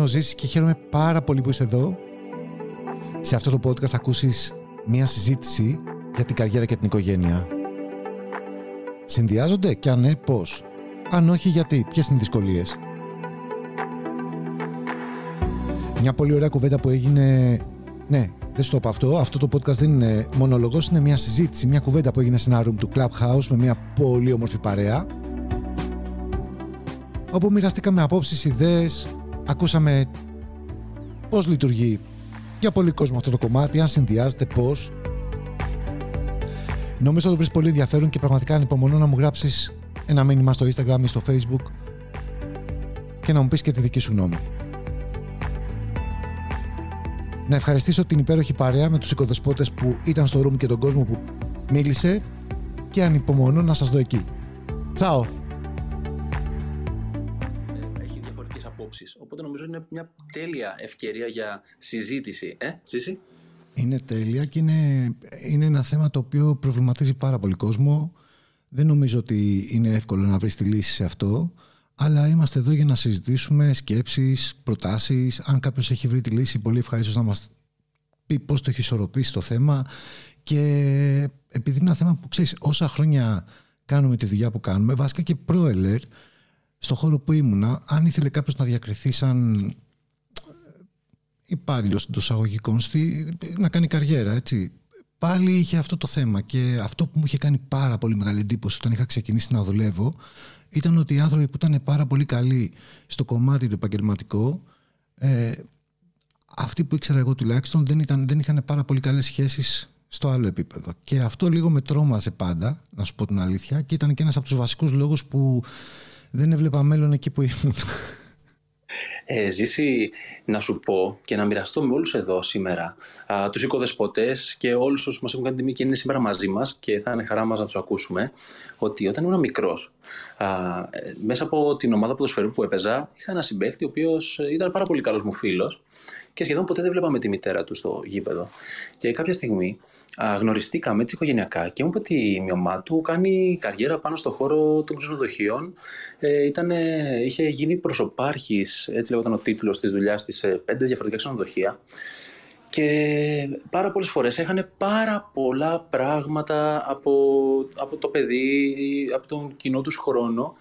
ο Ζήσης και χαίρομαι πάρα πολύ που είσαι εδώ. Σε αυτό το podcast θα ακούσεις μια συζήτηση για την καριέρα και την οικογένεια. Συνδυάζονται και αν ναι, πώς; Αν όχι, γιατί; Ποιες είναι οι δυσκολίες; Μια πολύ ωραία κουβέντα που έγινε... Ναι, δεν στο είπα αυτό. Αυτό το podcast δεν είναι μονολογός, είναι μια συζήτηση, μια κουβέντα που έγινε σε ένα room του Clubhouse με μια πολύ όμορφη παρέα όπου μοιραστήκαμε απόψεις, ιδέες, ακούσαμε πώς λειτουργεί για πολύ κόσμο αυτό το κομμάτι, αν συνδυάζεται, πώς. Νομίζω ότι το βρεις πολύ ενδιαφέρον και πραγματικά ανυπομονώ να μου γράψεις ένα μήνυμα στο Instagram ή στο Facebook και να μου πεις και τη δική σου γνώμη. Να ευχαριστήσω την υπέροχη παρέα με τους οικοδεσπότες που ήταν στο room και τον κόσμο που μίλησε και ανυπομονώ να σας δω εκεί. Τσάω! Οπότε νομίζω είναι μια τέλεια ευκαιρία για συζήτηση. Ε, Ζήση; Είναι τέλεια και είναι, είναι ένα θέμα το οποίο προβληματίζει πάρα πολύ κόσμο. Δεν νομίζω ότι είναι εύκολο να βρεις τη λύση σε αυτό. Αλλά είμαστε εδώ για να συζητήσουμε σκέψεις, προτάσεις. Αν κάποιος έχει βρει τη λύση, πολύ ευχαρίστως να μας πει πώς το έχει ισορροπήσει το θέμα. Και επειδή είναι ένα θέμα που ξέρεις, όσα χρόνια κάνουμε τη δουλειά που κάνουμε, βασικά και προελέρ, στο χώρο που ήμουνα, αν ήθελε κάποιος να διακριθεί σαν ε, υπάλληλος των εισαγωγικών, να κάνει καριέρα, έτσι. Πάλι είχε αυτό το θέμα και αυτό που μου είχε κάνει πάρα πολύ μεγάλη εντύπωση όταν είχα ξεκινήσει να δουλεύω ήταν ότι οι άνθρωποι που ήταν πάρα πολύ καλοί στο κομμάτι του επαγγελματικό ε, αυτοί που ήξερα εγώ τουλάχιστον δεν, ήταν, δεν είχαν πάρα πολύ καλές σχέσεις στο άλλο επίπεδο. Και αυτό λίγο με τρόμαζε πάντα, να σου πω την αλήθεια, και ήταν και ένας από τους βασικούς λόγους που δεν έβλεπα μέλλον εκεί που ήμουν. Ε, ζήσει να σου πω και να μοιραστώ με όλους εδώ σήμερα α, τους οικοδεσποτές και όλους όσους μας έχουν κάνει τιμή και είναι σήμερα μαζί μας και θα είναι χαρά μας να τους ακούσουμε ότι όταν ήμουν μικρός α, ε, μέσα από την ομάδα ποδοσφαιρού που έπαιζα είχα ένα συμπαίχτη ο οποίος ήταν πάρα πολύ καλός μου φίλος και σχεδόν ποτέ δεν βλέπαμε τη μητέρα του στο γήπεδο και κάποια στιγμή γνωριστήκαμε έτσι οικογενειακά και μου είπε ότι η ομάδα του κάνει καριέρα πάνω στο χώρο των ξενοδοχείων. Ε, ήτανε, είχε γίνει προσωπάρχης, έτσι λέγονταν ο τίτλος της δουλειάς της, σε πέντε διαφορετικά ξενοδοχεία. Και πάρα πολλές φορές έχανε πάρα πολλά πράγματα από, από το παιδί, από τον κοινό τους χρόνο.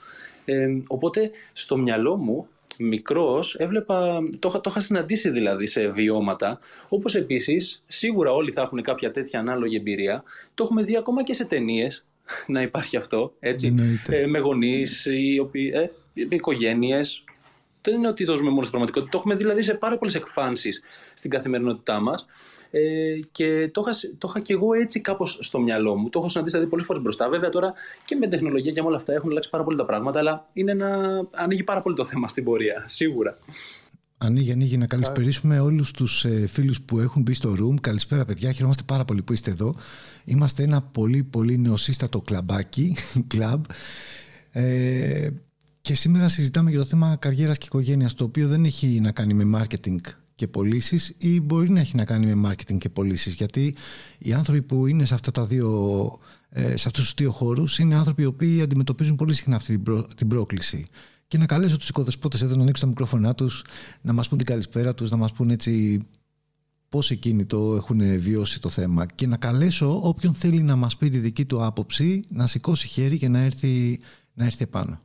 Ε, οπότε στο μυαλό μου μικρός έβλεπα, το, το είχα συναντήσει δηλαδή σε βιώματα, όπως επίσης σίγουρα όλοι θα έχουν κάποια τέτοια ανάλογη εμπειρία, το έχουμε δει ακόμα και σε ταινίες να υπάρχει αυτό, έτσι, ε, με γονείς, οι οποίοι, ε, οικογένειες, δεν είναι ότι το ζούμε μόνο στην πραγματικότητα. Το έχουμε δει δηλαδή σε πάρα πολλές εκφάνσεις στην καθημερινότητά μας. Ε, και το είχα, το είχα και εγώ έτσι κάπως στο μυαλό μου. Το έχω συναντήσει δηλαδή πολλές φορές μπροστά. Βέβαια τώρα και με τεχνολογία και με όλα αυτά έχουν αλλάξει πάρα πολύ τα πράγματα, αλλά είναι ένα, ανοίγει πάρα πολύ το θέμα στην πορεία, σίγουρα. Ανοίγει, ανοίγει. Να καλησπερίσουμε όλους τους ε, φίλους που έχουν μπει στο room. Καλησπέρα, παιδιά. Χαιρόμαστε πάρα πολύ που είστε εδώ. Είμαστε ένα πολύ, πολύ νεοσύστατο κλαμπάκι, κλαμπ. Ε, και σήμερα συζητάμε για το θέμα καριέρας και οικογένειας, το οποίο δεν έχει να κάνει με marketing και πωλήσεις ή μπορεί να έχει να κάνει με marketing και πωλήσεις. Γιατί οι άνθρωποι που είναι σε, αυτά τα δύο, ε, σε αυτούς τους δύο χώρους είναι άνθρωποι οι οποίοι αντιμετωπίζουν πολύ συχνά αυτή την, πρόκληση. Και να καλέσω τους οικοδεσπότες εδώ να ανοίξουν τα μικρόφωνά τους, να μας πούν την καλησπέρα τους, να μας πούν έτσι πώς εκείνοι το έχουν βιώσει το θέμα και να καλέσω όποιον θέλει να μας πει τη δική του άποψη να σηκώσει χέρι και να έρθει, να έρθει επάνω.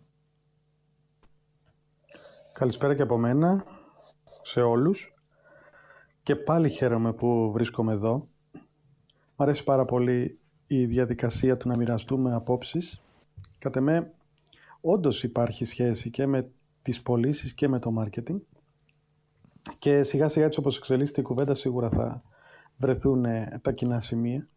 Καλησπέρα και από μένα σε όλους και πάλι χαίρομαι που βρίσκομαι εδώ. Μ' αρέσει πάρα πολύ η διαδικασία του να μοιραστούμε απόψεις. Κατ' εμέ, όντως υπάρχει σχέση και με τις πωλήσεις και με το marketing και σιγά σιγά έτσι όπως εξελίσσεται η κουβέντα σίγουρα θα βρεθούν τα κοινά σημεία.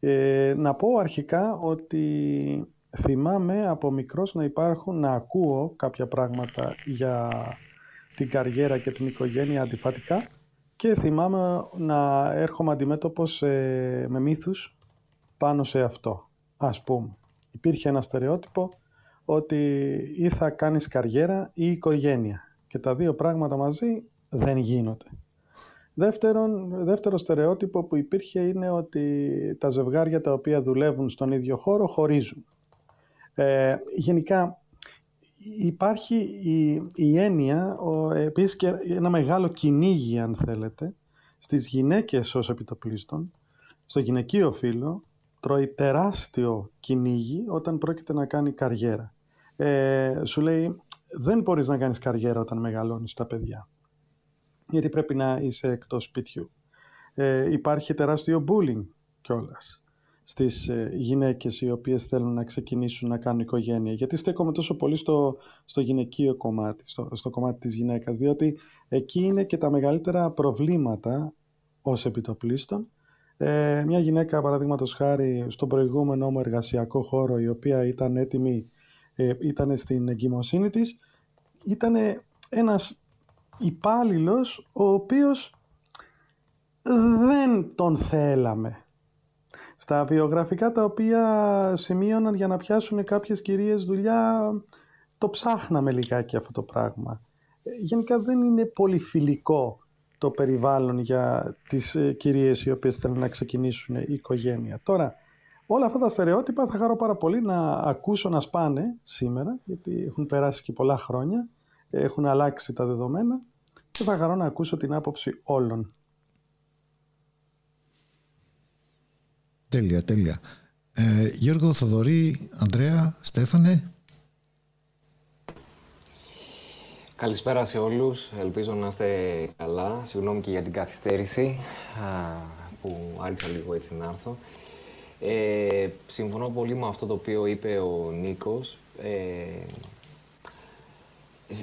Ε, να πω αρχικά ότι θυμάμαι από μικρός να υπάρχουν, να ακούω κάποια πράγματα για την καριέρα και την οικογένεια αντιφατικά και θυμάμαι να έρχομαι αντιμέτωπος ε, με μύθους πάνω σε αυτό. Ας πούμε, υπήρχε ένα στερεότυπο ότι ή θα κάνεις καριέρα ή οικογένεια και τα δύο πράγματα μαζί δεν γίνονται. Δεύτερον, δεύτερο στερεότυπο που υπήρχε είναι ότι τα ζευγάρια τα οποία δουλεύουν στον ίδιο χώρο χωρίζουν. Ε, γενικά, υπάρχει η, η έννοια, ο, επίσης και ένα μεγάλο κυνήγι αν θέλετε, στις γυναίκες ως επιτοπλίστων, στο γυναικείο φύλλο, τρώει τεράστιο κυνήγι όταν πρόκειται να κάνει καριέρα. Ε, σου λέει, δεν μπορείς να κάνεις καριέρα όταν μεγαλώνεις τα παιδιά. Γιατί πρέπει να είσαι εκτός σπιτιού. Ε, υπάρχει τεράστιο bullying κιόλας στις ε, γυναίκες οι οποίες θέλουν να ξεκινήσουν να κάνουν οικογένεια. Γιατί στέκομαι τόσο πολύ στο, στο γυναικείο κομμάτι, στο, στο κομμάτι της γυναίκας, διότι εκεί είναι και τα μεγαλύτερα προβλήματα ως επιτοπλίστων. Ε, μια γυναίκα, παραδείγματος χάρη, στον προηγούμενο μου εργασιακό χώρο, η οποία ήταν έτοιμη, ε, ήταν στην εγκυμοσύνη της, ήταν ένας υπάλληλος ο οποίος δεν τον θέλαμε στα βιογραφικά τα οποία σημείωναν για να πιάσουν κάποιες κυρίες δουλειά, το ψάχναμε λιγάκι αυτό το πράγμα. Ε, γενικά δεν είναι πολύ φιλικό το περιβάλλον για τις ε, κυρίες οι οποίες θέλουν να ξεκινήσουν η οικογένεια. Τώρα, όλα αυτά τα στερεότυπα θα χαρώ πάρα πολύ να ακούσω να σπάνε σήμερα, γιατί έχουν περάσει και πολλά χρόνια, έχουν αλλάξει τα δεδομένα και θα χαρώ να ακούσω την άποψη όλων. Τέλεια, τέλεια. Ε, Γιώργο, Θοδωρή, Ανδρέα, Στέφανε. Καλησπέρα σε όλους. Ελπίζω να είστε καλά. Συγγνώμη και για την καθυστέρηση που άρχισα λίγο έτσι να έρθω. Ε, συμφωνώ πολύ με αυτό το οποίο είπε ο Νίκος. Ε,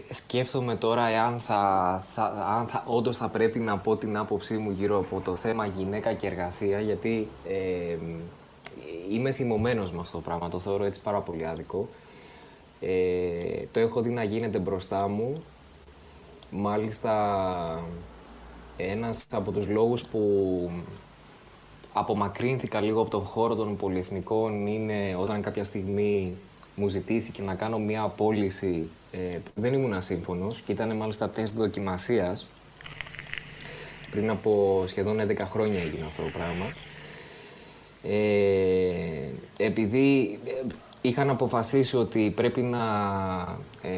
σκέφτομαι τώρα εάν θα, θα, αν θα, όντως θα πρέπει να πω την άποψή μου γύρω από το θέμα γυναίκα και εργασία, γιατί ε, είμαι θυμωμένος με αυτό το πράγμα, το θεωρώ έτσι πάρα πολύ άδικο. Ε, το έχω δει να γίνεται μπροστά μου. Μάλιστα, ένας από τους λόγους που απομακρύνθηκα λίγο από τον χώρο των πολυεθνικών είναι όταν κάποια στιγμή μου ζητήθηκε να κάνω μια απόλυση ε, δεν ήμουν ασύμφωνος και ήταν μάλιστα τεστ δοκιμασίας. Πριν από σχεδόν 11 χρόνια έγινε αυτό το πράγμα. Ε, επειδή ε, είχαν αποφασίσει ότι πρέπει να ε,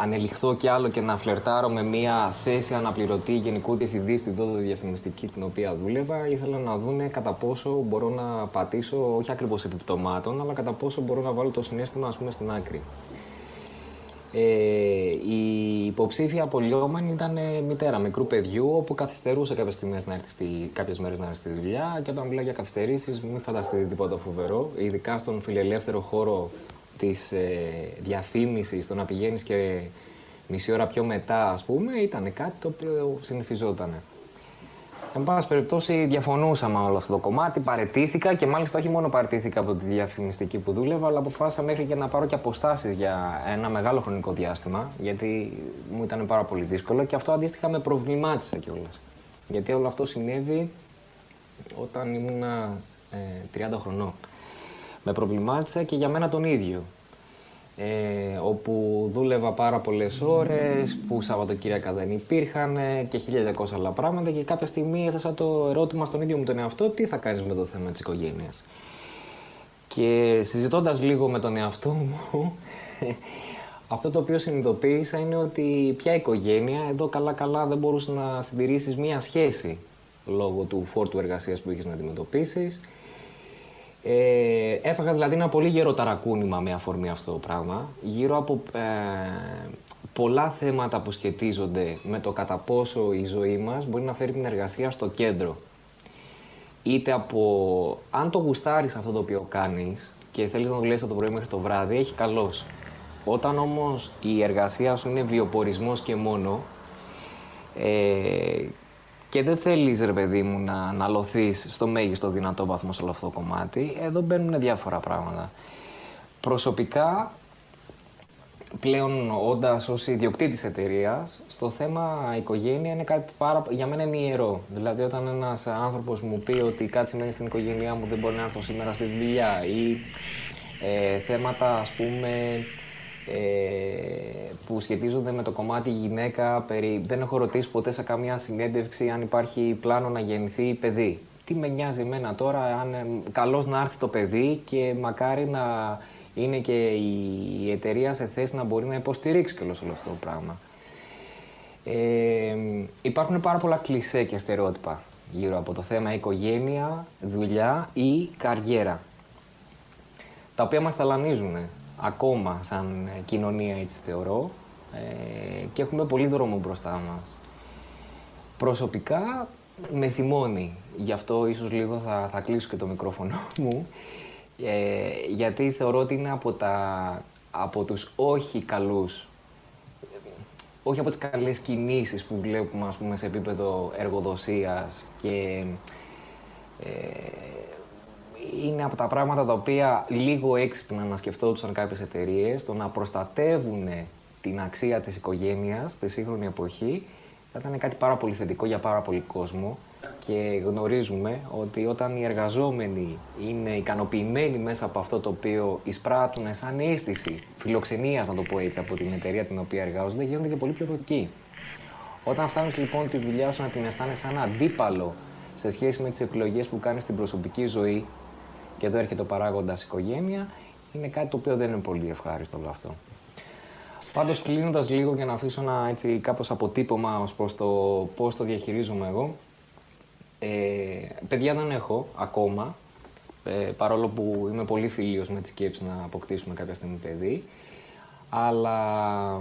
ανελιχθώ κι άλλο και να φλερτάρω με μια θέση αναπληρωτή γενικού διευθυντή στην τότε διαφημιστική την οποία δούλευα, ήθελα να δούνε κατά πόσο μπορώ να πατήσω, όχι ακριβώς επιπτωμάτων, αλλά κατά πόσο μπορώ να βάλω το συνέστημα ας πούμε στην άκρη. Ε, η υποψήφια απολυόμενη ήταν ε, μητέρα μικρού παιδιού, όπου καθυστερούσε κάποιες στιγμές να έρθει στη, κάποιες μέρες να έρθει στη δουλειά. Και όταν μιλάει για καθυστερήσεις, μην φανταστείτε τίποτα φοβερό. Ειδικά στον φιλελεύθερο χώρο της ε, διαφήμισης, το να πηγαίνεις και μισή ώρα πιο μετά, ας πούμε, ήταν κάτι το οποίο συνηθιζόταν. Εν πάση περιπτώσει, διαφωνούσα με όλο αυτό το κομμάτι, παρετήθηκα και μάλιστα όχι μόνο παρετήθηκα από τη διαφημιστική που δούλευα, αλλά αποφάσισα μέχρι και να πάρω και αποστάσεις για ένα μεγάλο χρονικό διάστημα, γιατί μου ήταν πάρα πολύ δύσκολο και αυτό αντίστοιχα με προβλημάτισε κιόλας. Γιατί όλο αυτό συνέβη όταν ήμουνα ε, 30 χρονών. Με προβλημάτισε και για μένα τον ίδιο ε, όπου δούλευα πάρα πολλές ώρες, που Σαββατοκύριακα δεν υπήρχαν και 1200 άλλα πράγματα και κάποια στιγμή έθεσα το ερώτημα στον ίδιο μου τον εαυτό τι θα κάνεις με το θέμα της οικογένειας. Και συζητώντας λίγο με τον εαυτό μου, αυτό το οποίο συνειδητοποίησα είναι ότι πια οικογένεια, εδώ καλά-καλά δεν μπορούσες να συντηρήσεις μία σχέση λόγω του φόρτου εργασίας που είχες να αντιμετωπίσεις ε, έφαγα δηλαδή ένα πολύ γερό ταρακούνημα με αφορμή αυτό το πράγμα, γύρω από ε, πολλά θέματα που σχετίζονται με το κατά πόσο η ζωή μας μπορεί να φέρει την εργασία στο κέντρο. Είτε από αν το γουστάρεις αυτό το οποίο κάνεις και θέλεις να δουλεύεις από το πρωί μέχρι το βράδυ, έχει καλός. Όταν όμως η εργασία σου είναι βιοπορισμός και μόνο, ε, και δεν θέλεις, ρε παιδί μου, να αναλωθείς στο μέγιστο δυνατό βαθμό σε όλο αυτό το κομμάτι, εδώ μπαίνουν διάφορα πράγματα. Προσωπικά, πλέον όντας ως ιδιοκτήτης εταιρείας, στο θέμα οικογένεια είναι κάτι πάρα, για μένα είναι ιερό. Δηλαδή, όταν ένας άνθρωπος μου πει ότι κάτι σημαίνει στην οικογένειά μου, δεν μπορεί να έρθω σήμερα στη δουλειά ή ε, θέματα, ας πούμε, ε, που σχετίζονται με το κομμάτι γυναίκα. Περί... Δεν έχω ρωτήσει ποτέ σε καμία συνέντευξη αν υπάρχει πλάνο να γεννηθεί παιδί. Τι με νοιάζει εμένα τώρα, αν καλώς να έρθει το παιδί και μακάρι να είναι και η εταιρεία σε θέση να μπορεί να υποστηρίξει και όλο αυτό το πράγμα. Ε, υπάρχουν πάρα πολλά κλισέ και στερεότυπα γύρω από το θέμα οικογένεια, δουλειά ή καριέρα. Τα οποία μας ταλανίζουν ακόμα σαν κοινωνία, έτσι θεωρώ, ε, και έχουμε πολύ δρόμο μπροστά μας. Προσωπικά με θυμώνει, γι' αυτό ίσως λίγο θα, θα κλείσω και το μικρόφωνο μου, ε, γιατί θεωρώ ότι είναι από, τα, από τους όχι καλούς όχι από τις καλές κινήσεις που βλέπουμε ας πούμε, σε επίπεδο εργοδοσίας και ε, είναι από τα πράγματα τα οποία λίγο έξυπνα να σκεφτόντουσαν κάποιες εταιρείες, το να προστατεύουν την αξία της οικογένειας στη σύγχρονη εποχή θα ήταν κάτι πάρα πολύ θετικό για πάρα πολύ κόσμο και γνωρίζουμε ότι όταν οι εργαζόμενοι είναι ικανοποιημένοι μέσα από αυτό το οποίο εισπράττουν σαν αίσθηση φιλοξενίας, να το πω έτσι, από την εταιρεία την οποία εργάζονται, γίνονται και πολύ πιο δοκικοί. Όταν φτάνεις λοιπόν τη δουλειά σου να την αισθάνεσαι σαν αντίπαλο σε σχέση με τις επιλογέ που κάνεις στην προσωπική ζωή, και εδώ έρχεται ο παράγοντας οικογένεια, είναι κάτι το οποίο δεν είναι πολύ ευχάριστο όλο αυτό. Πάντως κλείνοντας λίγο για να αφήσω ένα έτσι κάπως αποτύπωμα ως προς το πώς το διαχειρίζομαι εγώ, ε, παιδιά δεν έχω ακόμα, ε, παρόλο που είμαι πολύ φίλιος με τη σκέψη να αποκτήσουμε κάποια στιγμή παιδί, αλλά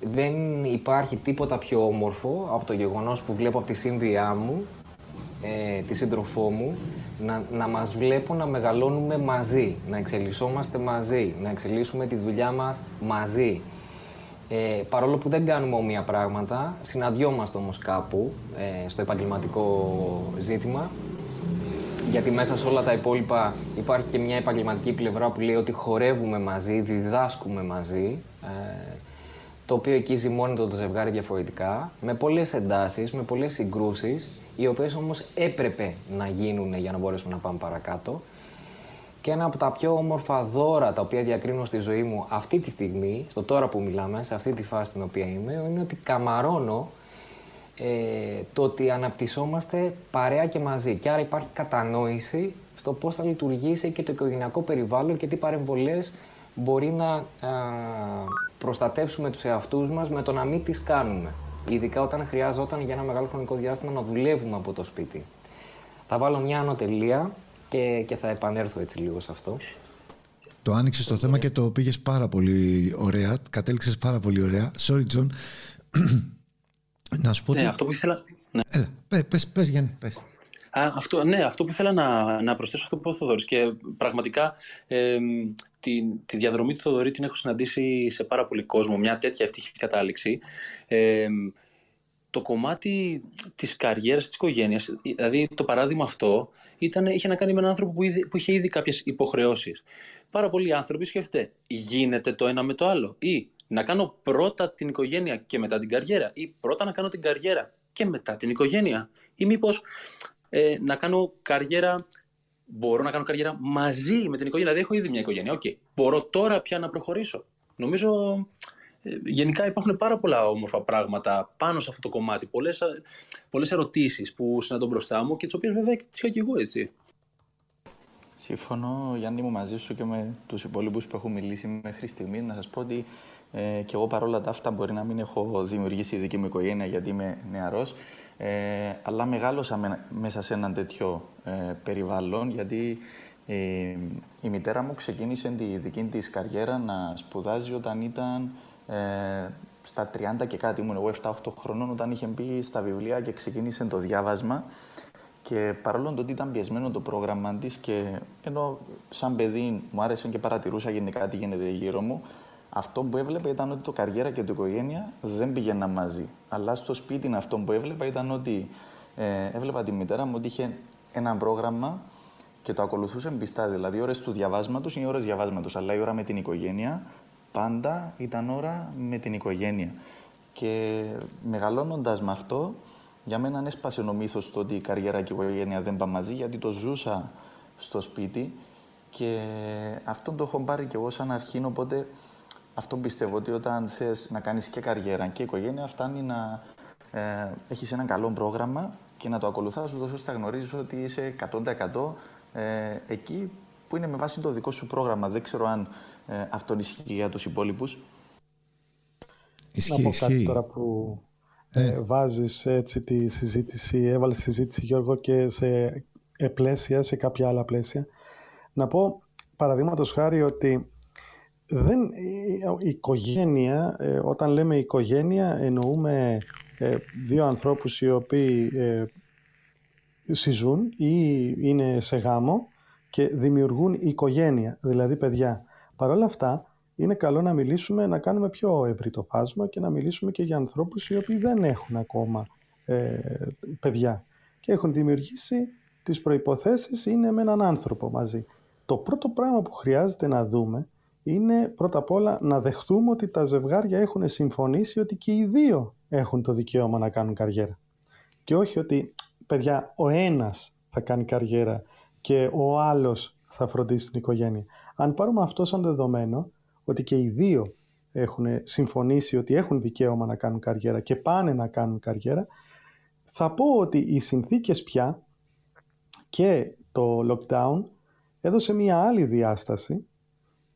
δεν υπάρχει τίποτα πιο όμορφο από το γεγονός που βλέπω από τη σύμβιά μου, ε, τη σύντροφό μου, να, να μας βλέπω να μεγαλώνουμε μαζί, να εξελισσόμαστε μαζί, να εξελίσσουμε τη δουλειά μας μαζί. Ε, παρόλο που δεν κάνουμε όμοια πράγματα, συναντιόμαστε όμως κάπου ε, στο επαγγελματικό ζήτημα γιατί μέσα σε όλα τα υπόλοιπα υπάρχει και μια επαγγελματική πλευρά που λέει ότι χορεύουμε μαζί, διδάσκουμε μαζί ε, το οποίο εκεί ζυμώνεται το ζευγάρι διαφορετικά, με πολλές εντάσεις, με πολλές συγκρούσεις, οι οποίες όμως έπρεπε να γίνουν για να μπορέσουμε να πάμε παρακάτω. Και ένα από τα πιο όμορφα δώρα τα οποία διακρίνω στη ζωή μου αυτή τη στιγμή, στο τώρα που μιλάμε, σε αυτή τη φάση στην οποία είμαι, είναι ότι καμαρώνω ε, το ότι αναπτυσσόμαστε παρέα και μαζί. Και άρα υπάρχει κατανόηση στο πώς θα λειτουργήσει και το οικογενειακό περιβάλλον και τι παρεμβολές μπορεί να α, προστατεύσουμε τους εαυτούς μας με το να μην τις κάνουμε. Ειδικά όταν χρειάζονταν για ένα μεγάλο χρονικό διάστημα να δουλεύουμε από το σπίτι. Θα βάλω μια ανωτελεία και, και θα επανέλθω έτσι λίγο σε αυτό. Το άνοιξες το θέμα και το πήγες πάρα πολύ ωραία. Κατέληξες πάρα πολύ ωραία. Sorry, John. να σου πω. Ναι, αυτό που ήθελα. Ναι. Έλα, πες, πες, πες Γιάννη, πες. Α, αυτό, ναι, αυτό που ήθελα να, να προσθέσω αυτό που είπε ο Θοδωρής και πραγματικά ε, τη, τη διαδρομή του Θοδωρή την έχω συναντήσει σε πάρα πολύ κόσμο, μια τέτοια ευτυχή κατάληξη. Ε, το κομμάτι της καριέρας της οικογένειας, δηλαδή το παράδειγμα αυτό, ήταν, είχε να κάνει με έναν άνθρωπο που, που είχε ήδη κάποιες υποχρεώσεις. Πάρα πολλοί άνθρωποι σκέφτεται, γίνεται το ένα με το άλλο ή να κάνω πρώτα την οικογένεια και μετά την καριέρα ή πρώτα να κάνω την καριέρα και μετά την οικογένεια ή μήπως ε, να κάνω καριέρα μπορώ να κάνω καριέρα μαζί με την οικογένεια. Δηλαδή, έχω ήδη μια οικογένεια. OK. Okay. Μπορώ τώρα πια να προχωρήσω. Νομίζω ε, γενικά υπάρχουν πάρα πολλά όμορφα πράγματα πάνω σε αυτό το κομμάτι. Πολλές πολλές ερωτήσεις που συναντώ μπροστά μου και τις οποίες βέβαια τις είχα και εγώ έτσι. Συμφωνώ, Γιάννη μου, μαζί σου και με τους υπόλοιπους που έχουν μιλήσει μέχρι στιγμής, να σας πω ότι ε, και εγώ παρόλα τα αυτά μπορεί να μην έχω δημιουργήσει τη δική μου οικογένεια γιατί είμαι νεαρός. Ε, αλλά μεγάλωσα μέσα σε έναν τέτοιο ε, περιβάλλον γιατί ε, η μητέρα μου ξεκίνησε τη δική της καριέρα να σπουδάζει όταν ήταν ε, στα 30 και κάτι, ήμουν εγώ 7-8 χρονών όταν είχε μπει στα βιβλία και ξεκίνησε το διάβασμα. Και παρόλο ότι ήταν πιεσμένο το πρόγραμμα της και ενώ σαν παιδί μου άρεσε και παρατηρούσα γενικά τι γίνεται γύρω μου, αυτό που έβλεπα ήταν ότι το καριέρα και το οικογένεια δεν πήγαιναν μαζί. Αλλά στο σπίτι αυτό που έβλεπα ήταν ότι ε, έβλεπα τη μητέρα μου ότι είχε ένα πρόγραμμα και το ακολουθούσε πιστά. Δηλαδή, οι ώρες του διαβάσματος είναι οι ώρες διαβάσματος. Αλλά η ώρα με την οικογένεια πάντα ήταν ώρα με την οικογένεια. Και μεγαλώνοντας με αυτό, για μένα έσπασε ο μύθο το ότι η καριέρα και η οικογένεια δεν πάνε μαζί, γιατί το ζούσα στο σπίτι και αυτό το έχω πάρει κι εγώ σαν αρχή. Οπότε αυτό πιστεύω ότι όταν θες να κάνεις και καριέρα και οικογένεια, φτάνει να ε, έχεις ένα καλό πρόγραμμα και να το ακολουθάς, ώστε να γνωρίζεις ότι είσαι 100% ε, εκεί που είναι με βάση το δικό σου πρόγραμμα. Δεν ξέρω αν ε, αυτό ισχύει για τους υπόλοιπους. Ισχύει, να πω κάτι τώρα που ε, ε. βάζεις έτσι τη συζήτηση, έβαλες συζήτηση Γιώργο και σε πλαίσια, σε κάποια άλλα πλαίσια. Να πω παραδείγματος χάρη ότι δεν, η οικογένεια, ε, όταν λέμε οικογένεια εννοούμε ε, δύο ανθρώπους οι οποίοι ε, συζούν ή είναι σε γάμο και δημιουργούν οικογένεια, δηλαδή παιδιά. Παρ' όλα αυτά, είναι καλό να μιλήσουμε, να κάνουμε πιο ευρύ το φάσμα και να μιλήσουμε και για ανθρώπους οι οποίοι δεν έχουν ακόμα ε, παιδιά και έχουν δημιουργήσει τις προϋποθέσεις είναι με έναν άνθρωπο μαζί. Το πρώτο πράγμα που χρειάζεται να δούμε είναι πρώτα απ' όλα να δεχτούμε ότι τα ζευγάρια έχουν συμφωνήσει ότι και οι δύο έχουν το δικαίωμα να κάνουν καριέρα. Και όχι ότι, παιδιά, ο ένας θα κάνει καριέρα και ο άλλος θα φροντίσει την οικογένεια. Αν πάρουμε αυτό σαν δεδομένο, ότι και οι δύο έχουν συμφωνήσει ότι έχουν δικαίωμα να κάνουν καριέρα και πάνε να κάνουν καριέρα, θα πω ότι οι συνθήκες πια και το lockdown έδωσε μια άλλη διάσταση.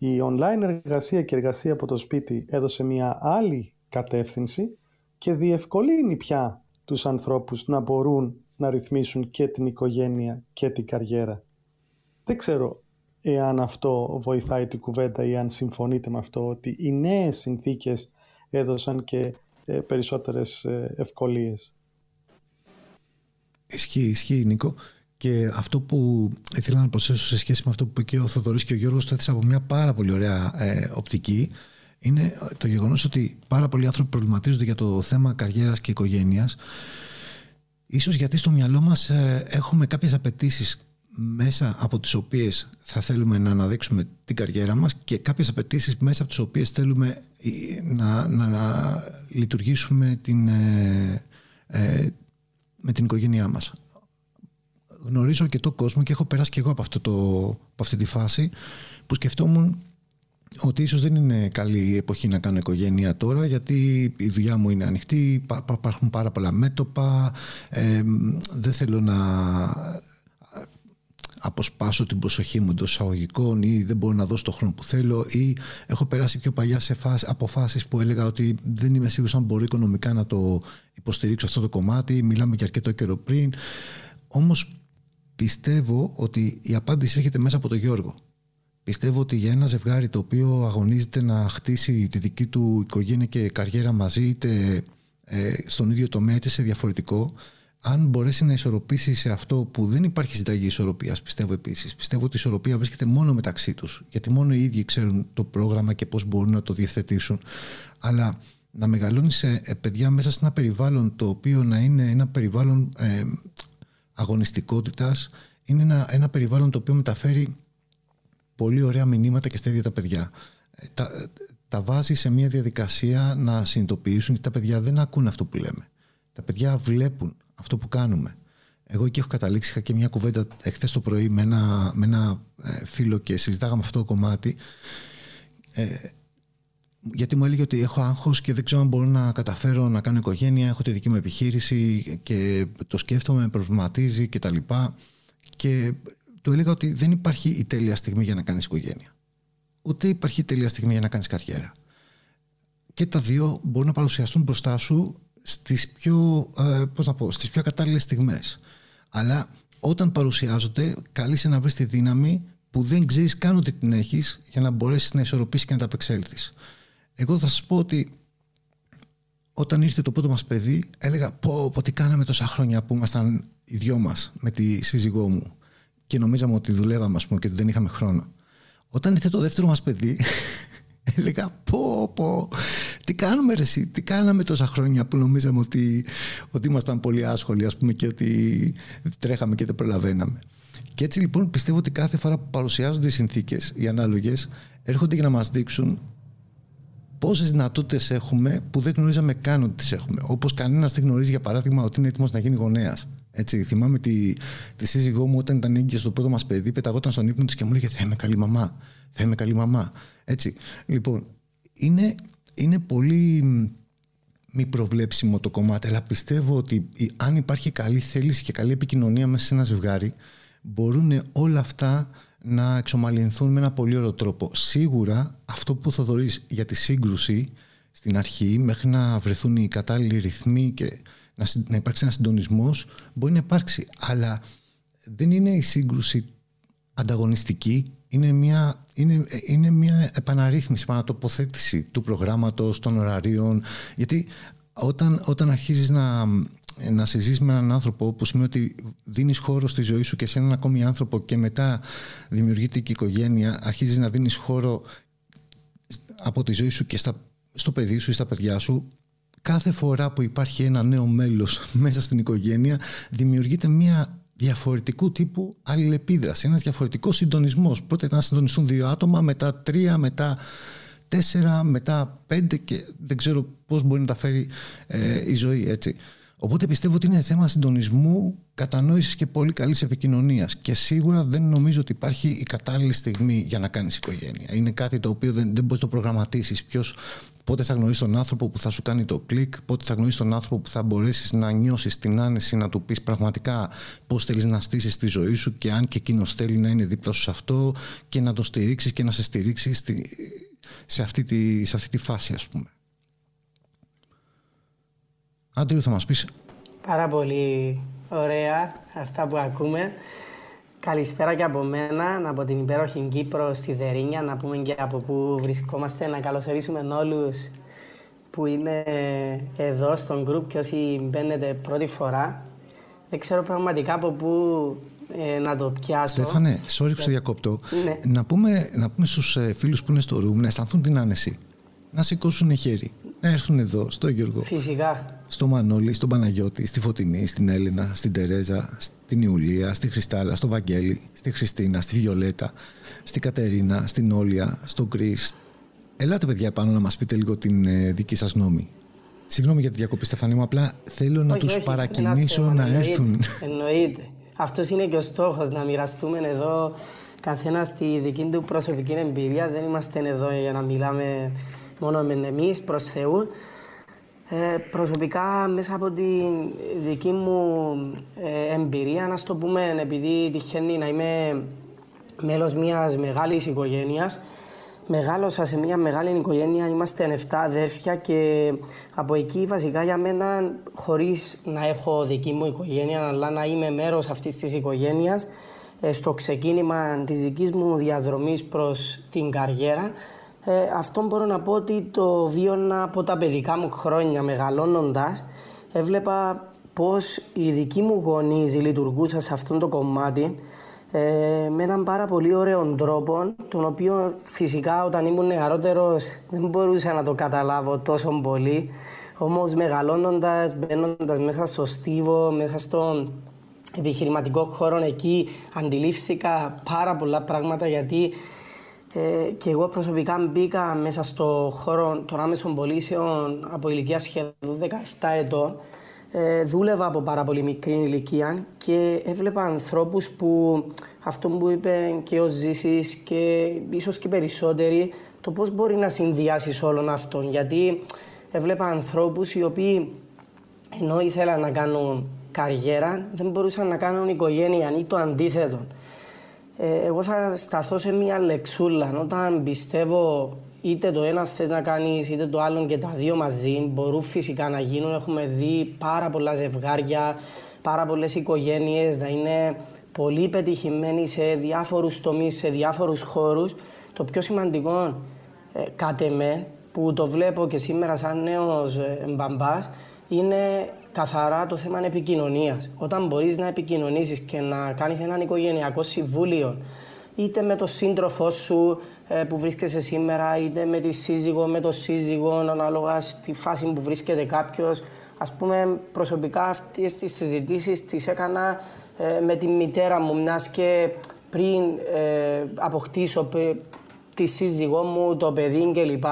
Η online εργασία και εργασία από το σπίτι έδωσε μια άλλη κατεύθυνση και διευκολύνει πια τους ανθρώπους να μπορούν να ρυθμίσουν και την οικογένεια και την καριέρα. Δεν ξέρω εάν αυτό βοηθάει την κουβέντα ή αν συμφωνείτε με αυτό ότι οι νέες συνθήκες έδωσαν και ε, περισσότερες ε, ευκολίες. Ισχύει, ισχύει Νίκο. Και αυτό που ήθελα να προσθέσω σε σχέση με αυτό που είπε και ο Θοδωρής και ο Γιώργος το έθεσα από μια πάρα πολύ ωραία ε, οπτική είναι το γεγονός ότι πάρα πολλοί άνθρωποι προβληματίζονται για το θέμα καριέρας και οικογένειας. Ίσως γιατί στο μυαλό μας ε, έχουμε κάποιες απαιτήσεις μέσα από τις οποίες θα θέλουμε να αναδείξουμε την καριέρα μας και κάποιες απαιτήσεις μέσα από τις οποίες θέλουμε ε, να, να, να λειτουργήσουμε την, ε, ε, με την οικογένειά μας γνωρίζω αρκετό κόσμο και έχω περάσει και εγώ από, αυτό το, από αυτή τη φάση που σκεφτόμουν ότι ίσως δεν είναι καλή εποχή να κάνω οικογένεια τώρα γιατί η δουλειά μου είναι ανοιχτή, υπάρχουν πάρα πολλά μέτωπα, ε, δεν θέλω να αποσπάσω την προσοχή μου εντός εισαγωγικών ή δεν μπορώ να δώσω το χρόνο που θέλω ή έχω περάσει πιο παλιά σε φάση, αποφάσεις που έλεγα ότι δεν είμαι σίγουρος αν μπορώ οικονομικά να το υποστηρίξω αυτό το κομμάτι, μιλάμε και αρκετό καιρό πριν. Όμως πιστεύω ότι η απάντηση έρχεται μέσα από τον Γιώργο. Πιστεύω ότι για ένα ζευγάρι το οποίο αγωνίζεται να χτίσει τη δική του οικογένεια και καριέρα μαζί, είτε ε, στον ίδιο τομέα είτε σε διαφορετικό, αν μπορέσει να ισορροπήσει σε αυτό που δεν υπάρχει συνταγή ισορροπίας, πιστεύω επίσης. Πιστεύω ότι η ισορροπία βρίσκεται μόνο μεταξύ τους. Γιατί μόνο οι ίδιοι ξέρουν το πρόγραμμα και πώς μπορούν να το διευθετήσουν. Αλλά να μεγαλώνεις σε ε, παιδιά μέσα σε ένα περιβάλλον το οποίο να είναι ένα περιβάλλον ε, αγωνιστικότητας είναι ένα, ένα περιβάλλον το οποίο μεταφέρει πολύ ωραία μηνύματα και στα ίδια τα παιδιά. Ε, τα, τα βάζει σε μια διαδικασία να συνειδητοποιήσουν ότι τα παιδιά δεν ακούν αυτό που λέμε. Τα παιδιά βλέπουν αυτό που κάνουμε. Εγώ εκεί έχω καταλήξει, είχα και μια κουβέντα εχθές το πρωί με ένα, με ένα ε, φίλο και συζητάγαμε αυτό το κομμάτι. Ε, γιατί μου έλεγε ότι έχω άγχος και δεν ξέρω αν μπορώ να καταφέρω να κάνω οικογένεια, έχω τη δική μου επιχείρηση και το σκέφτομαι, με προβληματίζει και τα λοιπά. Και του έλεγα ότι δεν υπάρχει η τέλεια στιγμή για να κάνεις οικογένεια. Ούτε υπάρχει η τέλεια στιγμή για να κάνεις καριέρα. Και τα δύο μπορούν να παρουσιαστούν μπροστά σου στις πιο, ε, πώς να πω, στις πιο κατάλληλες στιγμές. Αλλά όταν παρουσιάζονται, καλείσαι να βρεις τη δύναμη που δεν ξέρεις καν ότι την έχεις για να μπορέσεις να ισορροπήσεις και να τα απεξέλθεις. Εγώ θα σας πω ότι όταν ήρθε το πρώτο μας παιδί έλεγα πω, πω τι κάναμε τόσα χρόνια που ήμασταν οι δυο μας με τη σύζυγό μου και νομίζαμε ότι δουλεύαμε ας πούμε, και ότι δεν είχαμε χρόνο. Όταν ήρθε το δεύτερο μας παιδί έλεγα πω πω τι κάνουμε ρε εσύ, τι κάναμε τόσα χρόνια που νομίζαμε ότι, ότι ήμασταν πολύ άσχολοι ας πούμε και ότι τρέχαμε και δεν προλαβαίναμε. Και έτσι λοιπόν πιστεύω ότι κάθε φορά που παρουσιάζονται οι συνθήκες, οι ανάλογες, έρχονται για να μας δείξουν πόσες δυνατότητες έχουμε που δεν γνωρίζαμε καν ότι τις έχουμε. Όπως κανένας δεν γνωρίζει, για παράδειγμα, ότι είναι έτοιμος να γίνει γονέας. Έτσι, θυμάμαι τη, τη σύζυγό μου όταν ήταν έγκυος στο πρώτο μας παιδί, πεταγόταν στον ύπνο της και μου έλεγε Θα είμαι καλή μαμά. Θα είμαι καλή μαμά. Έτσι. Λοιπόν, είναι, είναι πολύ μη προβλέψιμο το κομμάτι, αλλά πιστεύω ότι αν υπάρχει καλή θέληση και καλή επικοινωνία μέσα σε ένα ζευγάρι, μπορούν όλα αυτά να εξομαλυνθούν με ένα πολύ ωραίο τρόπο. Σίγουρα αυτό που θα δωρείς για τη σύγκρουση στην αρχή μέχρι να βρεθούν οι κατάλληλοι ρυθμοί και να, να υπάρξει ένας συντονισμός μπορεί να υπάρξει. Αλλά δεν είναι η σύγκρουση ανταγωνιστική, είναι μια, είναι, είναι μια επαναρρύθμιση, επανατοποθέτηση του προγράμματος, των ωραρίων. Γιατί όταν, όταν αρχίζεις να, να συζήσεις με έναν άνθρωπο που σημαίνει ότι δίνεις χώρο στη ζωή σου και σε έναν ακόμη άνθρωπο και μετά δημιουργείται και η οικογένεια, αρχίζεις να δίνεις χώρο από τη ζωή σου και στα, στο παιδί σου ή στα παιδιά σου, κάθε φορά που υπάρχει ένα νέο μέλος μέσα στην οικογένεια δημιουργείται μια διαφορετικού τύπου αλληλεπίδραση, ένας διαφορετικός συντονισμός. Πρώτα ήταν να συντονιστούν δύο άτομα, μετά τρία, μετά τέσσερα, μετά πέντε και δεν ξέρω πώς μπορεί να τα φέρει ε, η ζωή έτσι. Οπότε πιστεύω ότι είναι θέμα συντονισμού, κατανόησης και πολύ καλής επικοινωνίας. Και σίγουρα δεν νομίζω ότι υπάρχει η κατάλληλη στιγμή για να κάνεις οικογένεια. Είναι κάτι το οποίο δεν, δεν μπορείς να το προγραμματίσεις. Ποιος, πότε θα γνωρίσει τον άνθρωπο που θα σου κάνει το κλικ, πότε θα γνωρίσει τον άνθρωπο που θα μπορέσεις να νιώσεις την άνεση, να του πεις πραγματικά πώς θέλεις να στήσεις τη ζωή σου και αν και εκείνος θέλει να είναι δίπλα σου σε αυτό και να το στηρίξεις και να σε στηρίξει σε αυτή τη, σε αυτή τη φάση, ας πούμε. Άντριου, θα μας πεις. Πάρα πολύ ωραία αυτά που ακούμε. Καλησπέρα και από μένα, από την υπέροχη Κύπρο στη Δερίνια, να πούμε και από πού βρισκόμαστε, να καλωσορίσουμε όλους που είναι εδώ στον group και όσοι μπαίνετε πρώτη φορά. Δεν ξέρω πραγματικά από πού ε, να το πιάσω. Στέφανε, sorry που σε διακόπτω. Ναι. Να, πούμε, να πούμε στους ε, φίλους που είναι στο room να αισθανθούν την άνεση. Να σηκώσουν χέρι να έρθουν εδώ, στο Γιώργο. Φυσικά. Στο Μανώλη, στον Παναγιώτη, στη Φωτεινή, στην Έλληνα, στην Τερέζα, στην Ιουλία, στη Χριστάλα, στο Βαγγέλη, στη Χριστίνα, στη Βιολέτα, στη Κατερίνα, στην Όλια, στον Κρι. Ελάτε, παιδιά, πάνω να μας πείτε λίγο την ε, δική σας γνώμη. Συγγνώμη για τη διακοπή, Στεφανή μου, απλά θέλω να τους παρακινήσω να έρθουν. Εννοείται. Αυτός είναι και ο στόχος, να μοιραστούμε εδώ καθένας στη δική του προσωπική εμπειρία. Δεν είμαστε εδώ για να μιλάμε μόνο με εμείς προς Θεού. Ε, προσωπικά μέσα από τη δική μου ε, εμπειρία, να το πούμε, επειδή τυχαίνει να είμαι μέλος μιας μεγάλης οικογένειας, Μεγάλωσα σε μια μεγάλη οικογένεια, είμαστε 7 αδέρφια και από εκεί βασικά για μένα, χωρίς να έχω δική μου οικογένεια, αλλά να είμαι μέρος αυτής της οικογένειας, ε, στο ξεκίνημα της δικής μου διαδρομής προς την καριέρα, ε, αυτό μπορώ να πω ότι το βίωνα από τα παιδικά μου χρόνια μεγαλώνοντας. Έβλεπα πώς οι δικοί μου γονείς λειτουργούσαν σε αυτό το κομμάτι ε, με έναν πάρα πολύ ωραίο τρόπο, τον οποίο φυσικά όταν ήμουν νεαρότερος δεν μπορούσα να το καταλάβω τόσο πολύ. Όμως μεγαλώνοντας, μπαίνοντας μέσα στο στίβο, μέσα στον επιχειρηματικό χώρο εκεί, αντιλήφθηκα πάρα πολλά πράγματα γιατί ε, και εγώ προσωπικά μπήκα μέσα στο χώρο των άμεσων πωλήσεων από ηλικία σχεδόν 17 ετών. Ε, δούλευα από πάρα πολύ μικρή ηλικία και έβλεπα ανθρώπους που αυτό που είπε και ο Ζήσης και ίσως και περισσότεροι το πώς μπορεί να συνδυάσεις όλων αυτών γιατί έβλεπα ανθρώπους οι οποίοι ενώ ήθελαν να κάνουν καριέρα δεν μπορούσαν να κάνουν οικογένεια ή το αντίθετο. Ε, εγώ θα σταθώ σε μια λεξούλα. Όταν πιστεύω είτε το ένας θες να κάνεις είτε το άλλο και τα δύο μαζί μπορούν φυσικά να γίνουν. Έχουμε δει πάρα πολλά ζευγάρια, πάρα πολλές οικογένειες να είναι πολύ πετυχημένοι σε διάφορους τομείς, σε διάφορους χώρους. Το πιο σημαντικό, ε, κάτε με, που το βλέπω και σήμερα σαν νέος ε, μπαμπάς, είναι καθαρά το θέμα επικοινωνίας. Όταν μπορείς να επικοινωνήσεις και να κάνεις έναν οικογενειακό συμβούλιο, είτε με τον σύντροφό σου ε, που βρίσκεσαι σήμερα, είτε με τη σύζυγο, με το σύζυγο, ανάλογα στη φάση που βρίσκεται κάποιος. Α πούμε, προσωπικά αυτές τις συζητήσεις τις έκανα ε, με τη μητέρα μου, μιας και πριν ε, αποκτήσω τη σύζυγό μου, το παιδί κλπ.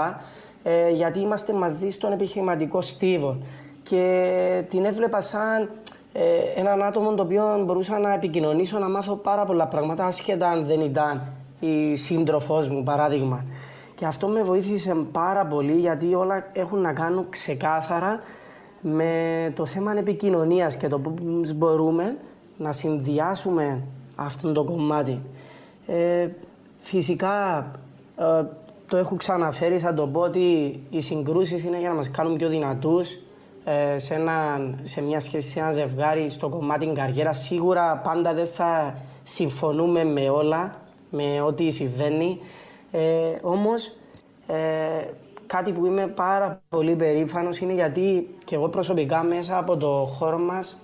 Ε, γιατί είμαστε μαζί στον επιχειρηματικό στίβο και την έβλεπα σαν ε, έναν άτομο το οποίο μπορούσα να επικοινωνήσω, να μάθω πάρα πολλά πράγματα, ασχετά αν δεν ήταν η σύντροφός μου, παράδειγμα. Και αυτό με βοήθησε πάρα πολύ γιατί όλα έχουν να κάνουν ξεκάθαρα με το θέμα επικοινωνίας και το πώς μπορούμε να συνδυάσουμε αυτό το κομμάτι. Ε, φυσικά ε, το έχω ξαναφέρει, θα το πω ότι οι συγκρούσεις είναι για να μας κάνουν πιο δυνατούς ε, σε, σε μια σχέση, σε ένα ζευγάρι, στο κομμάτι καριέρα. Σίγουρα πάντα δεν θα συμφωνούμε με όλα, με ό,τι συμβαίνει. Ε, όμως, ε, κάτι που είμαι πάρα πολύ περήφανος είναι γιατί και εγώ προσωπικά μέσα από το χώρο μας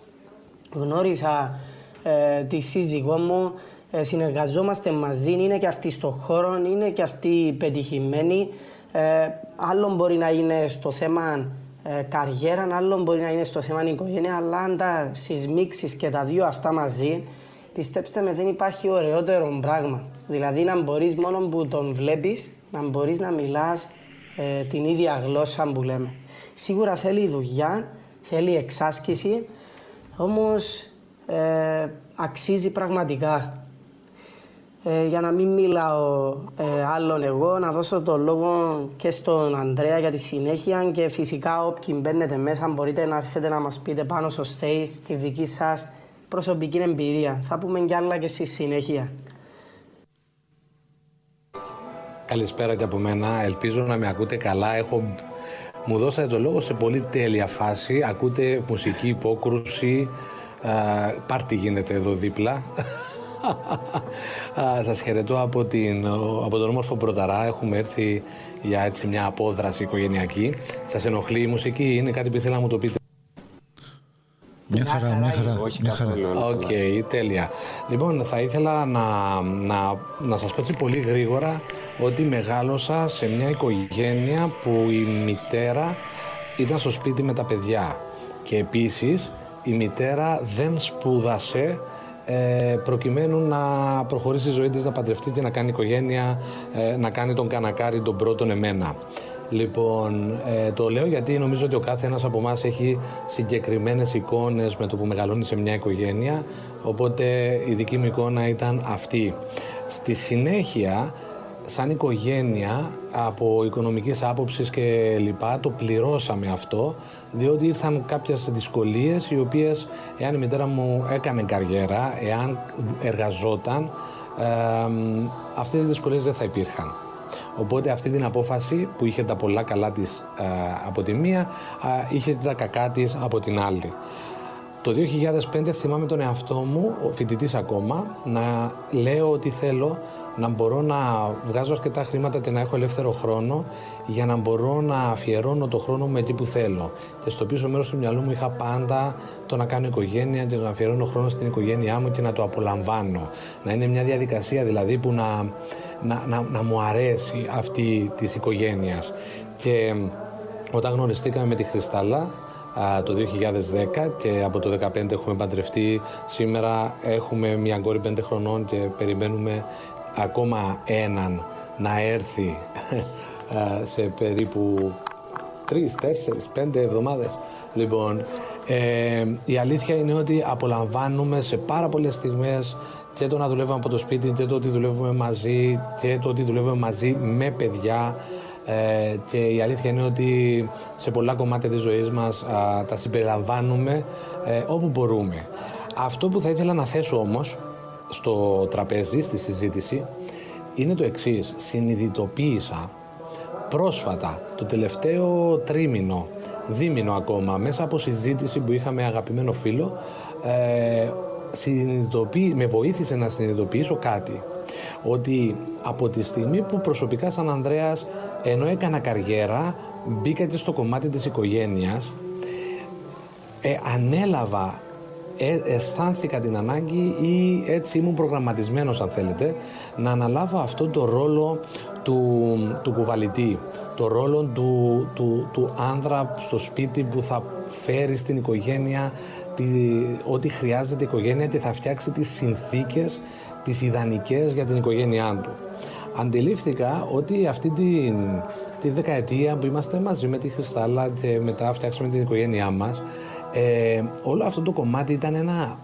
γνώρισα ε, τη σύζυγό μου, ε, συνεργαζόμαστε μαζί, είναι και αυτή στο χώρο, είναι και αυτή πετυχημένη. Ε, άλλο μπορεί να είναι στο θέμα ε, καριέρα, άλλο μπορεί να είναι στο θέμα οικογένεια, αλλά αν τα συσμίξεις και τα δύο αυτά μαζί, πιστέψτε με δεν υπάρχει ωραιότερο πράγμα. Δηλαδή να μπορείς μόνο που τον βλέπεις, να μπορείς να μιλάς ε, την ίδια γλώσσα που λέμε. Σίγουρα θέλει δουλειά, θέλει εξάσκηση, όμως ε, αξίζει πραγματικά. Ε, για να μην μιλάω ε, άλλον εγώ, να δώσω το λόγο και στον Ανδρέα για τη συνέχεια και φυσικά όποιοι μπαίνετε μέσα μπορείτε να έρθετε να μας πείτε πάνω στο stage τη δική σας προσωπική εμπειρία. Θα πούμε κι άλλα και στη συνέχεια. Καλησπέρα και από μένα. Ελπίζω να με ακούτε καλά. Έχω... Μου δώσατε το λόγο σε πολύ τέλεια φάση. Ακούτε μουσική υπόκρουση. Πάρτι γίνεται εδώ δίπλα. Σας χαιρετώ από, την, από τον όμορφο Πρωταρά. Έχουμε έρθει για έτσι μια απόδραση οικογενειακή. Σας ενοχλεί η μουσική, είναι κάτι που ήθελα να μου το πείτε; Μια χαρά, μια χαρά. Όχι μια χαρά. OK, okay, τέλεια. Λοιπόν, θα ήθελα να, να, να σας πω έτσι πολύ γρήγορα ότι μεγάλωσα σε μια οικογένεια που η μητέρα ήταν στο σπίτι με τα παιδιά. Και επίσης η μητέρα δεν σπούδασε ε, προκειμένου να προχωρήσει η ζωή της, να παντρευτεί και να κάνει οικογένεια, ε, να κάνει τον κανακάρη τον πρώτον εμένα. Λοιπόν, ε, το λέω γιατί νομίζω ότι ο κάθε ένας από εμάς έχει συγκεκριμένες εικόνες με το που μεγαλώνει σε μια οικογένεια, οπότε η δική μου εικόνα ήταν αυτή. Στη συνέχεια, σαν οικογένεια, από οικονομικής άποψης και λοιπά, το πληρώσαμε αυτό, διότι ήρθαν κάποιες δυσκολίες οι οποίες, εάν η μητέρα μου έκανε καριέρα, εάν εργαζόταν, ε, αυτές οι δυσκολίες δεν θα υπήρχαν. Οπότε αυτή την απόφαση που είχε τα πολλά καλά της ε, από τη μία, είχε τα κακά της από την άλλη. Το 2005 θυμάμαι τον εαυτό μου, φοιτητής ακόμα, να λέω ότι θέλω να μπορώ να βγάζω αρκετά χρήματα και να έχω ελεύθερο χρόνο για να μπορώ να αφιερώνω το χρόνο με τι που θέλω. Και στο πίσω μέρος του μυαλού μου είχα πάντα το να κάνω οικογένεια και να αφιερώνω χρόνο στην οικογένειά μου και να το απολαμβάνω. Να είναι μια διαδικασία δηλαδή που να, να, να, να μου αρέσει αυτή της οικογένειας. Και όταν γνωριστήκαμε με τη Χριστάλα το 2010 και από το 2015 έχουμε παντρευτεί. Σήμερα έχουμε μια κόρη 5 χρονών και περιμένουμε ακόμα έναν να έρθει σε περίπου 3, 4, 5 εβδομάδες. Λοιπόν, ε, η αλήθεια είναι ότι απολαμβάνουμε σε πάρα πολλές στιγμές και το να δουλεύουμε από το σπίτι και το ότι δουλεύουμε μαζί και το ότι δουλεύουμε μαζί με παιδιά ε, και η αλήθεια είναι ότι σε πολλά κομμάτια της ζωής μας τα συμπεριλαμβάνουμε ε, όπου μπορούμε. Αυτό που θα ήθελα να θέσω όμως στο τραπέζι, στη συζήτηση, είναι το εξής. Συνειδητοποίησα πρόσφατα, το τελευταίο τρίμηνο, δίμηνο ακόμα, μέσα από συζήτηση που είχαμε αγαπημένο φίλο, ε, με βοήθησε να συνειδητοποιήσω κάτι. Ότι από τη στιγμή που προσωπικά σαν Ανδρέας, ενώ έκανα καριέρα, μπήκα και στο κομμάτι της οικογένειας, ε, ανέλαβα ε, αισθάνθηκα την ανάγκη ή έτσι ήμουν προγραμματισμένος αν θέλετε να αναλάβω αυτό το ρόλο του, του κουβαλητή το ρόλο του, του, του άνδρα στο σπίτι που θα φέρει στην οικογένεια τη, ό,τι χρειάζεται η οικογένεια και θα φτιάξει τις συνθήκες τις ιδανικές για την οικογένειά του. Αντιλήφθηκα ότι αυτή τη, τη δεκαετία που είμαστε μαζί με τη Χριστάλα και μετά φτιάξαμε την οικογένειά μας ε, όλο αυτό το κομμάτι ήταν ένα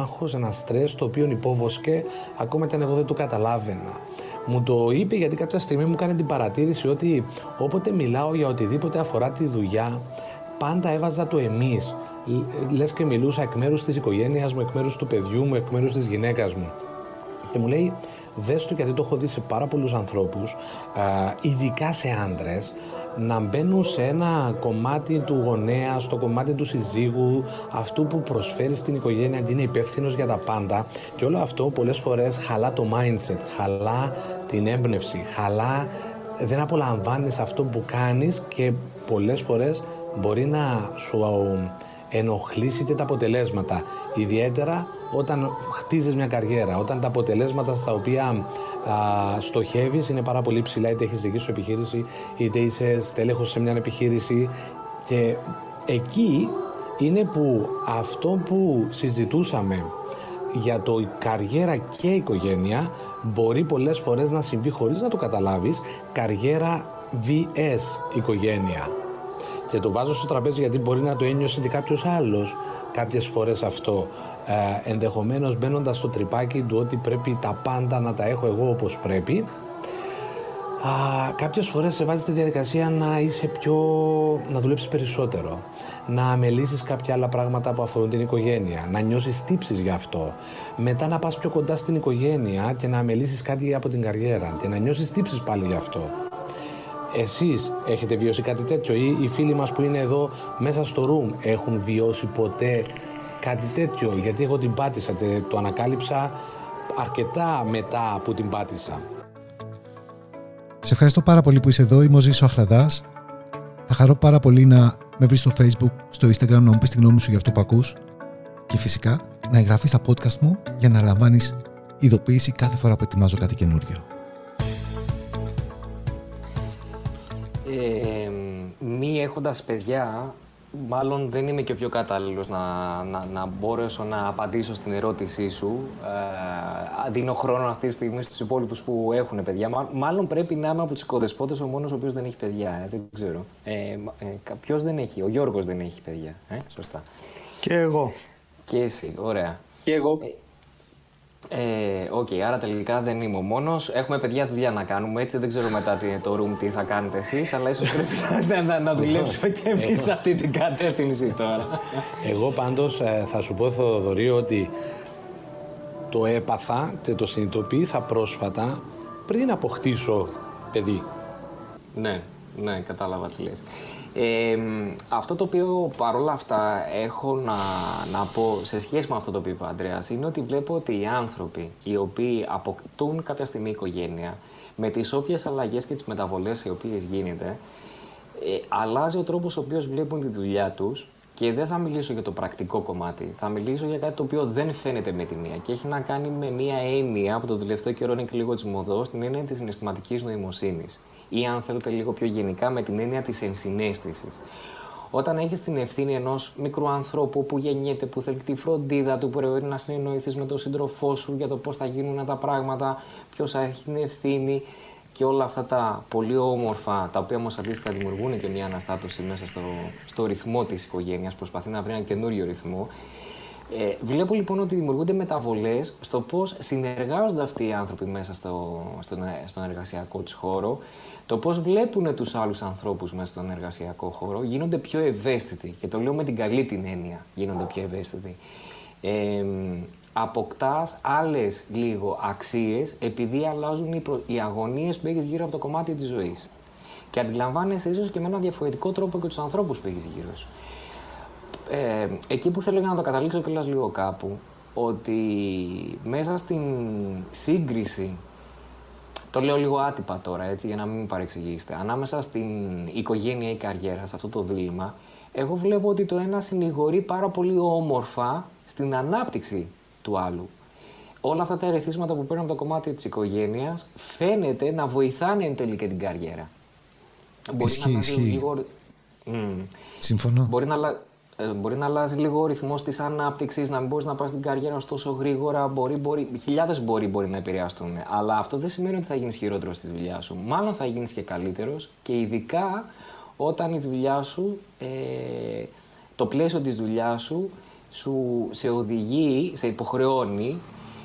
άγχος, ένα στρες το οποίο υπόβοσκε ακόμα και αν εγώ δεν το καταλάβαινα. Μου το είπε γιατί κάποια στιγμή μου έκανε την παρατήρηση ότι όποτε μιλάω για οτιδήποτε αφορά τη δουλειά πάντα έβαζα το εμείς. Λες και μιλούσα εκ μέρους της οικογένειας μου, εκ μέρους του παιδιού μου, εκ μέρους της γυναίκας μου. Και μου λέει, δες το γιατί το έχω δει σε πάρα πολλούς ανθρώπους, ειδικά σε άντρες, να μπαίνουν σε ένα κομμάτι του γονέα, στο κομμάτι του συζύγου, αυτού που προσφέρει στην οικογένεια και είναι υπεύθυνος για τα πάντα. Και όλο αυτό πολλές φορές χαλά το mindset, χαλά την έμπνευση, χαλά. Δεν απολαμβάνεις αυτό που κάνεις και πολλές φορές μπορεί να σου ενοχλήσει και τα αποτελέσματα. Ιδιαίτερα όταν χτίζεις μια καριέρα, όταν τα αποτελέσματα στα οποία στοχεύεις είναι πάρα πολύ ψηλά, είτε έχει δική σου επιχείρηση, είτε είσαι στέλεχο σε μια επιχείρηση. Και εκεί είναι που αυτό που συζητούσαμε για το καριέρα και οικογένεια μπορεί πολλές φορές να συμβεί χωρίς να το καταλάβεις καριέρα VS οικογένεια. Και το βάζω στο τραπέζι γιατί μπορεί να το ένιωσε και κάποιος άλλος κάποιες φορές αυτό ε, ενδεχομένως μπαίνοντας στο τρυπάκι του ότι πρέπει τα πάντα να τα έχω εγώ όπως πρέπει α, κάποιες φορές σε βάζει στη διαδικασία να είσαι πιο, να δουλέψεις περισσότερο να αμελήσεις κάποια άλλα πράγματα που αφορούν την οικογένεια, να νιώσεις τύψεις γι' αυτό. Μετά να πας πιο κοντά στην οικογένεια και να αμελήσεις κάτι από την καριέρα και να νιώσεις τύψεις πάλι γι' αυτό. Εσείς έχετε βιώσει κάτι τέτοιο ή οι φίλοι μας που είναι εδώ μέσα στο room έχουν βιώσει ποτέ κάτι τέτοιο, γιατί εγώ την πάτησα και το ανακάλυψα αρκετά μετά που την πάτησα. Σε ευχαριστώ πάρα πολύ που είσαι εδώ, είμαι ο Ζήσος Αχλαδάς. Θα χαρώ πάρα πολύ να με βρεις στο facebook, στο instagram, να μου πεις τη γνώμη σου για αυτό που ακούς και φυσικά να εγγραφείς στα podcast μου για να λαμβάνεις ειδοποίηση κάθε φορά που ετοιμάζω κάτι καινούριο. Ε, μη έχοντας παιδιά, Μάλλον δεν είμαι και ο πιο κατάλληλος να, να, να μπορέσω να απαντήσω στην ερώτησή σου. Ε, δίνω χρόνο αυτή τη στιγμή στους υπόλοιπους που έχουν παιδιά. Μάλλον πρέπει να είμαι από τους οικοδεσπότες ο μόνος ο οποίος δεν έχει παιδιά. Ε, δεν ξέρω. Ε, ε, Ποιος δεν έχει, ο Γιώργος δεν έχει παιδιά. Ε, σωστά. Και εγώ. Και εσύ, ωραία. Και εγώ. Ε, ε, OK, okay, άρα τελικά δεν είμαι ο μόνος. Έχουμε παιδιά δουλειά να κάνουμε έτσι. Δεν ξέρω μετά τι, το room τι θα κάνετε εσείς, αλλά ίσως πρέπει να, να, να δουλέψουμε και εμείς σε αυτή την κατεύθυνση τώρα. Εγώ πάντως ε, θα σου πω, Θοδωρή, ότι το έπαθα και το συνειδητοποίησα πρόσφατα πριν αποκτήσω παιδί. Ναι, ναι, κατάλαβα τι λες αυτό το οποίο παρόλα αυτά έχω να, να πω σε σχέση με αυτό το οποίο είπε ο Ανδρέας είναι ότι βλέπω ότι οι άνθρωποι οι οποίοι αποκτούν κάποια στιγμή οικογένεια με τις όποιες αλλαγές και τις μεταβολές οι οποίες γίνεται ε, αλλάζει ο τρόπος ο οποίος βλέπουν τη δουλειά τους και δεν θα μιλήσω για το πρακτικό κομμάτι. Θα μιλήσω για κάτι το οποίο δεν φαίνεται με τη μία και έχει να κάνει με μία έννοια που το τελευταίο καιρό είναι και λίγο τη μοδό, την έννοια της συναισθηματικής νοημοσύνης ή αν θέλετε λίγο πιο γενικά με την έννοια της ενσυναίσθησης. Όταν έχεις την ευθύνη ενός μικρού ανθρώπου που γεννιέται, που θέλει τη φροντίδα του, πρέπει να συνεννοηθείς με τον σύντροφό σου για το πώς θα γίνουν τα πράγματα, ποιος θα έχει την ευθύνη και όλα αυτά τα πολύ όμορφα, τα οποία όμως αντίστοιχα δημιουργούν και μια αναστάτωση μέσα στο, στο ρυθμό της οικογένειας, προσπαθεί να βρει ένα καινούριο ρυθμό. Ε, βλέπω λοιπόν ότι δημιουργούνται μεταβολές στο πώς συνεργάζονται αυτοί οι άνθρωποι μέσα στο, στον, στον εργασιακό τους χώρο, το πώς βλέπουν τους άλλους ανθρώπους μέσα στον εργασιακό χώρο, γίνονται πιο ευαίσθητοι. Και το λέω με την καλή την έννοια, γίνονται πιο ευαίσθητοι. Ε, αποκτάς άλλες λίγο αξίες επειδή αλλάζουν οι, προ... οι αγωνίες που έχεις γύρω από το κομμάτι της ζωής. Και αντιλαμβάνεσαι ίσως και με ένα διαφορετικό τρόπο και τους ανθρώπους που έχεις γύρω σου. Ε, εκεί που θέλω για να το καταλήξω κιόλας λίγο κάπου, ότι μέσα στην σύγκριση το λέω λίγο άτυπα τώρα, έτσι, για να μην παρεξηγήσετε. Ανάμεσα στην οικογένεια ή καριέρα, σε αυτό το δίλημα, εγώ βλέπω ότι το ένα συνηγορεί πάρα πολύ όμορφα στην ανάπτυξη του άλλου. Όλα αυτά τα ερεθίσματα που παίρνουν από το κομμάτι της οικογένειας φαίνεται να βοηθάνε εν τέλει και την καριέρα. Ισχύει, ισχύει. Λίγο... Συμφωνώ. Μπορεί να, ε, μπορεί να αλλάζει λίγο ο ρυθμός της ανάπτυξης, να μην μπορείς να πας στην καριέρα τόσο γρήγορα. Μπορεί, μπορεί, χιλιάδες μπορεί, μπορεί να επηρεαστούν. Αλλά αυτό δεν σημαίνει ότι θα γίνεις χειρότερος στη δουλειά σου. Μάλλον θα γίνεις και καλύτερος και ειδικά όταν η δουλειά σου, ε, το πλαίσιο της δουλειάς σου, σου σε οδηγεί, σε υποχρεώνει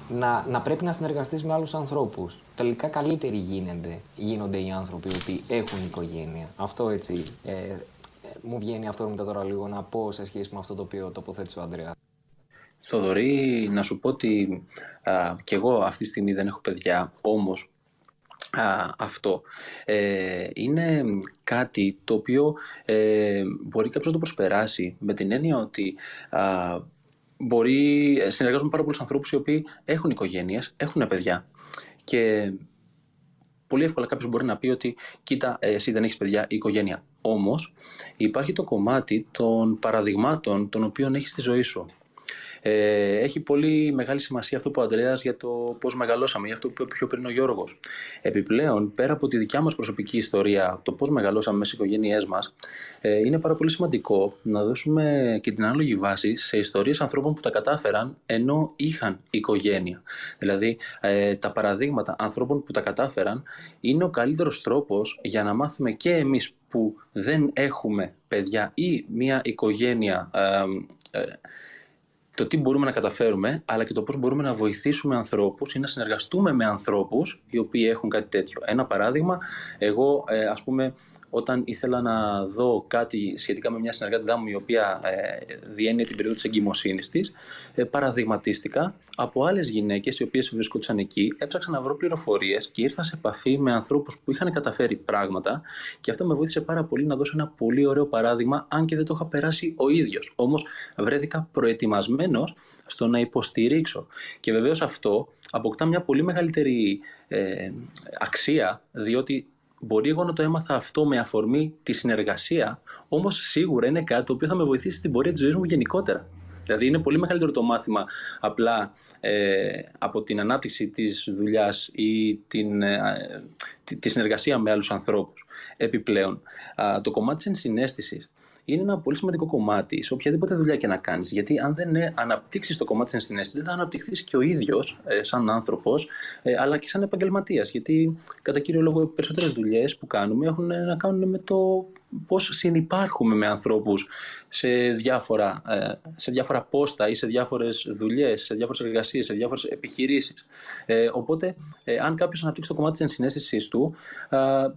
να, να πρέπει να συνεργαστείς με άλλους ανθρώπους. Τελικά καλύτεροι γίνονται, γίνονται οι άνθρωποι που έχουν οικογένεια. Αυτό έτσι ε, μου βγαίνει αυτό μετά τώρα λίγο να πω σε σχέση με αυτό το οποίο τοποθέτησε ο Ανδρέας. Θοδωρή, να σου πω ότι α, και εγώ αυτή τη στιγμή δεν έχω παιδιά, όμως αυτό ε, είναι κάτι το οποίο ε, μπορεί κάποιος να το προσπεράσει με την έννοια ότι α, μπορεί, συνεργάζομαι πάρα πολλούς ανθρώπους οι οποίοι έχουν οικογένειες, έχουν παιδιά και πολύ εύκολα κάποιος μπορεί να πει ότι κοίτα εσύ δεν έχεις παιδιά ή οικογένεια. Όμως υπάρχει το κομμάτι των παραδειγμάτων των οποίων έχεις στη ζωή σου ε, έχει πολύ μεγάλη σημασία αυτό που ο Αντρέας για το πώς μεγαλώσαμε, για αυτό που είπε πιο πριν ο Γιώργος. Επιπλέον, πέρα από τη δικιά μας προσωπική ιστορία, το πώς μεγαλώσαμε μέσα στις οικογένειές μας, ε, είναι πάρα πολύ σημαντικό να δώσουμε και την ανάλογη βάση σε ιστορίες ανθρώπων που τα κατάφεραν ενώ είχαν οικογένεια. Δηλαδή, ε, τα παραδείγματα ανθρώπων που τα κατάφεραν είναι ο καλύτερος τρόπος για να μάθουμε και εμείς που δεν έχουμε παιδιά ή μια οικογένεια ε, το τι μπορούμε να καταφέρουμε, αλλά και το πώς μπορούμε να βοηθήσουμε ανθρώπους ή να συνεργαστούμε με ανθρώπους οι οποίοι έχουν κάτι τέτοιο. Ένα παράδειγμα, εγώ ε, ας πούμε όταν ήθελα να δω κάτι σχετικά με μια συνεργάτη μου η οποία ε, διένυε την περίοδο της εγκυμοσύνης της, ε, παραδειγματίστηκα από άλλες γυναίκες οι οποίες βρισκόντουσαν εκεί, έψαξα να βρω πληροφορίες και ήρθα σε επαφή με ανθρώπους που είχαν καταφέρει πράγματα και αυτό με βοήθησε πάρα πολύ να δώσω ένα πολύ ωραίο παράδειγμα, αν και δεν το είχα περάσει ο ίδιος. Όμως βρέθηκα προετοιμασμένος στο να υποστηρίξω. Και βεβαίως αυτό αποκτά μια πολύ μεγαλύτερη ε, αξία, διότι Μπορεί εγώ να το έμαθα αυτό με αφορμή τη συνεργασία, όμως σίγουρα είναι κάτι το οποίο θα με βοηθήσει στην πορεία της ζωής μου γενικότερα. Δηλαδή είναι πολύ μεγαλύτερο το μάθημα απλά ε, από την ανάπτυξη της δουλειάς ή την, ε, τη, συνεργασία με άλλους ανθρώπους. Επιπλέον, το κομμάτι της ενσυναίσθησης είναι ένα πολύ σημαντικό κομμάτι σε οποιαδήποτε δουλειά και να κάνεις. Γιατί αν δεν αναπτύξεις το κομμάτι της ενσυναίσθησης, δεν θα αναπτυχθείς και ο ίδιος ε, σαν άνθρωπος, ε, αλλά και σαν επαγγελματίας. Γιατί κατά κύριο λόγο οι περισσότερες δουλειές που κάνουμε έχουν να κάνουν με το πώς συνεπάρχουμε με ανθρώπους σε διάφορα, ε, σε διάφορα πόστα ή σε διάφορες δουλειές, σε διάφορες εργασίες, σε διάφορες επιχειρήσεις. Ε, οπότε, ε, αν κάποιος αναπτύξει το κομμάτι της ενσυναίσθησής του,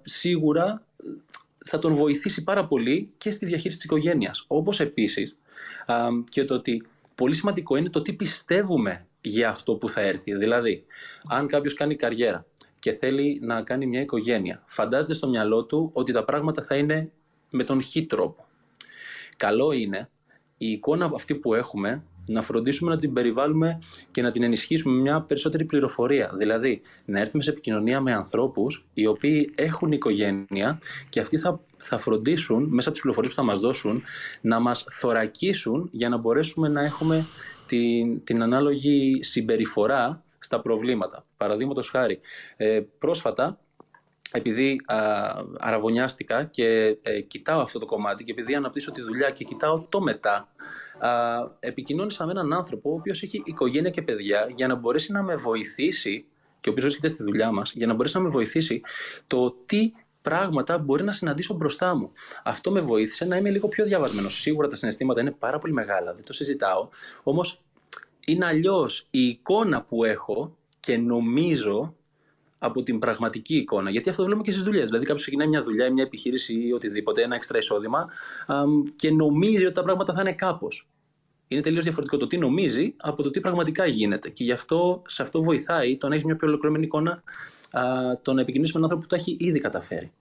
σίγουρα θα τον βοηθήσει πάρα πολύ και στη διαχείριση της οικογένειας. Όπως επίσης και το ότι πολύ σημαντικό είναι το τι πιστεύουμε για αυτό που θα έρθει. Δηλαδή, αν κάποιος κάνει καριέρα και θέλει να κάνει μια οικογένεια, φαντάζεται στο μυαλό του ότι τα πράγματα θα είναι με τον χ τρόπο. Καλό είναι η εικόνα αυτή που έχουμε να φροντίσουμε να την περιβάλλουμε και να την ενισχύσουμε με μια περισσότερη πληροφορία. Δηλαδή, να έρθουμε σε επικοινωνία με ανθρώπους οι οποίοι έχουν οικογένεια και αυτοί θα, θα φροντίσουν μέσα από τις πληροφορίες που θα μας δώσουν να μας θωρακίσουν για να μπορέσουμε να έχουμε την, την ανάλογη συμπεριφορά στα προβλήματα. Παραδείγματος χάρη, ε, πρόσφατα επειδή α, αραβωνιάστηκα και ε, κοιτάω αυτό το κομμάτι και επειδή αναπτύσσω τη δουλειά και κοιτάω το μετά, α, επικοινώνησα με έναν άνθρωπο ο οποίος έχει οικογένεια και παιδιά για να μπορέσει να με βοηθήσει και ο οποίος βρίσκεται στη δουλειά μας, για να μπορέσει να με βοηθήσει το τι πράγματα μπορεί να συναντήσω μπροστά μου. Αυτό με βοήθησε να είμαι λίγο πιο διαβασμένος. Σίγουρα τα συναισθήματα είναι πάρα πολύ μεγάλα, δεν το συζητάω. Όμως είναι αλλιώς η εικόνα που έχω και νομίζω από την πραγματική εικόνα. Γιατί αυτό το βλέπουμε και στις δουλειές. Δηλαδή, κάποιος ξεκινάει μια δουλειά, μια επιχείρηση ή οτιδήποτε, ένα έξτρα εισόδημα και νομίζει ότι τα πράγματα θα είναι κάπως. Είναι τελείως διαφορετικό το τι νομίζει από το τι πραγματικά γίνεται. Και γι' αυτό σε αυτό βοηθάει το να έχεις μια πιο ολοκληρωμένη εικόνα το να επικοινωνήσει με έναν άνθρωπο που το έχει ήδη καταφέρει.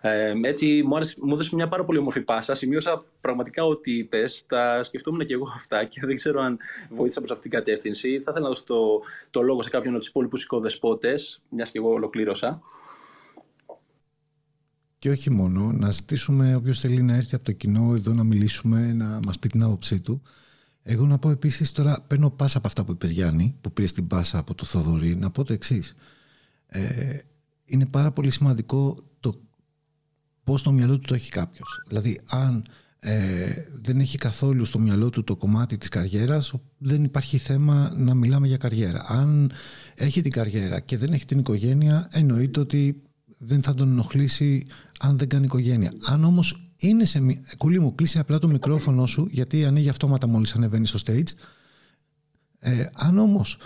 Ε, έτσι μου, άρεσε, μου έδωσε μια πάρα πολύ όμορφη πάσα. Σημείωσα πραγματικά ό,τι είπες. Τα σκεφτόμουν και εγώ αυτά και δεν ξέρω αν βοήθησα προς αυτήν την κατεύθυνση. Θα ήθελα να δώσω το, το λόγο σε κάποιον από τους υπόλοιπους οικοδεσπότες, μιας και εγώ ολοκλήρωσα. Και όχι μόνο, να ζητήσουμε όποιος θέλει να έρθει από το κοινό εδώ να μιλήσουμε, να μας πει την άποψή του. Εγώ να πω επίσης τώρα, παίρνω πάσα από αυτά που είπες Γιάννη, που πήρες την πάσα από το Θοδωρή, να πω το εξής. Ε, είναι πάρα πολύ σημαντικό το Πώ στο μυαλό του το έχει κάποιος. Δηλαδή, αν ε, δεν έχει καθόλου στο μυαλό του το κομμάτι της καριέρας, δεν υπάρχει θέμα να μιλάμε για καριέρα. Αν έχει την καριέρα και δεν έχει την οικογένεια, εννοείται ότι δεν θα τον ενοχλήσει αν δεν κάνει οικογένεια. Αν όμως είναι σε... Κούλη μου, κλείσει απλά το μικρόφωνο σου, γιατί ανοίγει αυτόματα μόλις ανεβαίνει στο stage. Ε, αν όμως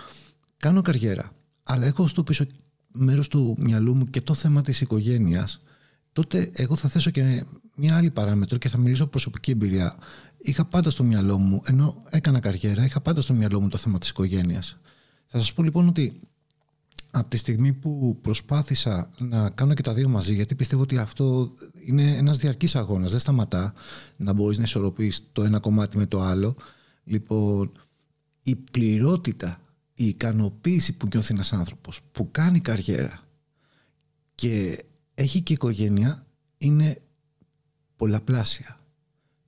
κάνω καριέρα, αλλά έχω στο πίσω μέρος του μυαλού μου και το θέμα της οικογένειας, τότε εγώ θα θέσω και μια άλλη παράμετρο και θα μιλήσω προσωπική εμπειρία. είχα πάντα στο μυαλό μου, ενώ έκανα καριέρα, είχα πάντα στο μυαλό μου το θέμα της οικογένειας. Θα σας πω λοιπόν ότι από τη στιγμή που προσπάθησα να κάνω και τα δύο μαζί, γιατί πιστεύω ότι αυτό είναι ένας διαρκής αγώνας, δεν σταματά να μπορείς να ισορροπείς το ένα κομμάτι με το άλλο. Λοιπόν, η πληρότητα, η ικανοποίηση που νιώθει ένας άνθρωπος, που κάνει καριέρα και έχει και οικογένεια, είναι πολλαπλάσια.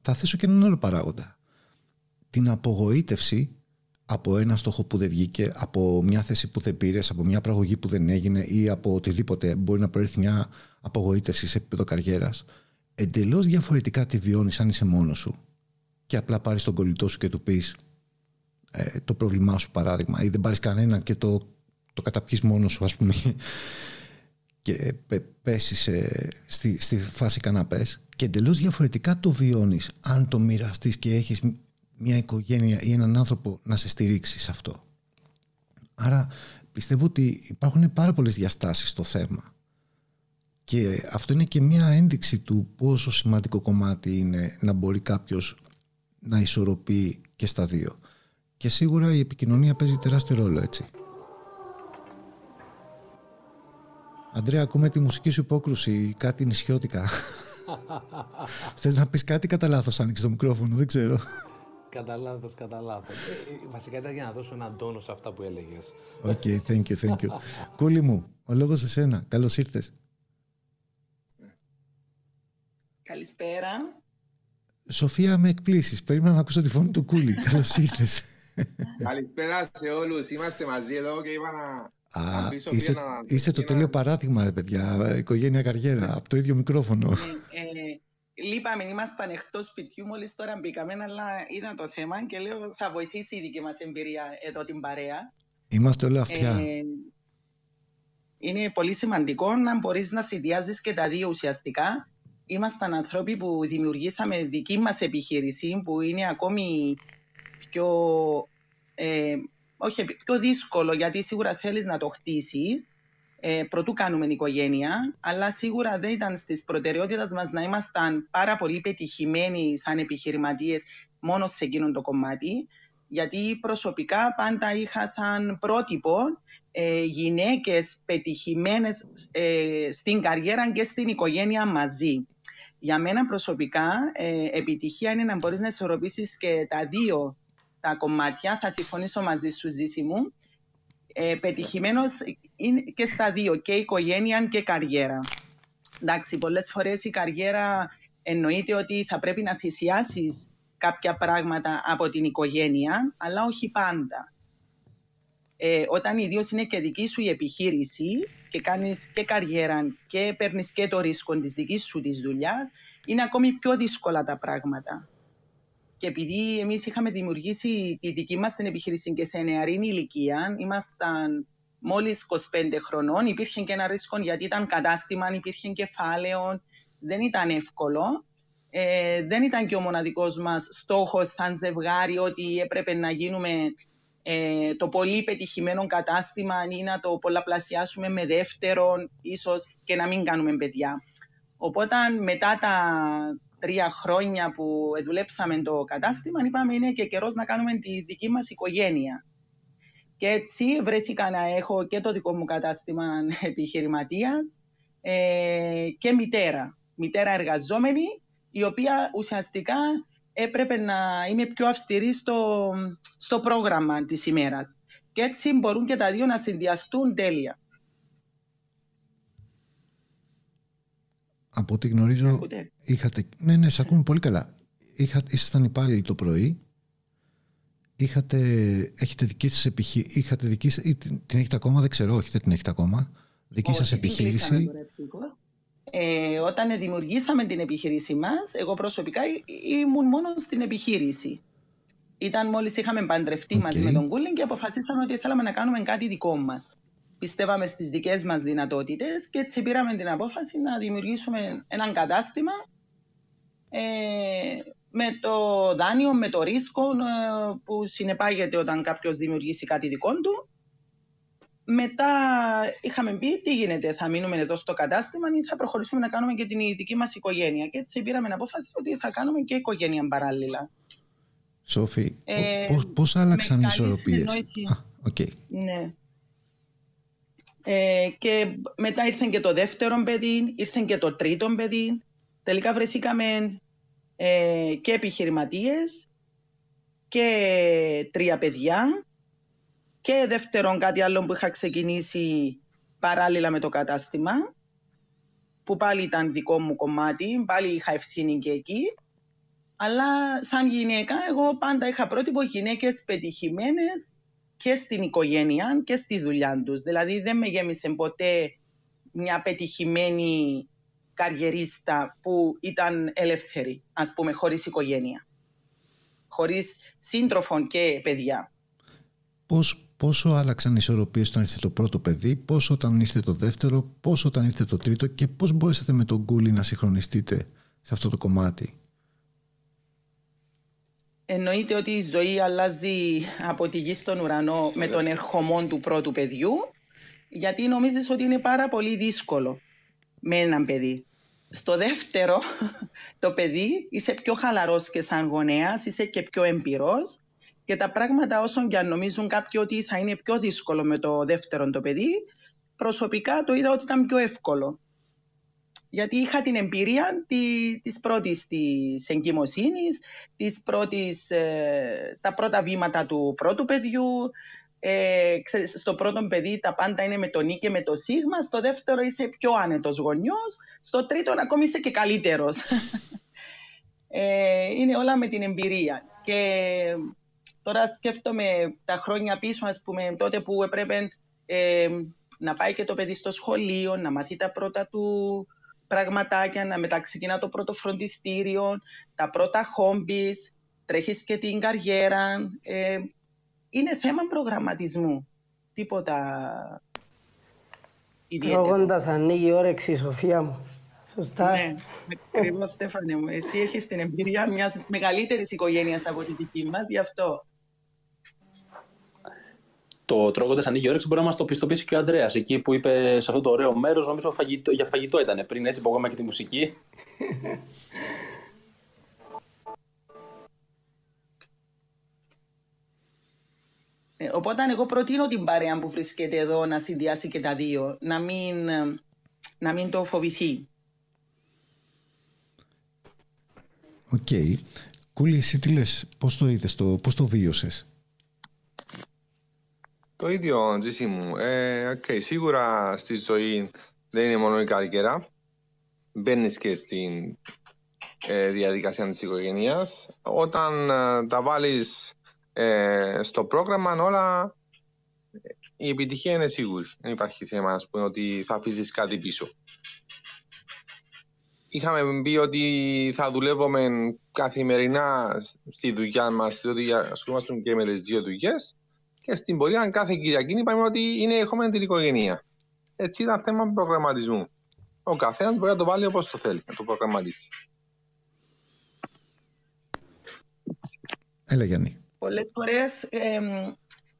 Θα θέσω και έναν άλλο παράγοντα. Την απογοήτευση από ένα στόχο που δεν βγήκε, από μια θέση που δεν πήρες, από μια πραγωγή που δεν έγινε ή από οτιδήποτε μπορεί να προέρθει μια απογοήτευση σε επίπεδο καριέρας. Εντελώς διαφορετικά τη βιώνεις αν είσαι μόνος σου και απλά πάρεις τον κολλητό σου και του πεις ε, το πρόβλημά σου, παράδειγμα, ή δεν πάρεις κανέναν και το, το καταπιείς μόνος σου, ας πούμε, και πέσεις στη, στη φάση καναπέ. Και εντελώς διαφορετικά το βιώνεις αν το μοιραστείς και έχεις μια οικογένεια ή έναν άνθρωπο να σε στηρίξει σε αυτό. Άρα πιστεύω ότι υπάρχουν πάρα πολλές διαστάσεις στο θέμα. Και αυτό είναι και μια ένδειξη του πόσο σημαντικό κομμάτι είναι να μπορεί κάποιος να ισορροπεί και στα δύο. Και σίγουρα η επικοινωνία παίζει τεράστιο ρόλο, έτσι. Αντρέα, ακούμε τη μουσική σου υπόκρουση, κάτι νησιώτικα. Θες να πεις κάτι κατά λάθος άνοιξε το μικρόφωνο, δεν ξέρω. Κατά λάθος, κατά λάθος. Ε, ε, βασικά ήταν για να δώσω έναν τόνο σε αυτά που έλεγες. OK, okay, thank you, thank you. Κούλη μου, ο λόγος σε σένα. Καλώς ήρθες. Καλησπέρα. Σοφία, με εκπλήσεις. Περίμενα να ακούσω τη φωνή του Κούλη. Καλώς ήρθες. Καλησπέρα σε όλους. Είμαστε μαζί εδώ και είπα να... Α, είστε, να... είστε το τέλειο παράδειγμα, ρε παιδιά. Οικογένεια καριέρα, από το ίδιο μικρόφωνο. Ε, ε, Λείπαμε, ήμασταν εκτός σπιτιού μόλις τώρα μπήκαμε, αλλά είδα το θέμα και λέω θα βοηθήσει η δική μας εμπειρία εδώ την παρέα. Είμαστε όλα αυτιά. Ε, είναι πολύ σημαντικό να μπορείς να συνδυάζεις και τα δύο ουσιαστικά. Ήμασταν άνθρωποι που δημιουργήσαμε δική μας επιχείρηση που είναι ακόμη πιο, ε, όχι, πιο δύσκολο γιατί σίγουρα θέλεις να το χτίσεις ε, πρωτού κάνουμε οικογένεια, αλλά σίγουρα δεν ήταν στις προτεραιότητες μας να ήμασταν πάρα πολύ πετυχημένοι σαν επιχειρηματίες μόνο σε εκείνον το κομμάτι. Γιατί προσωπικά πάντα είχα σαν πρότυπο ε, γυναίκες πετυχημένες ε, στην καριέρα και στην οικογένεια μαζί. Για μένα προσωπικά ε, επιτυχία είναι να μπορείς να ισορροπήσεις και τα δύο τα κομμάτια. Θα συμφωνήσω μαζί σου Ζήση μου ε, πετυχημένος και στα δύο, και οικογένεια και καριέρα. Εντάξει, πολλές φορές η καριέρα εννοείται ότι θα πρέπει να θυσιάσεις κάποια πράγματα από την οικογένεια, αλλά όχι πάντα. Ε, όταν ιδίω είναι και δική σου η επιχείρηση και κάνεις και καριέρα και παίρνεις και το ρίσκο της δικής σου της δουλειάς, είναι ακόμη πιο δύσκολα τα πράγματα. Και επειδή εμείς είχαμε δημιουργήσει τη δική μας την επιχείρηση και σε νεαρή ηλικία, ήμασταν μόλις 25 χρονών, υπήρχε και ένα ρίσκο γιατί ήταν κατάστημα, υπήρχε κεφάλαιο, δεν ήταν εύκολο. Ε, δεν ήταν και ο μοναδικός μας στόχος σαν ζευγάρι ότι έπρεπε να γίνουμε ε, το πολύ πετυχημένο κατάστημα ή να το πολλαπλασιάσουμε με δεύτερον, ίσως και να μην κάνουμε παιδιά. Οπότε μετά τα, τρία χρόνια που δουλέψαμε το κατάστημα, είπαμε είναι και καιρός να κάνουμε τη δική μας οικογένεια. Και έτσι βρέθηκα να έχω και το δικό μου κατάστημα επιχειρηματίας ε, και μητέρα. Μητέρα εργαζόμενη, η οποία ουσιαστικά έπρεπε να είμαι πιο αυστηρή στο, στο πρόγραμμα της ημέρας. Και έτσι μπορούν και τα δύο να συνδυαστούν τέλεια. Από ό,τι γνωρίζω, είχατε... Ναι, ναι, σε ακούμε πολύ καλά. Είχα... Ήσασταν υπάλληλοι το πρωί. Είχατε... Έχετε δική σας επιχείρηση... Είχατε δική... την... την έχετε ακόμα, δεν ξέρω, όχι, δεν την έχετε ακόμα. Δική σας επιχείρηση. Ε, όταν δημιουργήσαμε την επιχείρησή μας, εγώ προσωπικά ήμουν μόνος στην επιχείρηση. Ήταν μόλις είχαμε παντρευτεί okay. μαζί με τον Κούλιν και αποφασίσαμε ότι θέλαμε να κάνουμε κάτι δικό μας πιστεύαμε στις δικές μας δυνατότητες και έτσι πήραμε την απόφαση να δημιουργήσουμε έναν κατάστημα ε, με το δάνειο, με το ρίσκο ε, που συνεπάγεται όταν κάποιος δημιουργήσει κάτι δικό του. Μετά είχαμε πει τι γίνεται, θα μείνουμε εδώ στο κατάστημα ή θα προχωρήσουμε να κάνουμε και την δική μας οικογένεια. Και έτσι πήραμε την απόφαση ότι θα κάνουμε και οικογένεια παράλληλα. Σόφη, ε, πώς, πώς άλλαξαν οι ισορροπίες; Α, okay. Ναι. Ε, και μετά ήρθε και το δεύτερο παιδί, ήρθε και το τρίτο παιδί. Τελικά βρεθήκαμε ε, και επιχειρηματίες και τρία παιδιά και δεύτερον κάτι άλλο που είχα ξεκινήσει παράλληλα με το κατάστημα που πάλι ήταν δικό μου κομμάτι, πάλι είχα ευθύνη και εκεί. Αλλά σαν γυναίκα, εγώ πάντα είχα πρότυπο γυναίκες πετυχημένες και στην οικογένεια και στη δουλειά τους. Δηλαδή δεν με γέμισε ποτέ μια πετυχημένη καριερίστα που ήταν ελεύθερη, ας πούμε, χωρίς οικογένεια. Χωρίς σύντροφων και παιδιά. Πώς, πόσο άλλαξαν οι ισορροπίες όταν ήρθε το πρώτο παιδί, πόσο όταν ήρθε το δεύτερο, πόσο όταν ήρθε το τρίτο και πώς μπορέσατε με τον Κούλι να συγχρονιστείτε σε αυτό το κομμάτι; Εννοείται ότι η ζωή αλλάζει από τη γη στον ουρανό με τον ερχομό του πρώτου παιδιού, γιατί νομίζεις ότι είναι πάρα πολύ δύσκολο με έναν παιδί. Στο δεύτερο, το παιδί είσαι πιο χαλαρός και σαν γονέας, είσαι και πιο εμπειρός και τα πράγματα όσον και αν νομίζουν κάποιοι ότι θα είναι πιο δύσκολο με το δεύτερο το παιδί, προσωπικά το είδα ότι ήταν πιο εύκολο. Γιατί είχα την εμπειρία τη, της πρώτης της εγκυμοσύνης, της πρώτης, ε, τα πρώτα βήματα του πρώτου παιδιού. Ε, ξέρεις, στο πρώτο παιδί τα πάντα είναι με το νι και με το σίγμα, στο δεύτερο είσαι πιο άνετος γονιός, στο τρίτο ακόμη είσαι και καλύτερος. ε, είναι όλα με την εμπειρία. Και τώρα σκέφτομαι τα χρόνια πίσω, ας πούμε, τότε που έπρεπε ε, να πάει και το παιδί στο σχολείο, να μάθει τα πρώτα του πραγματάκια, να μεταξεκινά το πρώτο φροντιστήριο, τα πρώτα χόμπις, τρέχεις και την καριέρα. Ε, είναι θέμα προγραμματισμού. Τίποτα ιδιαίτερο. Τρώγοντας ανοίγει η όρεξη, Σοφία μου. Σωστά. Ναι, ακριβώ Στέφανε μου. Εσύ έχεις την εμπειρία μιας μεγαλύτερης οικογένειας από τη δική μας, γι' αυτό το τρώγοντας ανοίγει όρεξη μπορεί να μας το πιστοποιήσει και ο Αντρέα. Εκεί που είπε σε αυτό το ωραίο μέρος, νομίζω φαγητό, για φαγητό ήταν πριν, έτσι που ακόμα και τη μουσική. Ε, οπότε εγώ προτείνω την παρέα που βρίσκεται εδώ να συνδυάσει και τα δύο, να μην, να μην το φοβηθεί. OK. Okay. Κούλη, εσύ τι λες, πώς το είδες, το, πώς το βίωσες; Το ίδιο, Τζίσι μου. Ε, okay, σίγουρα στη ζωή δεν είναι μόνο η καριέρα. Μπαίνεις και στην ε, διαδικασία της οικογένειας. Όταν ε, τα βάλεις ε, στο πρόγραμμα όλα, η επιτυχία είναι σίγουρη. Δεν υπάρχει θέμα να πούμε, ότι θα αφήσεις κάτι πίσω. Είχαμε πει ότι θα δουλεύουμε καθημερινά στη δουλειά μας, διότι ασχολούμαστε και με τις δύο δουλειές και στην πορεία κάθε Κυριακή είπαμε ότι είναι έχουμε την οικογένεια. Έτσι ήταν θέμα προγραμματισμού. Ο καθένας μπορεί να το βάλει όπως το θέλει, να το προγραμματίσει. Έλα Γιάννη. Πολλές φορές ε,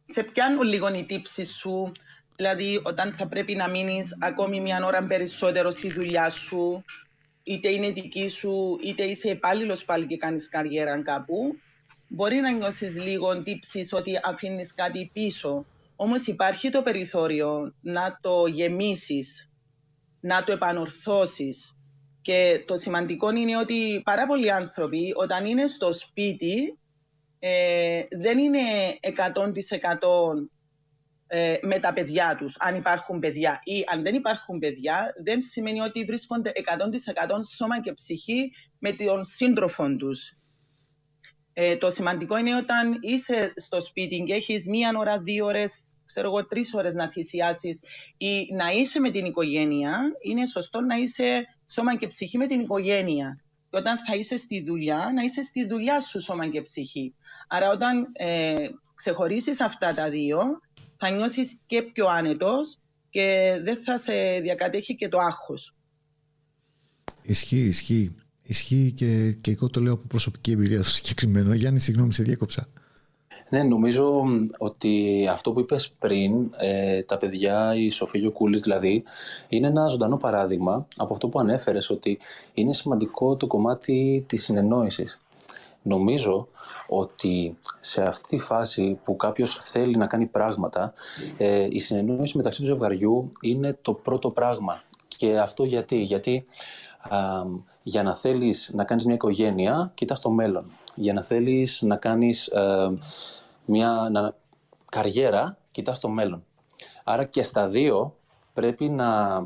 σε πιάνουν λίγο οι τύψεις σου. Δηλαδή, όταν θα πρέπει να μείνεις ακόμη μια ώρα περισσότερο στη δουλειά σου, είτε είναι δική σου, είτε είσαι υπάλληλος πάλι και κάνεις καριέρα κάπου, Μπορεί να νιώσεις λίγο τύψεις ότι αφήνεις κάτι πίσω, όμως υπάρχει το περιθώριο να το γεμίσεις, να το επανορθώσεις. Και το σημαντικό είναι ότι πάρα πολλοί άνθρωποι όταν είναι στο σπίτι ε, δεν είναι 100% ε, με τα παιδιά τους, αν υπάρχουν παιδιά ή αν δεν υπάρχουν παιδιά, δεν σημαίνει ότι βρίσκονται 100% σώμα και ψυχή με τον σύντροφο τους. Ε, το σημαντικό είναι όταν είσαι στο σπίτι και έχεις μία ώρα, δύο ώρες, ξέρω εγώ, τρεις ώρες να θυσιάσεις ή να είσαι με την οικογένεια, είναι σωστό να είσαι σώμα και ψυχή με την οικογένεια. Και όταν θα είσαι στη δουλειά, να είσαι στη δουλειά σου σώμα και ψυχή. Άρα όταν ε, ξεχωρίσεις αυτά τα δύο, θα νιώσεις και πιο άνετος και δεν θα σε διακατέχει και το άγχος. Ισχύει, ισχύει. Ισχύει και, και εγώ το λέω από προσωπική εμπειρία στο συγκεκριμένο. Γιάννη, συγγνώμη, σε διέκοψα. Ναι, νομίζω ότι αυτό που είπες πριν, ε, τα παιδιά, η Σοφία Κούλης δηλαδή, είναι ένα ζωντανό παράδειγμα από αυτό που ανέφερες, ότι είναι σημαντικό το κομμάτι της συνεννόησης. Νομίζω ότι σε αυτή τη φάση που κάποιος θέλει να κάνει πράγματα, ε, η συνεννόηση μεταξύ του ζευγαριού είναι το πρώτο πράγμα. Και αυτό γιατί, γιατί για να θέλεις να κάνεις μια οικογένεια, κοιτάς το μέλλον. Για να θέλεις να κάνεις ε, μια να, καριέρα, κοιτάς το μέλλον. Άρα και στα δύο πρέπει να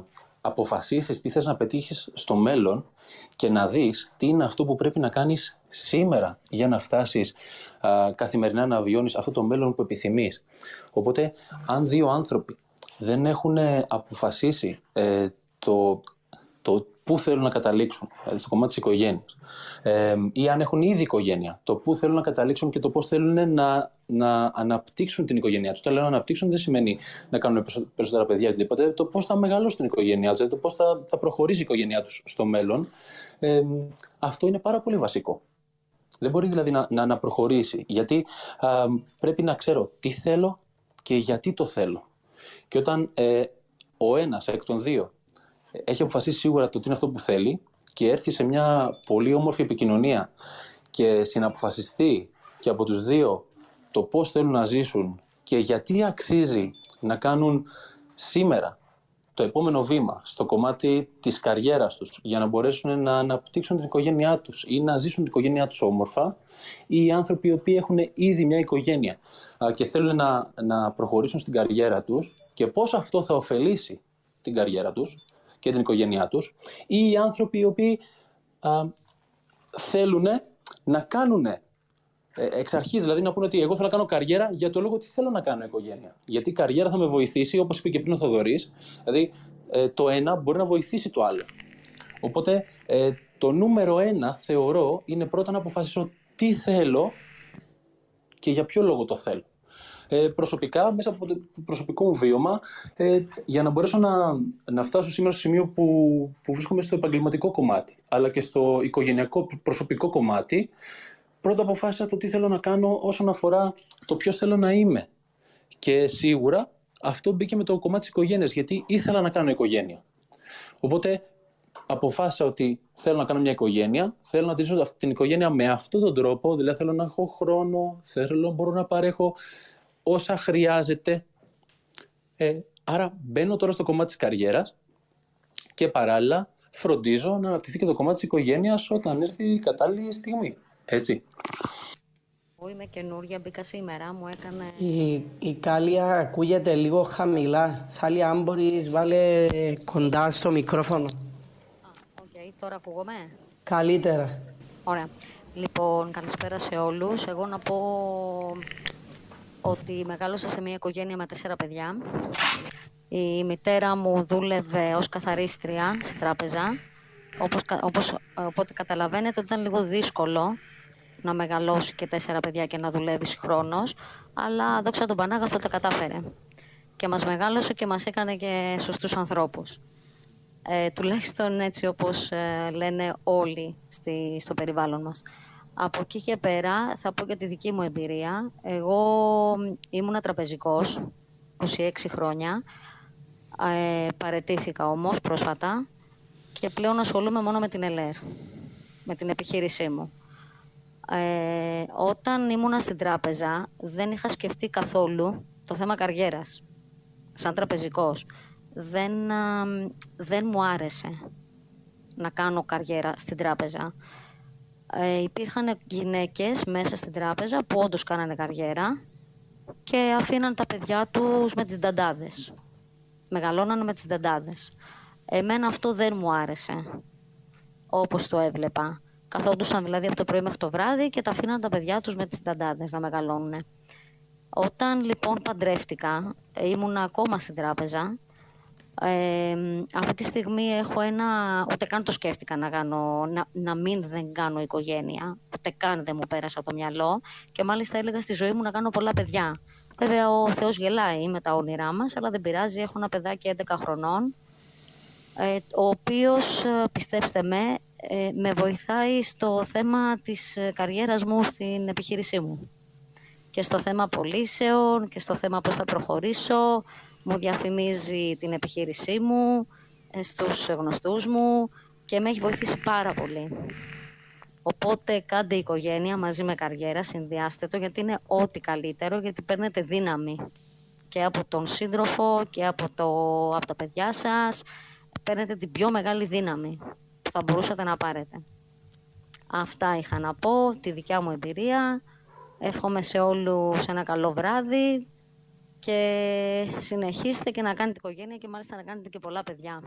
αποφασίσεις τι θες να πετύχεις στο μέλλον και να δεις τι είναι αυτό που πρέπει να κάνεις σήμερα για να φτάσεις α, καθημερινά να βιώνεις αυτό το μέλλον που επιθυμείς. Οπότε, αν δύο άνθρωποι δεν έχουν αποφασίσει ε, το, το πού θέλουν να καταλήξουν, δηλαδή στο κομμάτι της οικογένειας. Ε, ή αν έχουν ήδη οικογένεια, το πού θέλουν να καταλήξουν και το πώς θέλουν να, να αναπτύξουν την οικογένειά τους. Όταν λέω να αναπτύξουν, δεν σημαίνει να κάνουν περισσότερα παιδιά ή οτιδήποτε. Το πώς θα μεγαλώσουν την οικογένειά τους, δηλαδή το πώς θα, θα προχωρήσει η οικογένειά τους στο μέλλον. Ε, αυτό είναι πάρα πολύ βασικό. Δεν μπορεί δηλαδή να, να, να προχωρήσει. Γιατί α, πρέπει να ξέρω τι θέλω και γιατί το θέλω. Και όταν ε, ο ένας εκ των δύο έχει αποφασίσει σίγουρα το τι είναι αυτό που θέλει και έρθει σε μια πολύ όμορφη επικοινωνία και συναποφασιστεί και από τους δύο το πώς θέλουν να ζήσουν και γιατί αξίζει να κάνουν σήμερα το επόμενο βήμα στο κομμάτι της καριέρας τους για να μπορέσουν να αναπτύξουν την οικογένειά τους ή να ζήσουν την οικογένειά τους όμορφα ή οι άνθρωποι οι οποίοι έχουν ήδη μια οικογένεια και θέλουν να, να προχωρήσουν στην καριέρα τους και πώς αυτό θα ωφελήσει την καριέρα τους και την οικογένειά τους ή οι άνθρωποι οι οποίοι α, θέλουν να κάνουν ε, εξ αρχής, δηλαδή να πούνε ότι εγώ θέλω να κάνω καριέρα για το λόγο ότι θέλω να κάνω οικογένεια. Γιατί η καριέρα θα με βοηθήσει, όπως είπε και πριν ο Θοδωρής, δηλαδή ε, το ένα μπορεί να βοηθήσει το άλλο. Οπότε ε, το νούμερο ένα θεωρώ είναι πρώτα να αποφασίσω τι θέλω και για ποιο λόγο το θέλω. Ε, προσωπικά, μέσα από το προσωπικό μου βίωμα, ε, για να μπορέσω να, να φτάσω σήμερα στο σημείο που, που βρίσκομαι στο επαγγελματικό κομμάτι, αλλά και στο οικογενειακό προσωπικό κομμάτι, πρώτα αποφάσισα το τι θέλω να κάνω όσον αφορά το ποιος θέλω να είμαι. Και σίγουρα αυτό μπήκε με το κομμάτι της οικογένειας, γιατί ήθελα να κάνω οικογένεια. Οπότε αποφάσισα ότι θέλω να κάνω μια οικογένεια, θέλω να τηρήσω την οικογένεια με αυτόν τον τρόπο, δηλαδή θέλω να έχω χρόνο, θέλω μπορώ να παρέχω όσα χρειάζεται. Ε, άρα μπαίνω τώρα στο κομμάτι της καριέρας και παράλληλα φροντίζω να αναπτυχθεί και το κομμάτι της οικογένειας όταν έρθει η κατάλληλη στιγμή. Έτσι. Εγώ είμαι καινούργια, μπήκα σήμερα, μου έκανε... Η, η Θάλια ακούγεται λίγο χαμηλά. Θάλια, αν μπορείς, βάλε κοντά στο μικρόφωνο. OK, okay, τώρα ακούγομαι; Καλύτερα. Ωραία. Λοιπόν, καλησπέρα σε όλους. Εγώ να πω ότι μεγάλωσα σε μια οικογένεια με τέσσερα παιδιά. Η μητέρα μου δούλευε ως καθαρίστρια στην τράπεζα. Όπως, όπως, οπότε καταλαβαίνετε ότι ήταν λίγο δύσκολο να μεγαλώσει και τέσσερα παιδιά και να δουλεύεις χρόνος, αλλά δόξα τον Πανάγαθο τα κατάφερε. Και μας μεγάλωσε και μας έκανε και σωστούς ανθρώπους. Ε, τουλάχιστον έτσι όπως ε, λένε όλοι στη, στο περιβάλλον μας. Από εκεί και πέρα θα πω για τη δική μου εμπειρία. Εγώ ήμουνα τραπεζικός 26 χρόνια. Ε, παρετήθηκα όμως πρόσφατα και πλέον ασχολούμαι μόνο με την ΕΛΕΡ, με την επιχείρησή μου. Ε, όταν ήμουνα στην τράπεζα δεν είχα σκεφτεί καθόλου το θέμα καριέρας, σαν τραπεζικός. Δεν, δεν μου άρεσε να κάνω καριέρα στην τράπεζα ε, υπήρχαν γυναίκες μέσα στην τράπεζα που όντως κάνανε καριέρα και αφήναν τα παιδιά τους με τις νταντάδες. Μεγαλώναν με τις νταντάδες. Εμένα αυτό δεν μου άρεσε, όπως το έβλεπα. Καθόντουσαν δηλαδή από το πρωί μέχρι το βράδυ και τα αφήναν τα παιδιά τους με τις νταντάδες να μεγαλώνουν. Όταν λοιπόν παντρεύτηκα, ήμουν ακόμα στην τράπεζα ε, αυτή τη στιγμή έχω ένα, ούτε καν το σκέφτηκα να, κάνω, να, να μην δεν κάνω οικογένεια, ούτε καν δεν μου πέρασε από το μυαλό και μάλιστα έλεγα στη ζωή μου να κάνω πολλά παιδιά. Βέβαια ο Θεός γελάει με τα όνειρά μας, αλλά δεν πειράζει, έχω ένα παιδάκι 11 χρονών, ε, ο οποίος, ε, πιστέψτε με, ε, με βοηθάει στο θέμα της ε, καριέρας μου στην επιχείρησή μου. Και στο θέμα πωλήσεων και στο θέμα πώς θα προχωρήσω, μου διαφημίζει την επιχείρησή μου, ε, στους γνωστούς μου και με έχει βοηθήσει πάρα πολύ. Οπότε κάντε οικογένεια μαζί με καριέρα, συνδυάστε το γιατί είναι ό,τι καλύτερο γιατί παίρνετε δύναμη και από τον σύντροφο και από, το, από τα παιδιά σας παίρνετε την πιο μεγάλη δύναμη που θα μπορούσατε να πάρετε. Αυτά είχα να πω, τη δικιά μου εμπειρία. Εύχομαι σε όλους ένα καλό βράδυ και συνεχίστε και να κάνετε οικογένεια και μάλιστα να κάνετε και πολλά παιδιά.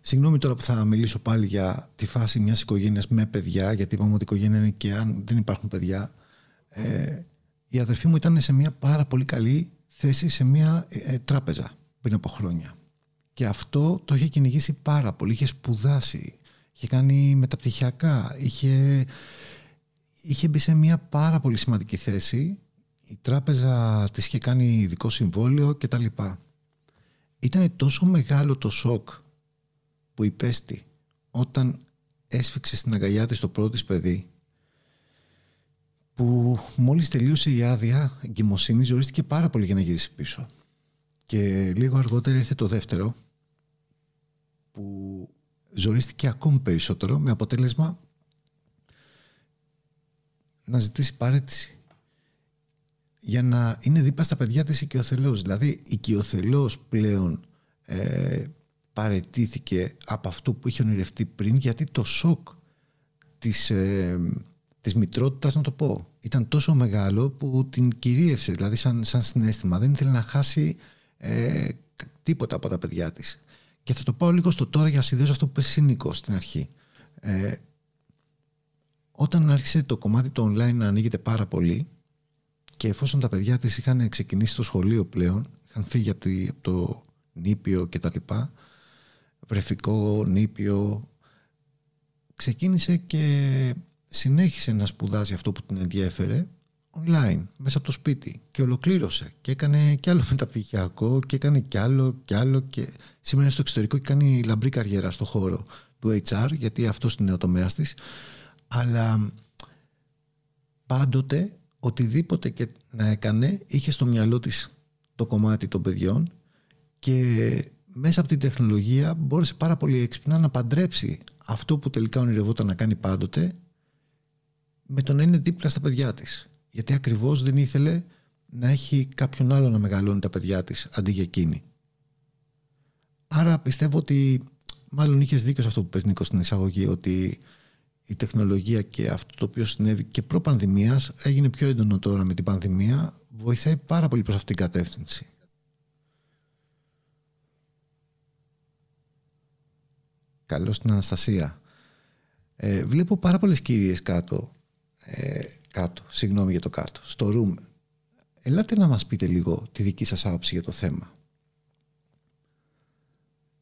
Συγγνώμη τώρα που θα μιλήσω πάλι για τη φάση μιας οικογένειας με παιδιά, γιατί είπαμε ότι η οικογένεια είναι και αν δεν υπάρχουν παιδιά. Ε, η αδερφή μου ήταν σε μια πάρα πολύ καλή θέση σε μια ε, τράπεζα πριν από χρόνια. Και αυτό το είχε κυνηγήσει πάρα πολύ, είχε σπουδάσει, είχε κάνει μεταπτυχιακά, είχε, είχε μπει σε μια πάρα πολύ σημαντική θέση. Η τράπεζα της είχε κάνει ειδικό συμβόλαιο κτλ. Ήταν τόσο μεγάλο το σοκ που υπέστη όταν έσφιξε στην αγκαλιά της το πρώτο της παιδί που μόλις τελείωσε η άδεια εγκυμοσύνη ζορίστηκε πάρα πολύ για να γυρίσει πίσω. Και λίγο αργότερα ήρθε το δεύτερο που ζορίστηκε ακόμη περισσότερο με αποτέλεσμα να ζητήσει παρέτηση για να είναι δίπλα στα παιδιά της οικειοθελώς. Δηλαδή η οικειοθελώς πλέον ε, παρετήθηκε από αυτό που είχε ονειρευτεί πριν γιατί το σοκ της, ε, της μητρότητας να το πω ήταν τόσο μεγάλο που την κυρίευσε. Δηλαδή σαν, σαν συνέστημα. Δεν ήθελε να χάσει ε, τίποτα από τα παιδιά της. Και θα το πάω λίγο στο τώρα για να συνδέσω αυτό που πες εσύ Νίκο στην αρχή. Ε, όταν άρχισε το κομμάτι το online να ανοίγεται πάρα πολύ και εφόσον τα παιδιά της είχαν ξεκινήσει το σχολείο πλέον είχαν φύγει από, από το νήπιο και τα λοιπά βρεφικό, νήπιο ξεκίνησε και συνέχισε να σπουδάζει αυτό που την ενδιέφερε online, μέσα από το σπίτι. Και ολοκλήρωσε. Και έκανε κι άλλο μεταπτυχιακό και έκανε κι άλλο κι άλλο και σήμερα είναι στο εξωτερικό και κάνει λαμπρή καριέρα στο χώρο του HR γιατί αυτό είναι ο τομέας της. Αλλά πάντοτε οτιδήποτε και να έκανε είχε στο μυαλό της το κομμάτι των παιδιών και μέσα από την τεχνολογία μπόρεσε πάρα πολύ έξυπνα να παντρέψει αυτό που τελικά ονειρευόταν να κάνει πάντοτε με το να είναι δίπλα στα παιδιά της. Γιατί ακριβώς δεν ήθελε να έχει κάποιον άλλο να μεγαλώνει τα παιδιά της αντί για εκείνη. Άρα πιστεύω ότι μάλλον είχες δίκιο σε αυτό που πες Νίκος στην εισαγωγή ότι η τεχνολογία και αυτό το οποίο συνέβη και προ-πανδημίας έγινε πιο έντονο τώρα με την πανδημία βοηθάει πάρα πολύ προς αυτήν την κατεύθυνση. Καλώς στην Αναστασία. Ε, βλέπω πάρα πολλές κυρίες κάτω. Ε, κάτω, συγγνώμη για το κάτω. Στο room. Ελάτε να μας πείτε λίγο τη δική σας άποψη για το θέμα.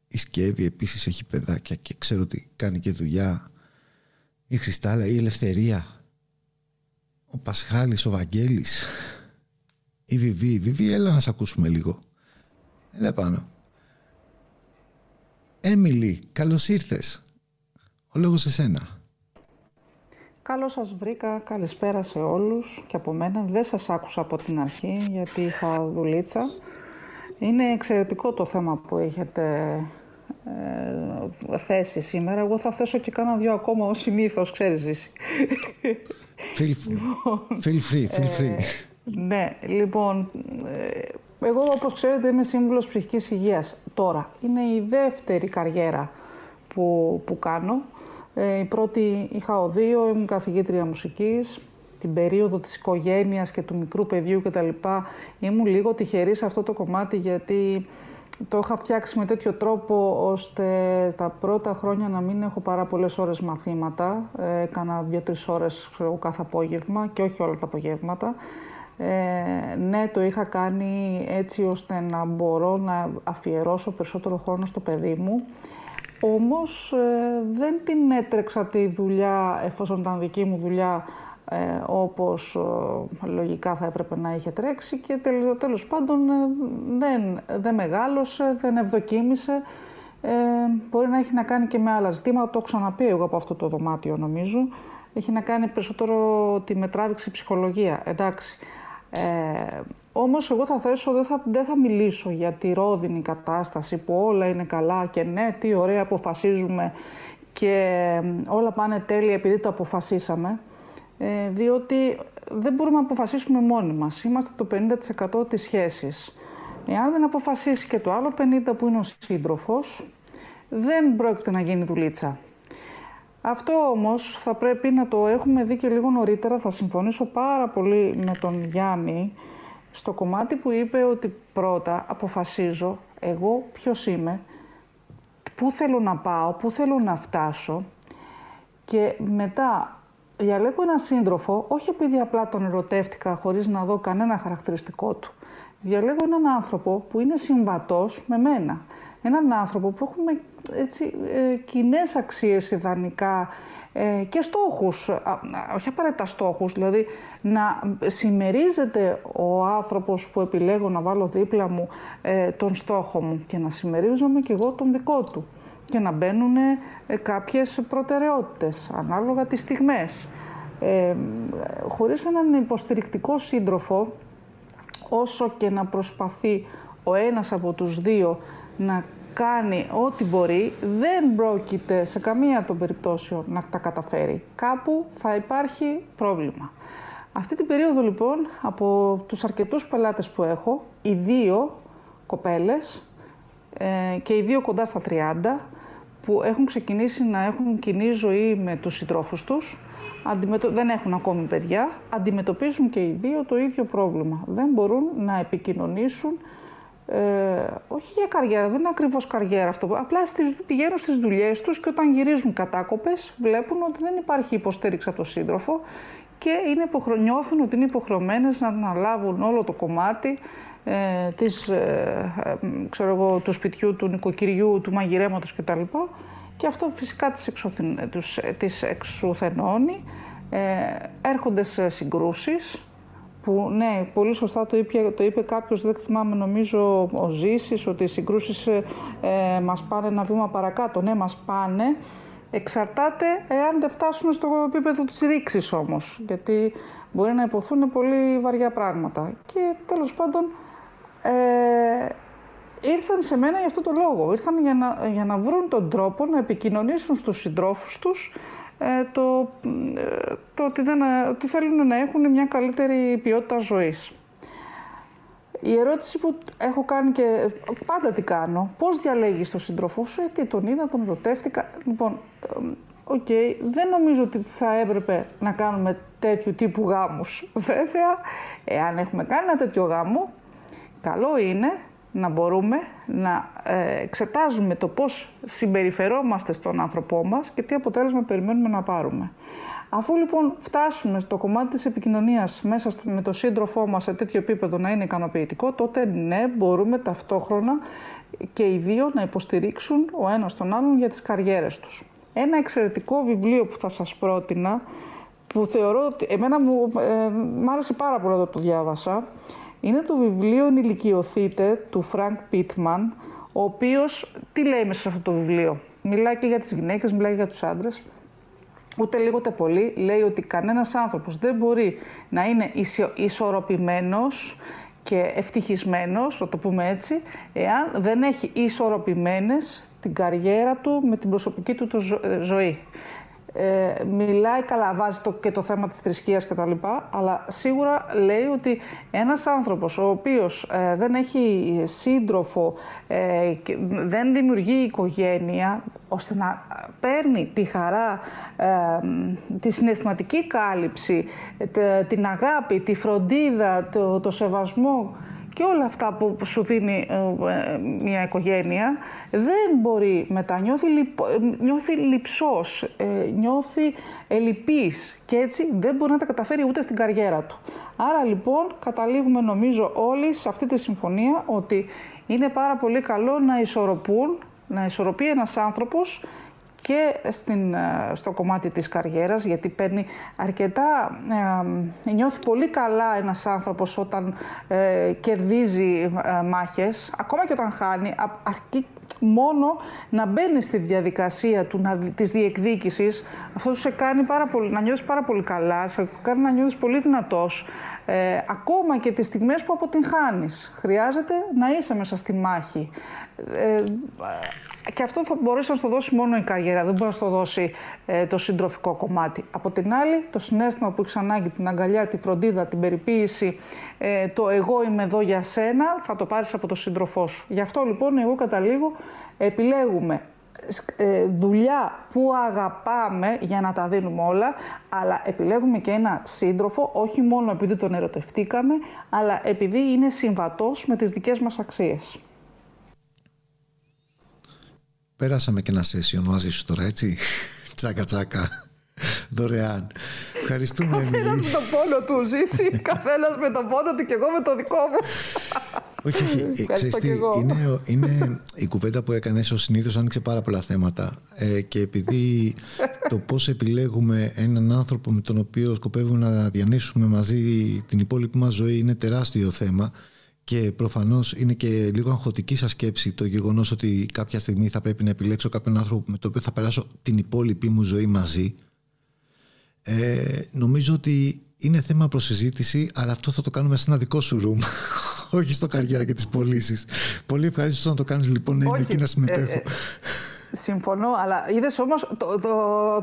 Η Σκεύη επίσης έχει παιδάκια και ξέρω ότι κάνει και δουλειά. Η Χριστάλα, η Ελευθερία. Ο Πασχάλης, ο Βαγγέλης. Η Βιβί. Η Βιβί, έλα να σε ακούσουμε λίγο. Έλα πάνω. Έμιλι, καλώς ήρθες. Ο λόγος σε σένα. Καλώς σας βρήκα, καλησπέρα σε όλους και από μένα. Δεν σας άκουσα από την αρχή γιατί είχα δουλίτσα. Είναι εξαιρετικό το θέμα που έχετε ε, θέσει σήμερα. Εγώ θα θέσω και κάνα δυο ακόμα ως συνήθως, ξέρεις εσύ. Feel, feel free, feel free. Ε, ναι, λοιπόν, ε, εγώ όπως ξέρετε είμαι σύμβουλος ψυχικής υγείας. Τώρα, είναι η δεύτερη καριέρα που, που κάνω. Ε, η πρώτη είχα οδείο, ήμουν καθηγήτρια μουσικής. Την περίοδο της οικογένειας και του μικρού παιδιού κτλ. Ήμουν λίγο τυχερή σε αυτό το κομμάτι γιατί το είχα φτιάξει με τέτοιο τρόπο ώστε τα πρώτα χρόνια να μην έχω πάρα πολλές ώρες μαθήματα. Ε, έκανα δύο-τρεις ώρες κάθε απόγευμα και όχι όλα τα απογεύματα. Ε, ναι, το είχα κάνει έτσι ώστε να μπορώ να αφιερώσω περισσότερο χρόνο στο παιδί μου. Όμως ε, δεν την έτρεξα τη δουλειά εφόσον ήταν δική μου δουλειά ε, όπως ε, λογικά θα έπρεπε να είχε τρέξει και τέλος, τέλος πάντων δεν, δεν μεγάλωσε, δεν ευδοκίμησε. Ε, μπορεί να έχει να κάνει και με άλλα ζητήματα, το έχω ξαναπεί εγώ από αυτό το δωμάτιο νομίζω. Έχει να κάνει περισσότερο τη μετράβηξη ψυχολογία, εντάξει. Ε, όμως εγώ θα θέσω, δεν θα, δεν θα μιλήσω για τη ρόδινη κατάσταση που όλα είναι καλά και ναι, τι ωραία αποφασίζουμε και όλα πάνε τέλεια επειδή το αποφασίσαμε, ε, διότι δεν μπορούμε να αποφασίσουμε μόνοι μας. Είμαστε το 50% της σχέσης. Εάν δεν αποφασίσει και το άλλο 50% που είναι ο σύντροφος, δεν πρόκειται να γίνει δουλίτσα. Αυτό όμως θα πρέπει να το έχουμε δει και λίγο νωρίτερα. Θα συμφωνήσω πάρα πολύ με τον Γιάννη στο κομμάτι που είπε ότι πρώτα αποφασίζω εγώ ποιος είμαι, πού θέλω να πάω, πού θέλω να φτάσω και μετά διαλέγω έναν σύντροφο, όχι επειδή απλά τον ερωτεύτηκα χωρίς να δω κανένα χαρακτηριστικό του. Διαλέγω έναν άνθρωπο που είναι συμβατός με μένα. Έναν άνθρωπο που έχουμε έτσι, ε, κοινές αξίες ιδανικά ε, και στόχους, όχι απαραίτητα στόχους, δηλαδή να συμμερίζεται ο άνθρωπος που επιλέγω να βάλω δίπλα μου ε, τον στόχο μου και να συμμερίζομαι και εγώ τον δικό του και να μπαίνουν ε, κάποιες προτεραιότητες ανάλογα τις στιγμές. Ε, χωρίς έναν υποστηρικτικό σύντροφο, όσο και να προσπαθεί ο ένας από τους δύο να κάνει ό,τι μπορεί, δεν πρόκειται σε καμία των περιπτώσεων να τα καταφέρει. Κάπου θα υπάρχει πρόβλημα. Αυτή την περίοδο λοιπόν, από τους αρκετούς πελάτες που έχω, οι δύο κοπέλες ε, και οι δύο κοντά στα 30, που έχουν ξεκινήσει να έχουν κοινή ζωή με τους συντρόφους τους, δεν έχουν ακόμη παιδιά, αντιμετωπίζουν και οι δύο το ίδιο πρόβλημα. Δεν μπορούν να επικοινωνήσουν ε, όχι για καριέρα, δεν είναι ακριβώς καριέρα αυτό. Απλά στις, πηγαίνουν στις δουλειές τους και όταν γυρίζουν κατάκοπες βλέπουν ότι δεν υπάρχει υποστήριξη από τον σύντροφο και είναι υποχρεω... νιώθουν ότι είναι υποχρεωμένες να αναλάβουν όλο το κομμάτι ε, της, ε, ε, ξέρω εγώ, του σπιτιού, του νοικοκυριού, του μαγειρέματος κτλ. Και αυτό φυσικά τις, εξουθεν, τους, τις εξουθενώνει. Ε, έρχονται σε συγκρούσεις, που ναι, πολύ σωστά το είπε, το είπε κάποιος, δεν θυμάμαι νομίζω ο Ζήσης, ότι οι συγκρούσεις ε, ε, μας πάνε ένα βήμα παρακάτω. Ναι, μας πάνε. Εξαρτάται εάν δεν φτάσουν στο επίπεδο της ρήξης όμως, γιατί μπορεί να υποθούν πολύ βαριά πράγματα. Και τέλος πάντων ε, ήρθαν σε μένα για αυτό το λόγο. Ήρθαν για να, για να βρουν τον τρόπο να επικοινωνήσουν στους συντρόφους τους ε, το, ε, το ότι, δεν, ότι θέλουν να έχουν μια καλύτερη ποιότητα ζωής. Η ερώτηση που έχω κάνει και πάντα την κάνω, πώς διαλέγεις τον σύντροφό σου, γιατί τον είδα, τον ερωτεύτηκα. Λοιπόν, οκ, δεν νομίζω ότι θα έπρεπε να κάνουμε τέτοιου τύπου γάμους. Βέβαια, εάν έχουμε κάνει ένα τέτοιο γάμο, καλό είναι να μπορούμε να ε, εξετάζουμε το πώς συμπεριφερόμαστε στον άνθρωπό μας και τι αποτέλεσμα περιμένουμε να πάρουμε. Αφού λοιπόν φτάσουμε στο κομμάτι της επικοινωνίας μέσα με το σύντροφό μας σε τέτοιο επίπεδο να είναι ικανοποιητικό, τότε ναι, μπορούμε ταυτόχρονα και οι δύο να υποστηρίξουν ο ένας τον άλλον για τις καριέρες τους. Ένα εξαιρετικό βιβλίο που θα σας πρότεινα, που θεωρώ ότι εμένα μου, ε, μ' άρεσε πάρα πολύ όταν το διάβασα, είναι το βιβλίο «Ενηλικιωθείτε» του Φρανκ Πίτμαν, ο οποίος, τι λέει μέσα σε αυτό το βιβλίο; Μιλάει και για τις γυναίκες, μιλάει και για τους άντρες. Ούτε λίγο ούτε πολύ λέει ότι κανένας άνθρωπος δεν μπορεί να είναι ισορροπημένος και ευτυχισμένος, να το πούμε έτσι, εάν δεν έχει ισορροπημένες την καριέρα του με την προσωπική του ε, ζωή ε, μιλάει καλά, βάζει το, και το θέμα της θρησκείας και τα λοιπά, αλλά σίγουρα λέει ότι ένας άνθρωπος ο οποίος ε, δεν έχει σύντροφο, ε, δεν δημιουργεί οικογένεια, ώστε να παίρνει τη χαρά, ε, τη συναισθηματική κάλυψη, την αγάπη, τη φροντίδα, το, το σεβασμό και όλα αυτά που σου δίνει ε, ε, μια οικογένεια, δεν μπορεί μετά, νιώθει, λιπ, ε, νιώθει λυψός, νιώθει ελλειπής και έτσι δεν μπορεί να τα καταφέρει ούτε στην καριέρα του. Άρα λοιπόν καταλήγουμε νομίζω όλοι σε αυτή τη συμφωνία ότι είναι πάρα πολύ καλό να ισορροπούν, να ισορροπεί ένας άνθρωπος και στην, ε, στο κομμάτι της καριέρας, γιατί παίρνει αρκετά, ε, νιώθει πολύ καλά ένας άνθρωπος όταν ε, κερδίζει ε, μάχες, ακόμα και όταν χάνει, αρκεί μόνο να μπαίνει στη διαδικασία του, να, της διεκδίκησης, αυτό σε κάνει πάρα πολύ, να νιώσεις πάρα πολύ καλά, σε κάνει να νιώσεις πολύ δυνατός, ε, ακόμα και τις στιγμές που αποτυγχάνεις. Χρειάζεται να είσαι μέσα στη μάχη. Ε, και αυτό θα μπορέσει να στο δώσεις μόνο η καριέρα, δεν μπορεί να στο δώσει ε, το συντροφικό κομμάτι. Από την άλλη, το συνέστημα που έχεις ανάγκη, την αγκαλιά, τη φροντίδα, την περιποίηση, ε, το εγώ είμαι εδώ για σένα, θα το πάρεις από το σύντροφό σου. Γι' αυτό λοιπόν εγώ καταλήγω, επιλέγουμε ε, δουλειά που αγαπάμε για να τα δίνουμε όλα, αλλά επιλέγουμε και ένα σύντροφο, όχι μόνο επειδή τον ερωτευτήκαμε, αλλά επειδή είναι συμβατός με τις δικές μας αξίες. Πέρασαμε και ένα session μαζί σου τώρα, έτσι. Τσάκα τσάκα. Δωρεάν. Ευχαριστούμε, Εμιλή. Καθένας με τον πόνο του ζήσει, καθένας με τον πόνο του και εγώ με το δικό μου. Όχι, όχι. Ε, ξέρεις τι, είναι, είναι η κουβέντα που έκανε ο συνήθως άνοιξε πάρα πολλά θέματα. Ε, και επειδή το πώς επιλέγουμε έναν άνθρωπο με τον οποίο σκοπεύουμε να διανύσουμε μαζί την υπόλοιπη μας ζωή είναι τεράστιο θέμα. Και προφανώς είναι και λίγο αγχωτική σα σκέψη το γεγονός ότι κάποια στιγμή θα πρέπει να επιλέξω κάποιον άνθρωπο με τον οποίο θα περάσω την υπόλοιπη μου ζωή μαζί. Ε, νομίζω ότι είναι θέμα προσυζήτηση, αλλά αυτό θα το κάνουμε σε ένα δικό σου room, όχι στο καριέρα και τις πωλήσεις. Πολύ ευχαριστώ να το κάνεις λοιπόν, να εκεί να συμμετέχω. Ε, ε, συμφωνώ, αλλά είδες όμως το, το,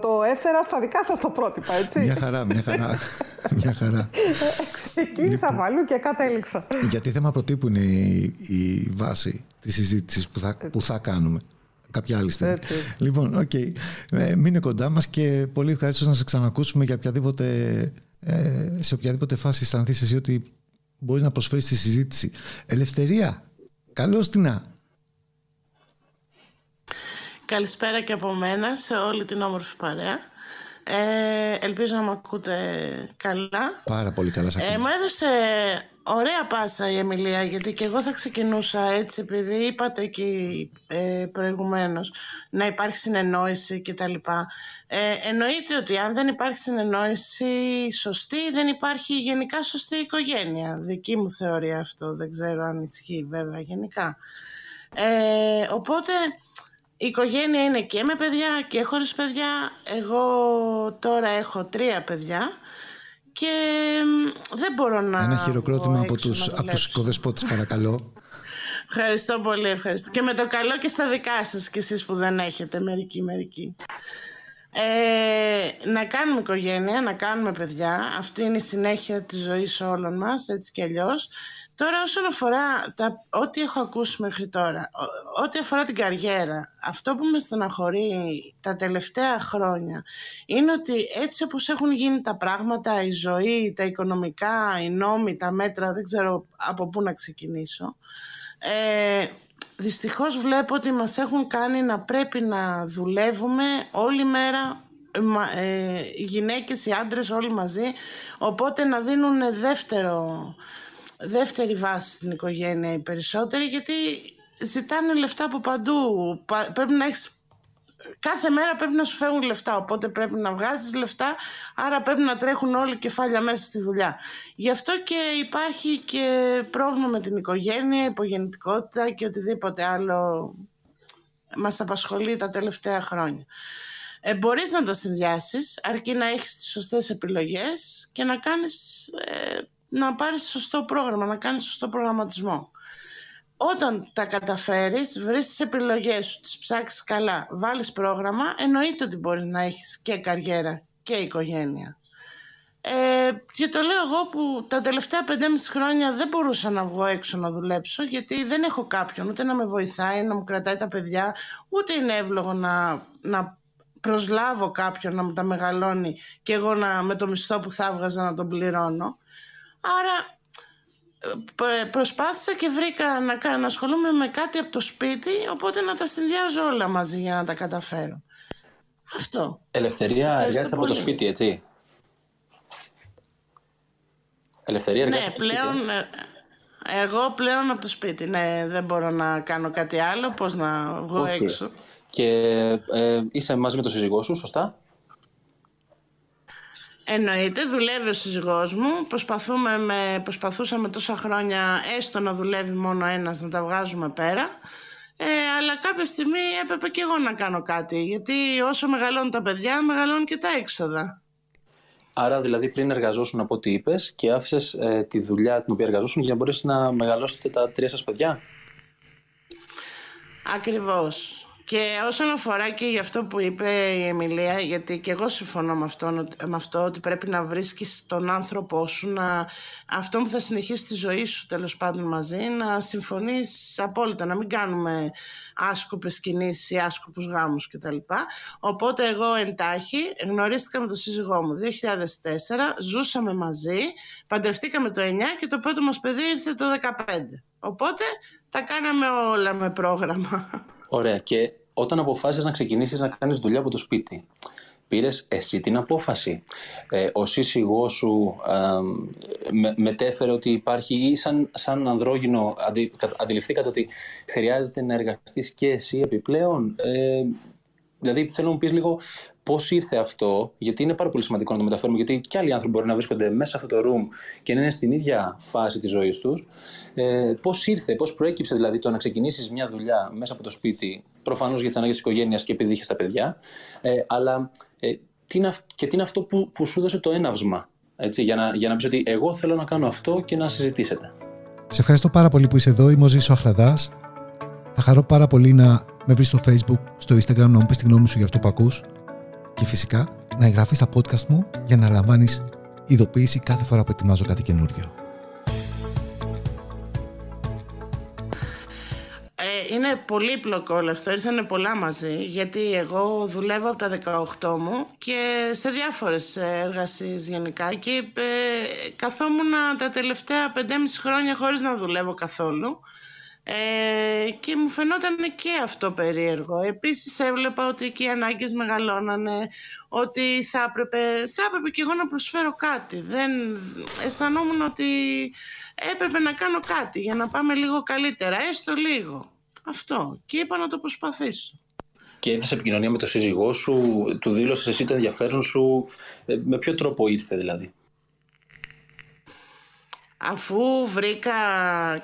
το, έφερα στα δικά σας το πρότυπα, έτσι. Μια χαρά, μια χαρά. μια χαρά. Ξεκίνησα λοιπόν, αλλού και κατέληξα. Γιατί θέμα προτύπου είναι η, η βάση της συζήτησης που θα, που θα κάνουμε κάποια άλλη στιγμή. Λοιπόν, OK. Okay. Ε, μείνε κοντά μας και πολύ ευχαριστώ να σε ξανακούσουμε για οποιαδήποτε, ε, σε οποιαδήποτε φάση αισθανθείς εσύ ότι μπορείς να προσφέρεις τη συζήτηση. Ελευθερία, καλώς την Καλησπέρα και από μένα σε όλη την όμορφη παρέα. Ε, ελπίζω να με ακούτε καλά. Πάρα πολύ καλά. Ε, μου έδωσε ωραία πάσα η Εμιλία γιατί και εγώ θα ξεκινούσα έτσι επειδή είπατε εκεί ε, προηγουμένως να υπάρχει συνεννόηση κτλ. Ε, εννοείται ότι αν δεν υπάρχει συνεννόηση σωστή δεν υπάρχει γενικά σωστή οικογένεια. Δική μου θεωρία αυτό. Δεν ξέρω αν ισχύει βέβαια γενικά. Ε, οπότε η οικογένεια είναι και με παιδιά και χωρίς παιδιά. Εγώ τώρα έχω τρία παιδιά και δεν μπορώ να Ένα χειροκρότημα από τους, από τους οικοδεσπότες παρακαλώ. ευχαριστώ πολύ, ευχαριστώ. Και με το καλό και στα δικά σας και εσείς που δεν έχετε, μερικοί, μερικοί. Ε, να κάνουμε οικογένεια, να κάνουμε παιδιά. Αυτή είναι η συνέχεια της ζωής όλων μας, έτσι κι αλλιώς. Τώρα όσον αφορά τα, ό,τι έχω ακούσει μέχρι τώρα, ό,τι αφορά την καριέρα, αυτό που με στεναχωρεί τα τελευταία χρόνια είναι ότι έτσι όπως έχουν γίνει τα πράγματα, η ζωή, τα οικονομικά, οι νόμοι, τα μέτρα, δεν ξέρω από πού να ξεκινήσω, ε, δυστυχώς βλέπω ότι μας έχουν κάνει να πρέπει να δουλεύουμε όλη μέρα ε, οι γυναίκες, οι άντρες όλοι μαζί, οπότε να δίνουν δεύτερο δεύτερη βάση στην οικογένεια οι περισσότεροι γιατί ζητάνε λεφτά από παντού. Πρέπει να έχεις κάθε μέρα πρέπει να σου φεύγουν λεφτά, οπότε πρέπει να βγάζεις λεφτά, άρα πρέπει να τρέχουν όλοι κεφάλια μέσα στη δουλειά. Γι' αυτό και υπάρχει και πρόβλημα με την οικογένεια, υπογεννητικότητα και οτιδήποτε άλλο μας απασχολεί τα τελευταία χρόνια. Ε, μπορείς να τα συνδυάσεις, αρκεί να έχεις τις σωστές επιλογές και να κάνεις ε, να πάρεις σωστό πρόγραμμα, να κάνεις σωστό προγραμματισμό. Όταν τα καταφέρεις, βρεις τις επιλογές σου, τις ψάξεις καλά, βάλεις πρόγραμμα, εννοείται ότι μπορείς να έχεις και καριέρα και οικογένεια. Ε, και το λέω εγώ που τα τελευταία 5,5 χρόνια δεν μπορούσα να βγω έξω να δουλέψω γιατί δεν έχω κάποιον ούτε να με βοηθάει, να μου κρατάει τα παιδιά, ούτε είναι εύλογο να, να προσλάβω κάποιον να μου τα μεγαλώνει και εγώ να, με το μισθό που θα έβγαζα να τον πληρώνω. Άρα προσπάθησα και βρήκα να, να ασχολούμαι με κάτι από το σπίτι, οπότε να τα συνδυάζω όλα μαζί για να τα καταφέρω. Αυτό. Ελευθερία εργάζεται από το σπίτι, έτσι; Ελευθερία εργάζεται ναι, πλέον, ε, εγώ πλέον από το σπίτι. Ναι, δεν μπορώ να κάνω κάτι άλλο, πώς να βγω έξω. Και ε, είσαι μαζί με τον σύζυγό σου, σωστά; Εννοείται, δουλεύει ο σύζυγός μου. Προσπαθούμε με, προσπαθούσαμε τόσα χρόνια έστω να δουλεύει μόνο ένας, να τα βγάζουμε πέρα. Ε, αλλά κάποια στιγμή έπρεπε και εγώ να κάνω κάτι, γιατί όσο μεγαλώνουν τα παιδιά, μεγαλώνουν και τα έξοδα. Άρα, δηλαδή, πριν εργαζόσουν από ό,τι είπες και άφησες ε, τη δουλειά την οποία εργαζόσουν για να μπορέσεις να μεγαλώσετε τα τρία σας παιδιά; Ακριβώς. Και όσον αφορά και για αυτό που είπε η Εμιλία, γιατί και εγώ συμφωνώ με αυτό, με αυτό ότι πρέπει να βρίσκεις τον άνθρωπό σου, να, αυτό που θα συνεχίσει τη ζωή σου τέλος πάντων μαζί, να συμφωνείς απόλυτα, να μην κάνουμε άσκοπες κινήσεις ή άσκοπους γάμους κτλ. Οπότε εγώ εντάχει γνωρίστηκα με τον σύζυγό μου 2004, ζούσαμε μαζί, παντρευτήκαμε το 9 και το πρώτο μας παιδί ήρθε το 15. Οπότε τα κάναμε όλα με πρόγραμμα. Ωραία. Και όταν αποφάσισες να ξεκινήσεις να κάνεις δουλειά από το σπίτι, πήρες εσύ την απόφαση; Ε, ο σύζυγό σου με, μετέφερε ότι υπάρχει ή σαν, σαν ανδρόγυνο αντι, αντιληφθήκατε ότι χρειάζεται να εργαστείς και εσύ επιπλέον; Ε, δηλαδή θέλω να μου πεις λίγο Πώς ήρθε αυτό, γιατί είναι πάρα πολύ σημαντικό να το μεταφέρουμε, γιατί και άλλοι άνθρωποι μπορεί να βρίσκονται μέσα σε αυτό το room και να είναι στην ίδια φάση της ζωής τους. Ε, πώς ήρθε, πώς προέκυψε δηλαδή το να ξεκινήσεις μια δουλειά μέσα από το σπίτι, προφανώς για τις ανάγκες της οικογένειας και επειδή είχες τα παιδιά, ε, αλλά ε, τι είναι, και τι είναι αυτό που, που σου έδωσε το έναυσμα, έτσι, για, να, για να πεις ότι εγώ θέλω να κάνω αυτό και να συζητήσετε. Σε ευχαριστώ πάρα πολύ που είσαι εδώ. Είμαι ο Ζήσο Αχλαδάς. Θα χαρώ πάρα πολύ να με βρεις στο Facebook, στο Instagram, να μου πεις τη γνώμη σου για αυτό που ακούς και φυσικά να εγγραφείς στα podcast μου για να λαμβάνεις ειδοποίηση κάθε φορά που ετοιμάζω κάτι καινούριο. Ε, είναι πολύπλοκο όλο αυτό, ήρθανε πολλά μαζί, γιατί εγώ δουλεύω από τα 18 μου και σε διάφορες εργασίες γενικά. Και ε, καθόμουν τα τελευταία 5,5 χρόνια χωρίς να δουλεύω καθόλου ε, και μου φαινόταν και αυτό περίεργο. Επίσης έβλεπα ότι και οι ανάγκες μεγαλώνανε, ότι θα έπρεπε, θα έπρεπε και εγώ να προσφέρω κάτι. Δεν αισθανόμουν ότι έπρεπε να κάνω κάτι για να πάμε λίγο καλύτερα, έστω λίγο. Αυτό. Και είπα να το προσπαθήσω. Και ήρθε επικοινωνία με τον σύζυγό σου, του δήλωσες εσύ το ενδιαφέρον σου. Ε, με ποιο τρόπο ήρθε δηλαδή; Αφού βρήκα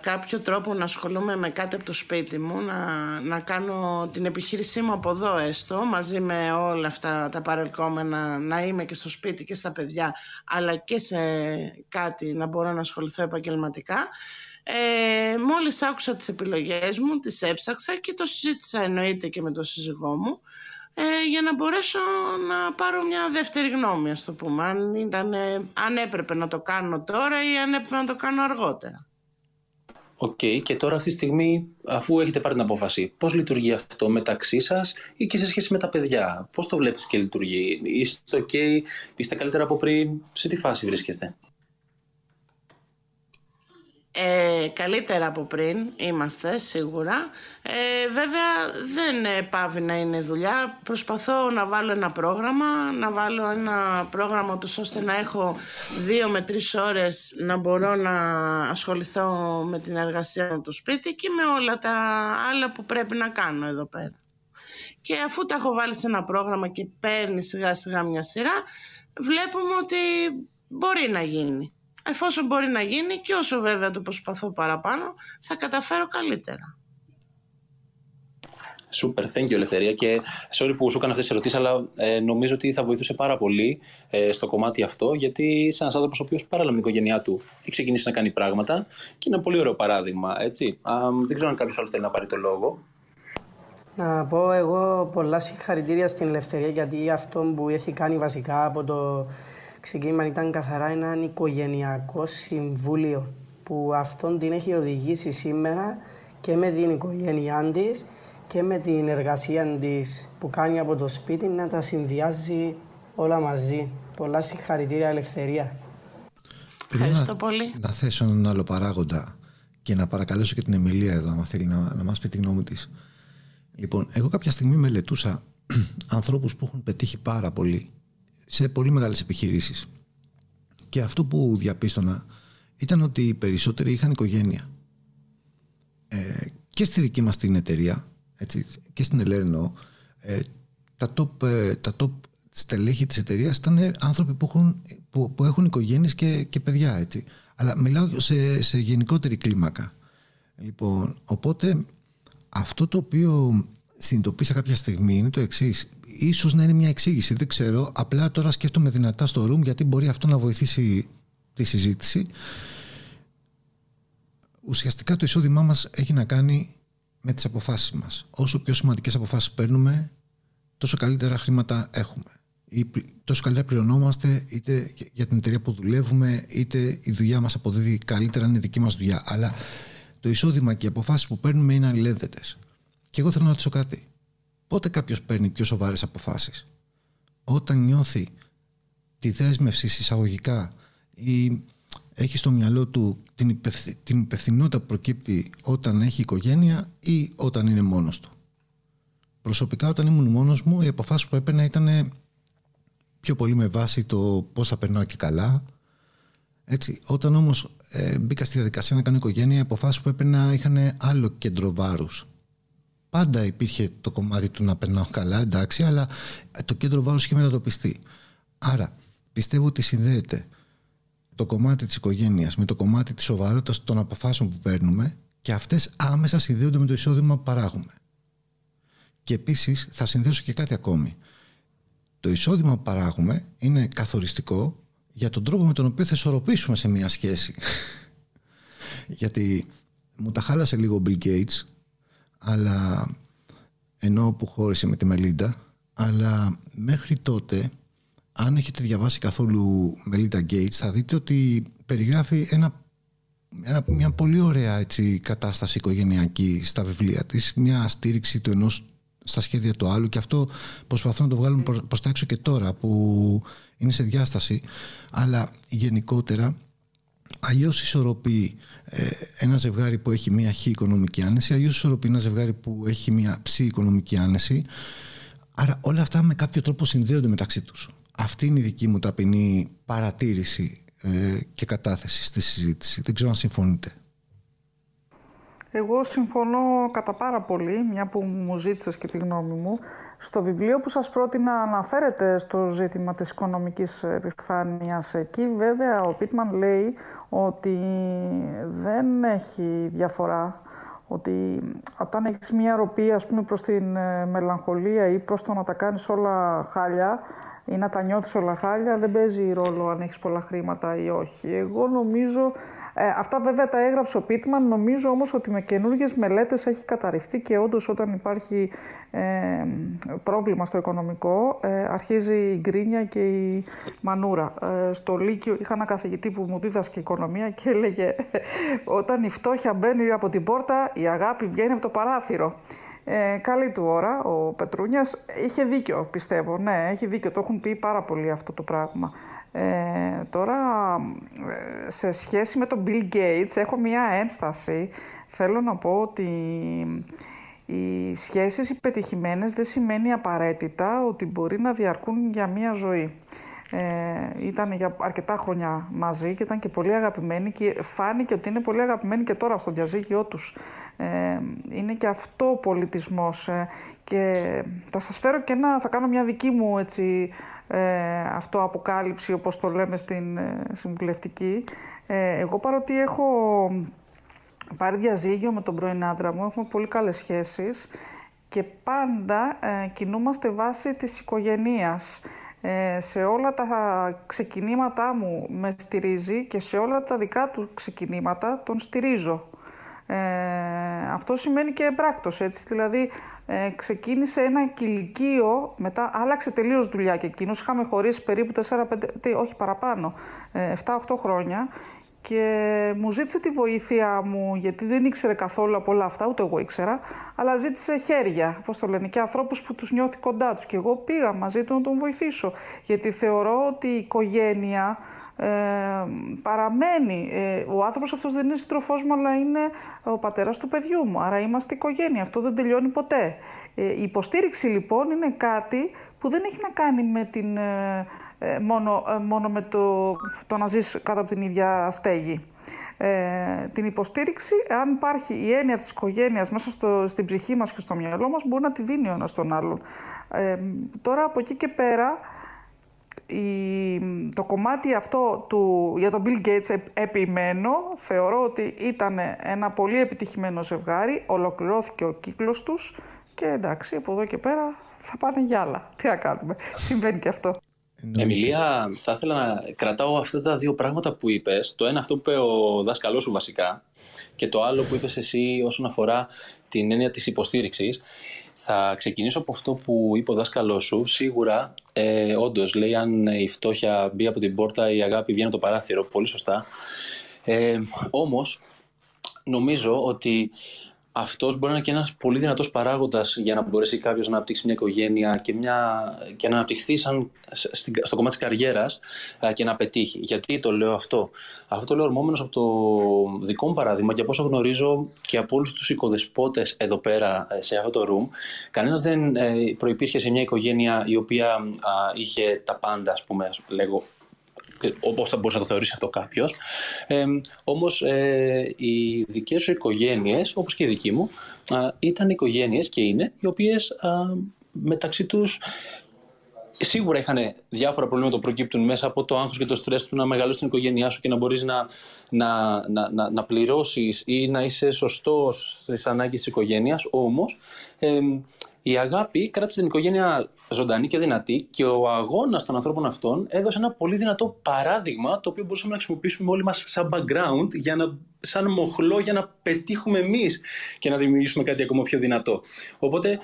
κάποιο τρόπο να ασχολούμαι με κάτι από το σπίτι μου, να, να κάνω την επιχείρησή μου από εδώ έστω, μαζί με όλα αυτά τα παρελκόμενα, να είμαι και στο σπίτι και στα παιδιά, αλλά και σε κάτι να μπορώ να ασχοληθώ επαγγελματικά, ε, μόλις άκουσα τις επιλογές μου, τις έψαξα και το συζήτησα εννοείται και με τον σύζυγό μου ε, για να μπορέσω να πάρω μια δεύτερη γνώμη, ας το πούμε, αν, ήταν, αν έπρεπε να το κάνω τώρα ή αν έπρεπε να το κάνω αργότερα. OK, okay. και τώρα αυτή τη στιγμή, αφού έχετε πάρει την απόφαση, πώς λειτουργεί αυτό μεταξύ σας ή και σε σχέση με τα παιδιά, πώς το βλέπεις και λειτουργεί, είστε OK, okay, είστε καλύτερα από πριν, σε τι φάση βρίσκεστε; Ε, καλύτερα από πριν είμαστε σίγουρα. Ε, βέβαια δεν πάβει να είναι δουλειά. Προσπαθώ να βάλω ένα πρόγραμμα, να βάλω ένα πρόγραμμα τους ώστε να έχω δύο με τρεις ώρες να μπορώ να ασχοληθώ με την εργασία μου το σπίτι και με όλα τα άλλα που πρέπει να κάνω εδώ πέρα. Και αφού τα έχω βάλει σε ένα πρόγραμμα και παίρνει σιγά σιγά μια σειρά, βλέπουμε ότι μπορεί να γίνει εφόσον μπορεί να γίνει και όσο βέβαια το προσπαθώ παραπάνω, θα καταφέρω καλύτερα. Super, thank you Ελευθερία και sorry που σου έκανα αυτές τις ερωτήσεις αλλά ε, νομίζω ότι θα βοηθούσε πάρα πολύ ε, στο κομμάτι αυτό γιατί είσαι ένας άνθρωπος ο οποίος παράλληλα με την οικογένειά του έχει ξεκινήσει να κάνει πράγματα και είναι ένα πολύ ωραίο παράδειγμα, έτσι. Α, δεν ξέρω αν κάποιος άλλος θέλει να πάρει το λόγο. Να πω εγώ πολλά συγχαρητήρια στην Ελευθερία γιατί αυτό που έχει κάνει βασικά από το ξεκίνημα ήταν καθαρά ένα οικογενειακό συμβούλιο που αυτόν την έχει οδηγήσει σήμερα και με την οικογένειά της και με την εργασία της που κάνει από το σπίτι να τα συνδυάζει όλα μαζί. Πολλά συγχαρητήρια, Ελευθερία. Ευχαριστώ πολύ. Να θέσω έναν άλλο παράγοντα και να παρακαλέσω και την Εμιλία εδώ, αν θέλει να, να μας πει τη γνώμη της. Λοιπόν, εγώ κάποια στιγμή μελετούσα ανθρώπους που έχουν πετύχει πάρα πολύ σε πολύ μεγάλες επιχειρήσεις. Και αυτό που διαπίστωνα ήταν ότι οι περισσότεροι είχαν οικογένεια. Ε, και στη δική μας την εταιρεία, έτσι, και στην Ελένο, ε, τα, top, ε, τα top στελέχη της εταιρείας ήταν άνθρωποι που έχουν, που, που έχουν οικογένειες και, και παιδιά. Έτσι. Αλλά μιλάω σε, σε γενικότερη κλίμακα. Λοιπόν, οπότε αυτό το οποίο συνειδητοποίησα κάποια στιγμή είναι το εξής. Ίσως να είναι μια εξήγηση, δεν ξέρω. Απλά τώρα σκέφτομαι δυνατά στο room γιατί μπορεί αυτό να βοηθήσει τη συζήτηση. Ουσιαστικά το εισόδημά μας έχει να κάνει με τις αποφάσεις μας. Όσο πιο σημαντικές αποφάσεις παίρνουμε, τόσο καλύτερα χρήματα έχουμε. Ή τόσο καλύτερα πληρωνόμαστε είτε για την εταιρεία που δουλεύουμε, είτε η δουλειά μας αποδίδει καλύτερα, είναι δική μας δουλειά. Αλλά το εισόδημα και οι αποφάσεις που παίρνουμε είναι αλληλένδετες. Και εγώ θέλω να ρωτήσω κάτι. Πότε κάποιος παίρνει πιο σοβαρές αποφάσεις, Όταν νιώθει τη δέσμευση εισαγωγικά ή έχει στο μυαλό του την, υπευθυ... την υπευθυνότητα που προκύπτει όταν έχει οικογένεια ή όταν είναι μόνος του; Προσωπικά όταν ήμουν μόνος μου οι αποφάσεις που έπαιρνα ήταν πιο πολύ με βάση το πώς θα περνάω και καλά. Έτσι, όταν όμως ε, μπήκα στη διαδικασία να κάνω οικογένεια οι αποφάσεις που έπαιρνα είχαν άλλο κέντρο βάρους πάντα υπήρχε το κομμάτι του να περνάω καλά, εντάξει, αλλά το κέντρο βάρους είχε μετατοπιστεί. Άρα, πιστεύω ότι συνδέεται το κομμάτι της οικογένειας με το κομμάτι της σοβαρότητας των αποφάσεων που παίρνουμε και αυτές άμεσα συνδέονται με το εισόδημα που παράγουμε. Και επίσης θα συνδέσω και κάτι ακόμη. Το εισόδημα που παράγουμε είναι καθοριστικό για τον τρόπο με τον οποίο θα ισορροπήσουμε σε μια σχέση. Γιατί μου τα χάλασε λίγο ο Bill Gates αλλά ενώ που χώρισε με τη Μελίντα αλλά μέχρι τότε αν έχετε διαβάσει καθόλου Μελίντα Γκέιτς θα δείτε ότι περιγράφει ένα, ένα, μια πολύ ωραία έτσι, κατάσταση οικογενειακή στα βιβλία της μια στήριξη του ενός στα σχέδια του άλλου. Και αυτό προσπαθώ να το βγάλουμε προς τα έξω και τώρα που είναι σε διάσταση. Αλλά γενικότερα Αλλιώς ισορροπεί ε, ένα ζευγάρι που έχει μια χ οικονομική άνεση, αλλιώς ισορροπεί ένα ζευγάρι που έχει μια ψ οικονομική άνεση. Άρα όλα αυτά με κάποιο τρόπο συνδέονται μεταξύ τους. Αυτή είναι η δική μου ταπεινή παρατήρηση ε, και κατάθεση στη συζήτηση. Δεν ξέρω αν συμφωνείτε. Εγώ συμφωνώ κατά πάρα πολύ, μια που μου ζήτησες και τη γνώμη μου. Στο βιβλίο που σας πρότεινα αναφέρεται στο ζήτημα της οικονομικής επιφάνειας. Εκεί βέβαια ο Πίτμαν λέει ότι δεν έχει διαφορά ότι όταν έχεις μια ροπή ας πούμε προς την ε, μελαγχολία ή προς το να τα κάνεις όλα χάλια ή να τα νιώθεις όλα χάλια δεν παίζει ρόλο αν έχεις πολλά χρήματα ή όχι. Εγώ νομίζω ε, αυτά βέβαια τα έγραψε ο Πίτμαν. Νομίζω όμως ότι με καινούργιες μελέτες έχει καταρριφθεί και όντως όταν υπάρχει ε, πρόβλημα στο οικονομικό ε, αρχίζει η γκρίνια και η μανούρα. Ε, στο Λύκειο είχα ένα καθηγητή που μου δίδασκε οικονομία και έλεγε όταν η φτώχεια μπαίνει από την πόρτα η αγάπη βγαίνει από το παράθυρο. Ε, καλή του ώρα, ο Πετρούνιας είχε δίκιο πιστεύω, ναι, έχει δίκιο, το έχουν πει πάρα πολύ αυτό το πράγμα. Ε, τώρα, ε, σε σχέση με τον Bill Gates, έχω μία ένσταση. Θέλω να πω ότι οι σχέσεις υπετυχημένες δεν σημαίνει απαραίτητα ότι μπορεί να διαρκούν για μία ζωή. Ε, ήταν για αρκετά χρόνια μαζί και ήταν και πολύ αγαπημένοι και φάνηκε ότι είναι πολύ αγαπημένοι και τώρα στο διαζύγιο τους. Ε, είναι και αυτό πολιτισμός ε, και θα σας φέρω και ένα, θα κάνω μια δική μου έτσι, ε, αυτό αποκάλυψη όπως το λέμε στην ε, συμβουλευτική. Ε, εγώ παρότι έχω πάρει διαζύγιο με τον πρώην άντρα μου, έχουμε πολύ καλές σχέσεις και πάντα ε, κινούμαστε βάσει της οικογενείας. Ε, σε όλα τα ξεκινήματά μου με στηρίζει και σε όλα τα δικά του ξεκινήματα τον στηρίζω. Ε, αυτό σημαίνει και εμπράκτος, έτσι, δηλαδή ε, ξεκίνησε ένα κηλικείο, μετά άλλαξε τελείως δουλειά και εκείνος. Είχαμε χωρίσει περίπου 4-5, όχι παραπάνω, 7-8 χρόνια και μου ζήτησε τη βοήθεια μου, γιατί δεν ήξερε καθόλου από όλα αυτά, ούτε εγώ ήξερα, αλλά ζήτησε χέρια, πώς το λένε, και ανθρώπους που τους νιώθει κοντά τους. Και εγώ πήγα μαζί του να τον βοηθήσω, γιατί θεωρώ ότι η οικογένεια ε, παραμένει. Ε, ο άνθρωπος αυτός δεν είναι σύντροφός μου, αλλά είναι ο πατέρας του παιδιού μου. Άρα είμαστε οικογένεια. Αυτό δεν τελειώνει ποτέ. Ε, η υποστήριξη λοιπόν είναι κάτι που δεν έχει να κάνει με την ε, μόνο, ε, μόνο με το, το να ζεις κάτω από την ίδια στέγη. Ε, την υποστήριξη, αν υπάρχει η έννοια της οικογένειας μέσα στο, στην ψυχή μας και στο μυαλό μας, μπορεί να τη δίνει ο ένας τον άλλον. Ε, τώρα από εκεί και πέρα, το κομμάτι αυτό του, για τον Bill Gates επιμένω, θεωρώ ότι ήταν ένα πολύ επιτυχημένο ζευγάρι, ολοκληρώθηκε ο κύκλος τους και εντάξει, από εδώ και πέρα θα πάνε για άλλα. Τι να κάνουμε, συμβαίνει και αυτό. Εμιλία, θα ήθελα να κρατάω αυτά τα δύο πράγματα που είπες. Το ένα αυτό που είπε ο δάσκαλός σου βασικά και το άλλο που είπες εσύ όσον αφορά την έννοια της υποστήριξης. Θα ξεκινήσω από αυτό που είπε ο δάσκαλός σου. Σίγουρα, ε, όντως, λέει αν η φτώχεια μπει από την πόρτα, η αγάπη βγαίνει από το παράθυρο. Πολύ σωστά. Ε, Όμως, νομίζω ότι αυτός μπορεί να είναι και ένας πολύ δυνατός παράγοντας για να μπορέσει κάποιος να αναπτύξει μια οικογένεια και, μια, και να αναπτυχθεί σαν, στο κομμάτι της καριέρας και να πετύχει. Γιατί το λέω αυτό. Αυτό το λέω ορμόμενος από το δικό μου παράδειγμα και από όσο γνωρίζω και από όλους τους οικοδεσπότες εδώ πέρα ε, σε αυτό το room, κανένας δεν ε, προπήρχε σε μια οικογένεια η οποία είχε τα πάντα, ας πούμε, λέγω, Όπως θα μπορούσε να το θεωρήσει αυτό κάποιος. Ε, όμως ε, οι δικές σου οικογένειες, όπως και η δική μου, ήταν οικογένειες και είναι, οι οποίες μεταξύ τους σίγουρα είχαν διάφορα προβλήματα που προκύπτουν μέσα από το άγχος και το στρες του να μεγαλώσεις την οικογένειά σου και να μπορείς να, να, να, να, να πληρώσεις ή να είσαι σωστός στις ανάγκες της οικογένειας. Όμως ε, η αγάπη κράτησε την οικογένεια ζωντανή και δυνατή και ο αγώνας των ανθρώπων αυτών έδωσε ένα πολύ δυνατό παράδειγμα το οποίο μπορούσαμε να χρησιμοποιήσουμε όλοι μας σαν background, για να, σαν μοχλό για να πετύχουμε εμείς και να δημιουργήσουμε κάτι ακόμα πιο δυνατό. Οπότε,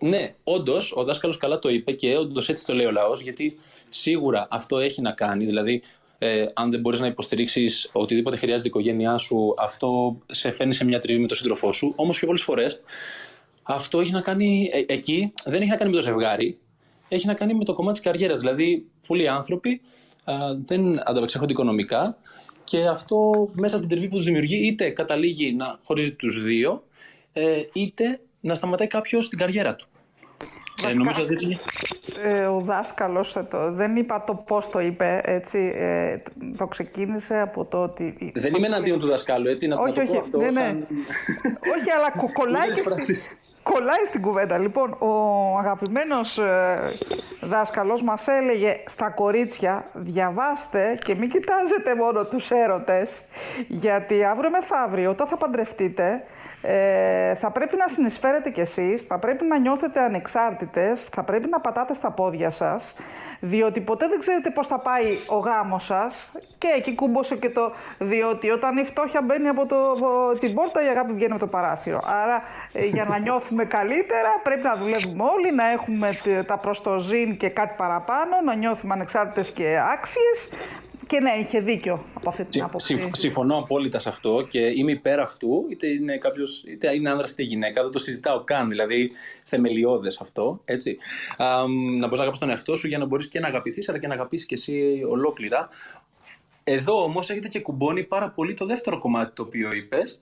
ναι, όντως, ο δάσκαλος καλά το είπε και όντως έτσι το λέει ο λαός, γιατί σίγουρα αυτό έχει να κάνει. Δηλαδή, ε, αν δεν μπορείς να υποστηρίξεις οτιδήποτε χρειάζεται η οικογένειά σου, αυτό σε φέρνει σε μια τριβή με τον σύντροφό σου. Όμως και πολλές φορές αυτό έχει να κάνει, ε, εκεί δεν έχει να κάνει με το ζευγάρι, έχει να κάνει με το κομμάτι της καριέρας. Δηλαδή, πολλοί άνθρωποι α, δεν ανταπεξέρχονται οικονομικά και αυτό μέσα από την τριβή που τους δημιουργεί είτε καταλήγει να χωρίζει τους δύο, ε, είτε να σταματάει κάποιος την καριέρα του. Ε, νομίζω ότι... ε, ο δάσκαλος, το, δεν είπα το πώς το είπε, έτσι, ε, το ξεκίνησε από το ότι... Δεν είμαι εναντίον του δασκάλου, έτσι, να, όχι, το πω αυτό. Ναι, ναι. Σαν... όχι, αλλά κολλάει και, κολλάει στην κουβέντα. Λοιπόν, ο αγαπημένος ε, δάσκαλος μας έλεγε στα κορίτσια διαβάστε και μην κοιτάζετε μόνο τους έρωτες γιατί αύριο μεθαύριο όταν θα παντρευτείτε ε, θα πρέπει να συνεισφέρετε κι εσείς, θα πρέπει να νιώθετε ανεξάρτητες, θα πρέπει να πατάτε στα πόδια σας διότι ποτέ δεν ξέρετε πώς θα πάει ο γάμος σας και εκεί κούμπωσε και το διότι όταν η φτώχεια μπαίνει από, το, την πόρτα η αγάπη βγαίνει από το παράθυρο. Άρα ε, για να νιώθουμε καλύτερα πρέπει να δουλεύουμε όλοι, να έχουμε τα προστοζήν και κάτι παραπάνω, να νιώθουμε ανεξάρτητες και άξιες και ναι, είχε δίκιο από αυτή την άποψη. Συμφωνώ απόλυτα σε αυτό και είμαι υπέρ αυτού, είτε είναι κάποιος, είτε είναι άνδρας είτε γυναίκα. Δεν το συζητάω καν. Δηλαδή, θεμελιώδες αυτό. Έτσι. Α, να μπορείς να αγαπήσει τον εαυτό σου για να μπορείς και να αγαπηθείς, αλλά και να αγαπήσεις και εσύ ολόκληρα. Εδώ όμως έχετε και κουμπώνει πάρα πολύ το δεύτερο κομμάτι το οποίο είπες,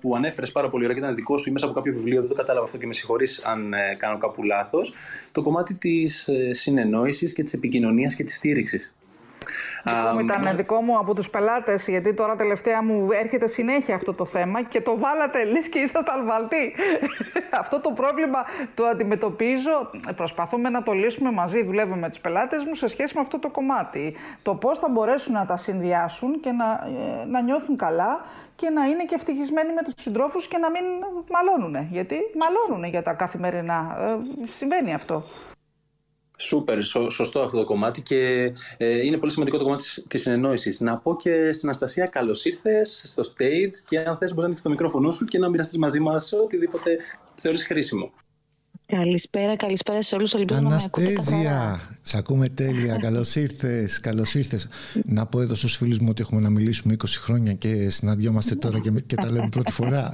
που ανέφερες πάρα πολύ ωραία και ήταν δικό σου ή μέσα από κάποιο βιβλίο. Δεν το κατάλαβα αυτό και με συγχωρείς αν ε, κάνω κάπου λάθος. Το κομμάτι της ε, συνεννόησης και της επικοινωνίας και της στήριξης. Δικό μου ήταν δικό μου από τους πελάτες, γιατί τώρα τελευταία μου έρχεται συνέχεια αυτό το θέμα και το βάλατε λες και ήσασταν βαλτοί. αυτό το πρόβλημα το αντιμετωπίζω, προσπαθούμε να το λύσουμε μαζί, δουλεύουμε με τους πελάτες μου σε σχέση με αυτό το κομμάτι. Το πώς θα μπορέσουν να τα συνδυάσουν και να, ε, να νιώθουν καλά και να είναι και ευτυχισμένοι με τους συντρόφους και να μην μαλώνουν. Γιατί μαλώνουν για τα καθημερινά. Ε, συμβαίνει αυτό. Σούπερ, σωστό αυτό το κομμάτι και ε, είναι πολύ σημαντικό το κομμάτι της συνεννόησης. Να πω και στην Αστασία καλώς ήρθες στο stage και αν θες μπορείς να ανοίξεις το μικρόφωνο σου και να μοιραστείς μαζί μας οτιδήποτε θεωρείς χρήσιμο. Καλησπέρα, καλησπέρα σε όλους. Ελπίζω Αναστέζια, σε ακούμε τέλεια. Καλώς ήρθες. Καλώς ήρθες. να πω εδώ στους φίλους μου ότι έχουμε να μιλήσουμε 20 χρόνια και συναντιόμαστε τώρα και, και τα λέμε πρώτη φορά.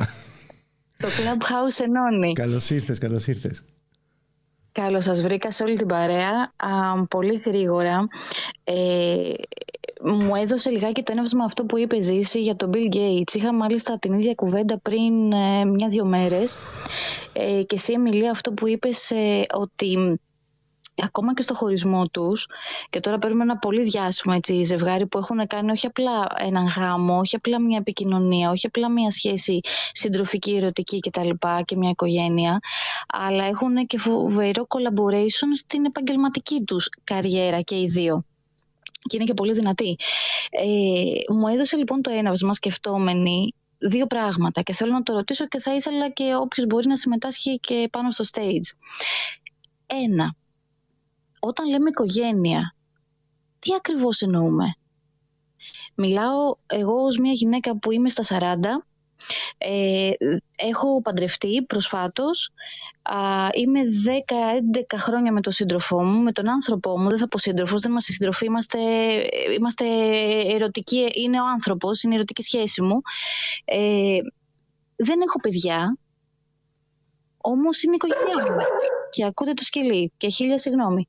Το Clubhouse ενώνει. Καλώς ήρθες, καλώς ήρθες. Καλώς σας βρήκα σε όλη την παρέα. πολύ γρήγορα. Ε, μου έδωσε λιγάκι το έναυσμα αυτό που είπε Ζήση για τον Bill Gates. Είχα μάλιστα την ίδια κουβέντα πριν ε, μια-δυο μέρες. Ε, και εσύ, Εμιλία, αυτό που είπες ε, ότι ακόμα και στο χωρισμό τους και τώρα παίρνουμε ένα πολύ διάσημο έτσι, ζευγάρι που έχουν κάνει όχι απλά έναν γάμο, όχι απλά μια επικοινωνία, όχι απλά μια σχέση συντροφική, ερωτική κτλ. και μια οικογένεια, αλλά έχουν και φοβερό collaboration στην επαγγελματική τους καριέρα και οι δύο. Και είναι και πολύ δυνατή. Ε, μου έδωσε λοιπόν το έναυσμα σκεφτόμενη δύο πράγματα και θέλω να το ρωτήσω και θα ήθελα και όποιος μπορεί να συμμετάσχει και πάνω στο stage. Ένα, όταν λέμε οικογένεια, τι ακριβώς εννοούμε; Μιλάω εγώ ως μια γυναίκα που είμαι στα 40, ε, έχω παντρευτεί προσφάτως, α, είμαι 10-11 χρόνια με τον σύντροφό μου, με τον άνθρωπό μου, δεν θα πω σύντροφος, δεν είμαστε σύντροφοι, είμαστε, είμαστε ερωτικοί, είναι ο άνθρωπος, είναι η ερωτική σχέση μου. Ε, δεν έχω παιδιά, όμως είναι η οικογένειά μου. Και ακούτε το σκυλί και χίλια συγγνώμη.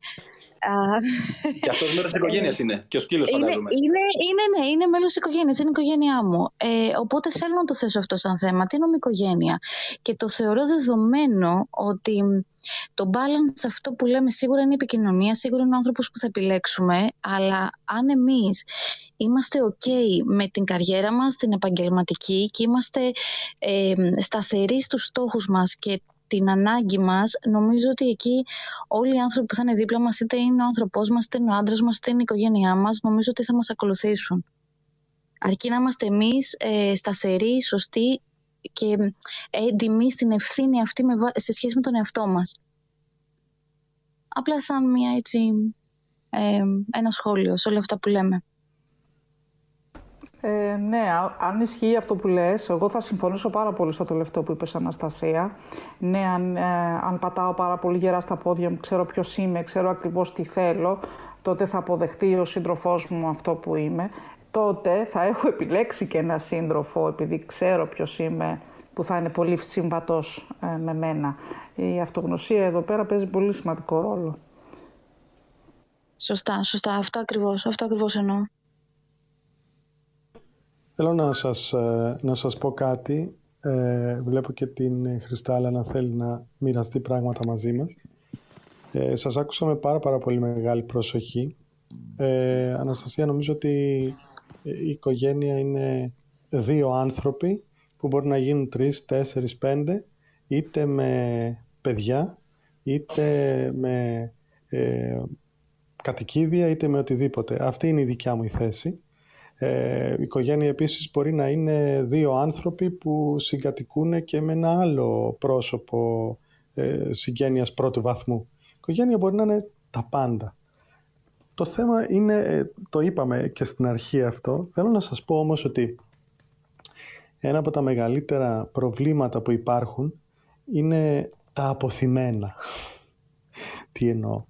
Και αυτός μέρος της οικογένειας είναι. Και ο σκύλος φαντάζομαι. Είναι, είναι, ναι, είναι μέλο της οικογένειας. Είναι η οικογένειά μου. Ε, οπότε θέλω να το θέσω αυτό σαν θέμα. Τι εννοώ οικογένεια; Και το θεωρώ δεδομένο ότι το balance αυτό που λέμε σίγουρα είναι η επικοινωνία, σίγουρα είναι ο άνθρωπος που θα επιλέξουμε. Αλλά αν εμείς είμαστε OK με την καριέρα μας, την επαγγελματική και είμαστε ε, σταθεροί στους στόχους μας και την ανάγκη μας, νομίζω ότι εκεί όλοι οι άνθρωποι που θα είναι δίπλα μας, είτε είναι ο άνθρωπός μας, είτε είναι ο άντρας μας, είτε είναι η οικογένειά μας, νομίζω ότι θα μας ακολουθήσουν. Αρκεί να είμαστε εμείς ε, σταθεροί, σωστοί και έντιμοι στην ευθύνη αυτή με, σε σχέση με τον εαυτό μας. Απλά σαν μια έτσι, ε, ένα σχόλιο σε όλα αυτά που λέμε. Ε, ναι, αν ισχύει αυτό που λες, εγώ θα συμφωνήσω πάρα πολύ στο τελευταίο που είπες Αναστασία. Ναι, αν, ε, αν πατάω πάρα πολύ γερά στα πόδια μου, ξέρω ποιος είμαι, ξέρω ακριβώς τι θέλω, τότε θα αποδεχτεί ο σύντροφός μου αυτό που είμαι. Τότε θα έχω επιλέξει και ένα σύντροφο, επειδή ξέρω ποιος είμαι, που θα είναι πολύ συμβατός ε, με μένα. Η αυτογνωσία εδώ πέρα παίζει πολύ σημαντικό ρόλο. Σωστά, σωστά. Αυτό ακριβώς, αυτό ακριβώς εννοώ. Θέλω να σας, ε, να σας πω κάτι. Ε, βλέπω και την Χριστάλα να θέλει να μοιραστεί πράγματα μαζί μας. Ε, σας άκουσα με πάρα πάρα πολύ μεγάλη προσοχή. Ε, Αναστασία, νομίζω ότι η οικογένεια είναι δύο άνθρωποι που μπορεί να γίνουν τρεις, τέσσερις, πέντε, είτε με παιδιά, είτε με ε, κατοικίδια, είτε με οτιδήποτε. Αυτή είναι η δικιά μου η θέση. Ε, η οικογένεια επίσης μπορεί να είναι δύο άνθρωποι που συγκατοικούν και με ένα άλλο πρόσωπο ε, συγγένειας πρώτου βαθμού. Η οικογένεια μπορεί να είναι τα πάντα. Το θέμα είναι, ε, το είπαμε και στην αρχή αυτό, θέλω να σας πω όμως ότι ένα από τα μεγαλύτερα προβλήματα που υπάρχουν είναι τα αποθυμένα. Τι εννοώ;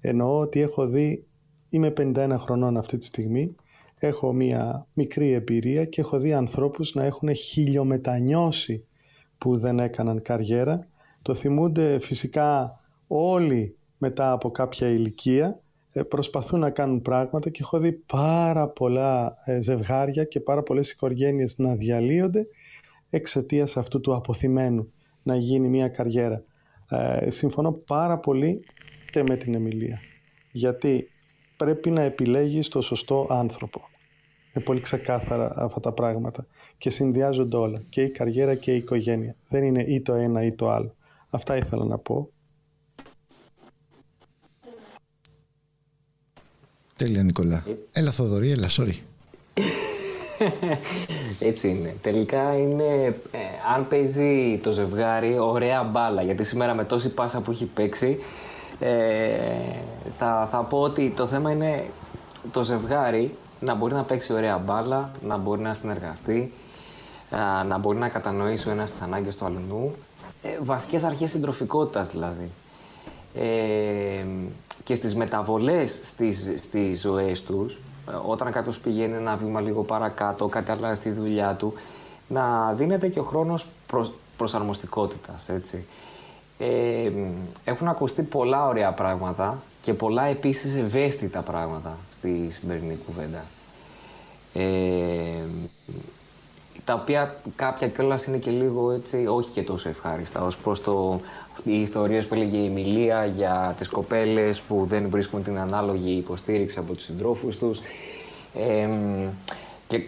Εννοώ ότι έχω δει, είμαι 51 χρονών αυτή τη στιγμή έχω μία μικρή εμπειρία και έχω δει ανθρώπους να έχουν χιλιομετανιώσει που δεν έκαναν καριέρα. Το θυμούνται φυσικά όλοι μετά από κάποια ηλικία, ε, προσπαθούν να κάνουν πράγματα και έχω δει πάρα πολλά ε, ζευγάρια και πάρα πολλές οικογένειες να διαλύονται εξαιτίας αυτού του αποθυμένου να γίνει μια καριέρα. Ε, συμφωνώ πάρα πολύ και με την Εμιλία. Γιατί πρέπει να επιλέγεις το σωστό άνθρωπο. Είναι πολύ ξεκάθαρα αυτά τα πράγματα και συνδυάζονται όλα. Και η καριέρα και η οικογένεια. Δεν είναι ή το ένα ή το άλλο. Αυτά ήθελα να πω. Τέλεια Νικολά. Έλα Θοδωρή, έλα, sorry. Έτσι είναι. Τελικά είναι, ε, αν παίζει το ζευγάρι, ωραία μπάλα. Γιατί σήμερα με τόση πάσα που έχει παίξει, ε, θα, θα πω ότι το θέμα είναι το ζευγάρι να μπορεί να παίξει ωραία μπάλα, να μπορεί να συνεργαστεί, να μπορεί να κατανοήσει ο ένας τις ανάγκες του αλλού. Ε, βασικές αρχές συντροφικότητας δηλαδή. Ε, και στις μεταβολές στις, στις ζωές τους, ε, όταν κάποιος πηγαίνει ένα βήμα λίγο παρακάτω, κάτι αλλάζει στη δουλειά του, να δίνεται και ο χρόνος προς, προσαρμοστικότητας, έτσι. Ε, έχουν ακουστεί πολλά ωραία πράγματα και πολλά επίσης ευαίσθητα πράγματα στη σημερινή κουβέντα. Ε, τα οποία κάποια κιόλας είναι και λίγο έτσι, όχι και τόσο ευχάριστα, ως προς το, οι ιστορίες που έλεγε η Μιλία για τις κοπέλες που δεν βρίσκουν την ανάλογη υποστήριξη από τους συντρόφους τους. και ε,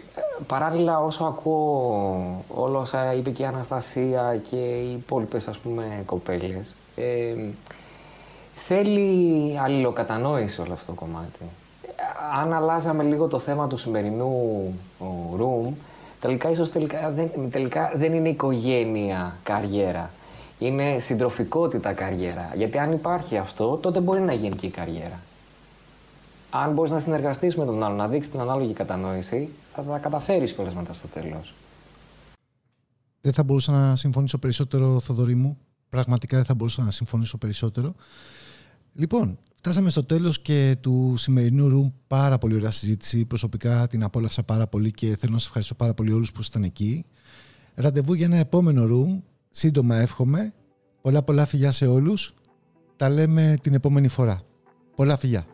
παράλληλα όσο ακούω όλα όσα είπε και η Αναστασία και οι υπόλοιπες ας πούμε κοπέλες, θέλει αλληλοκατανόηση όλο αυτό το κομμάτι. Αν αλλάζαμε λίγο το θέμα του σημερινού room, τελικά ίσως τελικά δεν, τελικά δεν είναι οικογένεια καριέρα. Είναι συντροφικότητα καριέρα. Γιατί αν υπάρχει αυτό, τότε μπορεί να γίνει και η καριέρα. Αν μπορείς να συνεργαστείς με τον άλλο, να δείξεις την ανάλογη κατανόηση, θα τα καταφέρεις κιόλα μετά στο τέλος. Δεν θα μπορούσα να συμφωνήσω περισσότερο, Θοδωρή μου. Πραγματικά δεν θα μπορούσα να συμφωνήσω περισσότερο. Λοιπόν, φτάσαμε στο τέλος και του σημερινού room. Πάρα πολύ ωραία συζήτηση. Προσωπικά την απόλαυσα πάρα πολύ και θέλω να σας ευχαριστώ πάρα πολύ όλους που ήσταν εκεί. Ραντεβού για ένα επόμενο room. Σύντομα εύχομαι. Πολλά πολλά φιλιά σε όλους. Τα λέμε την επόμενη φορά. Πολλά φιλιά.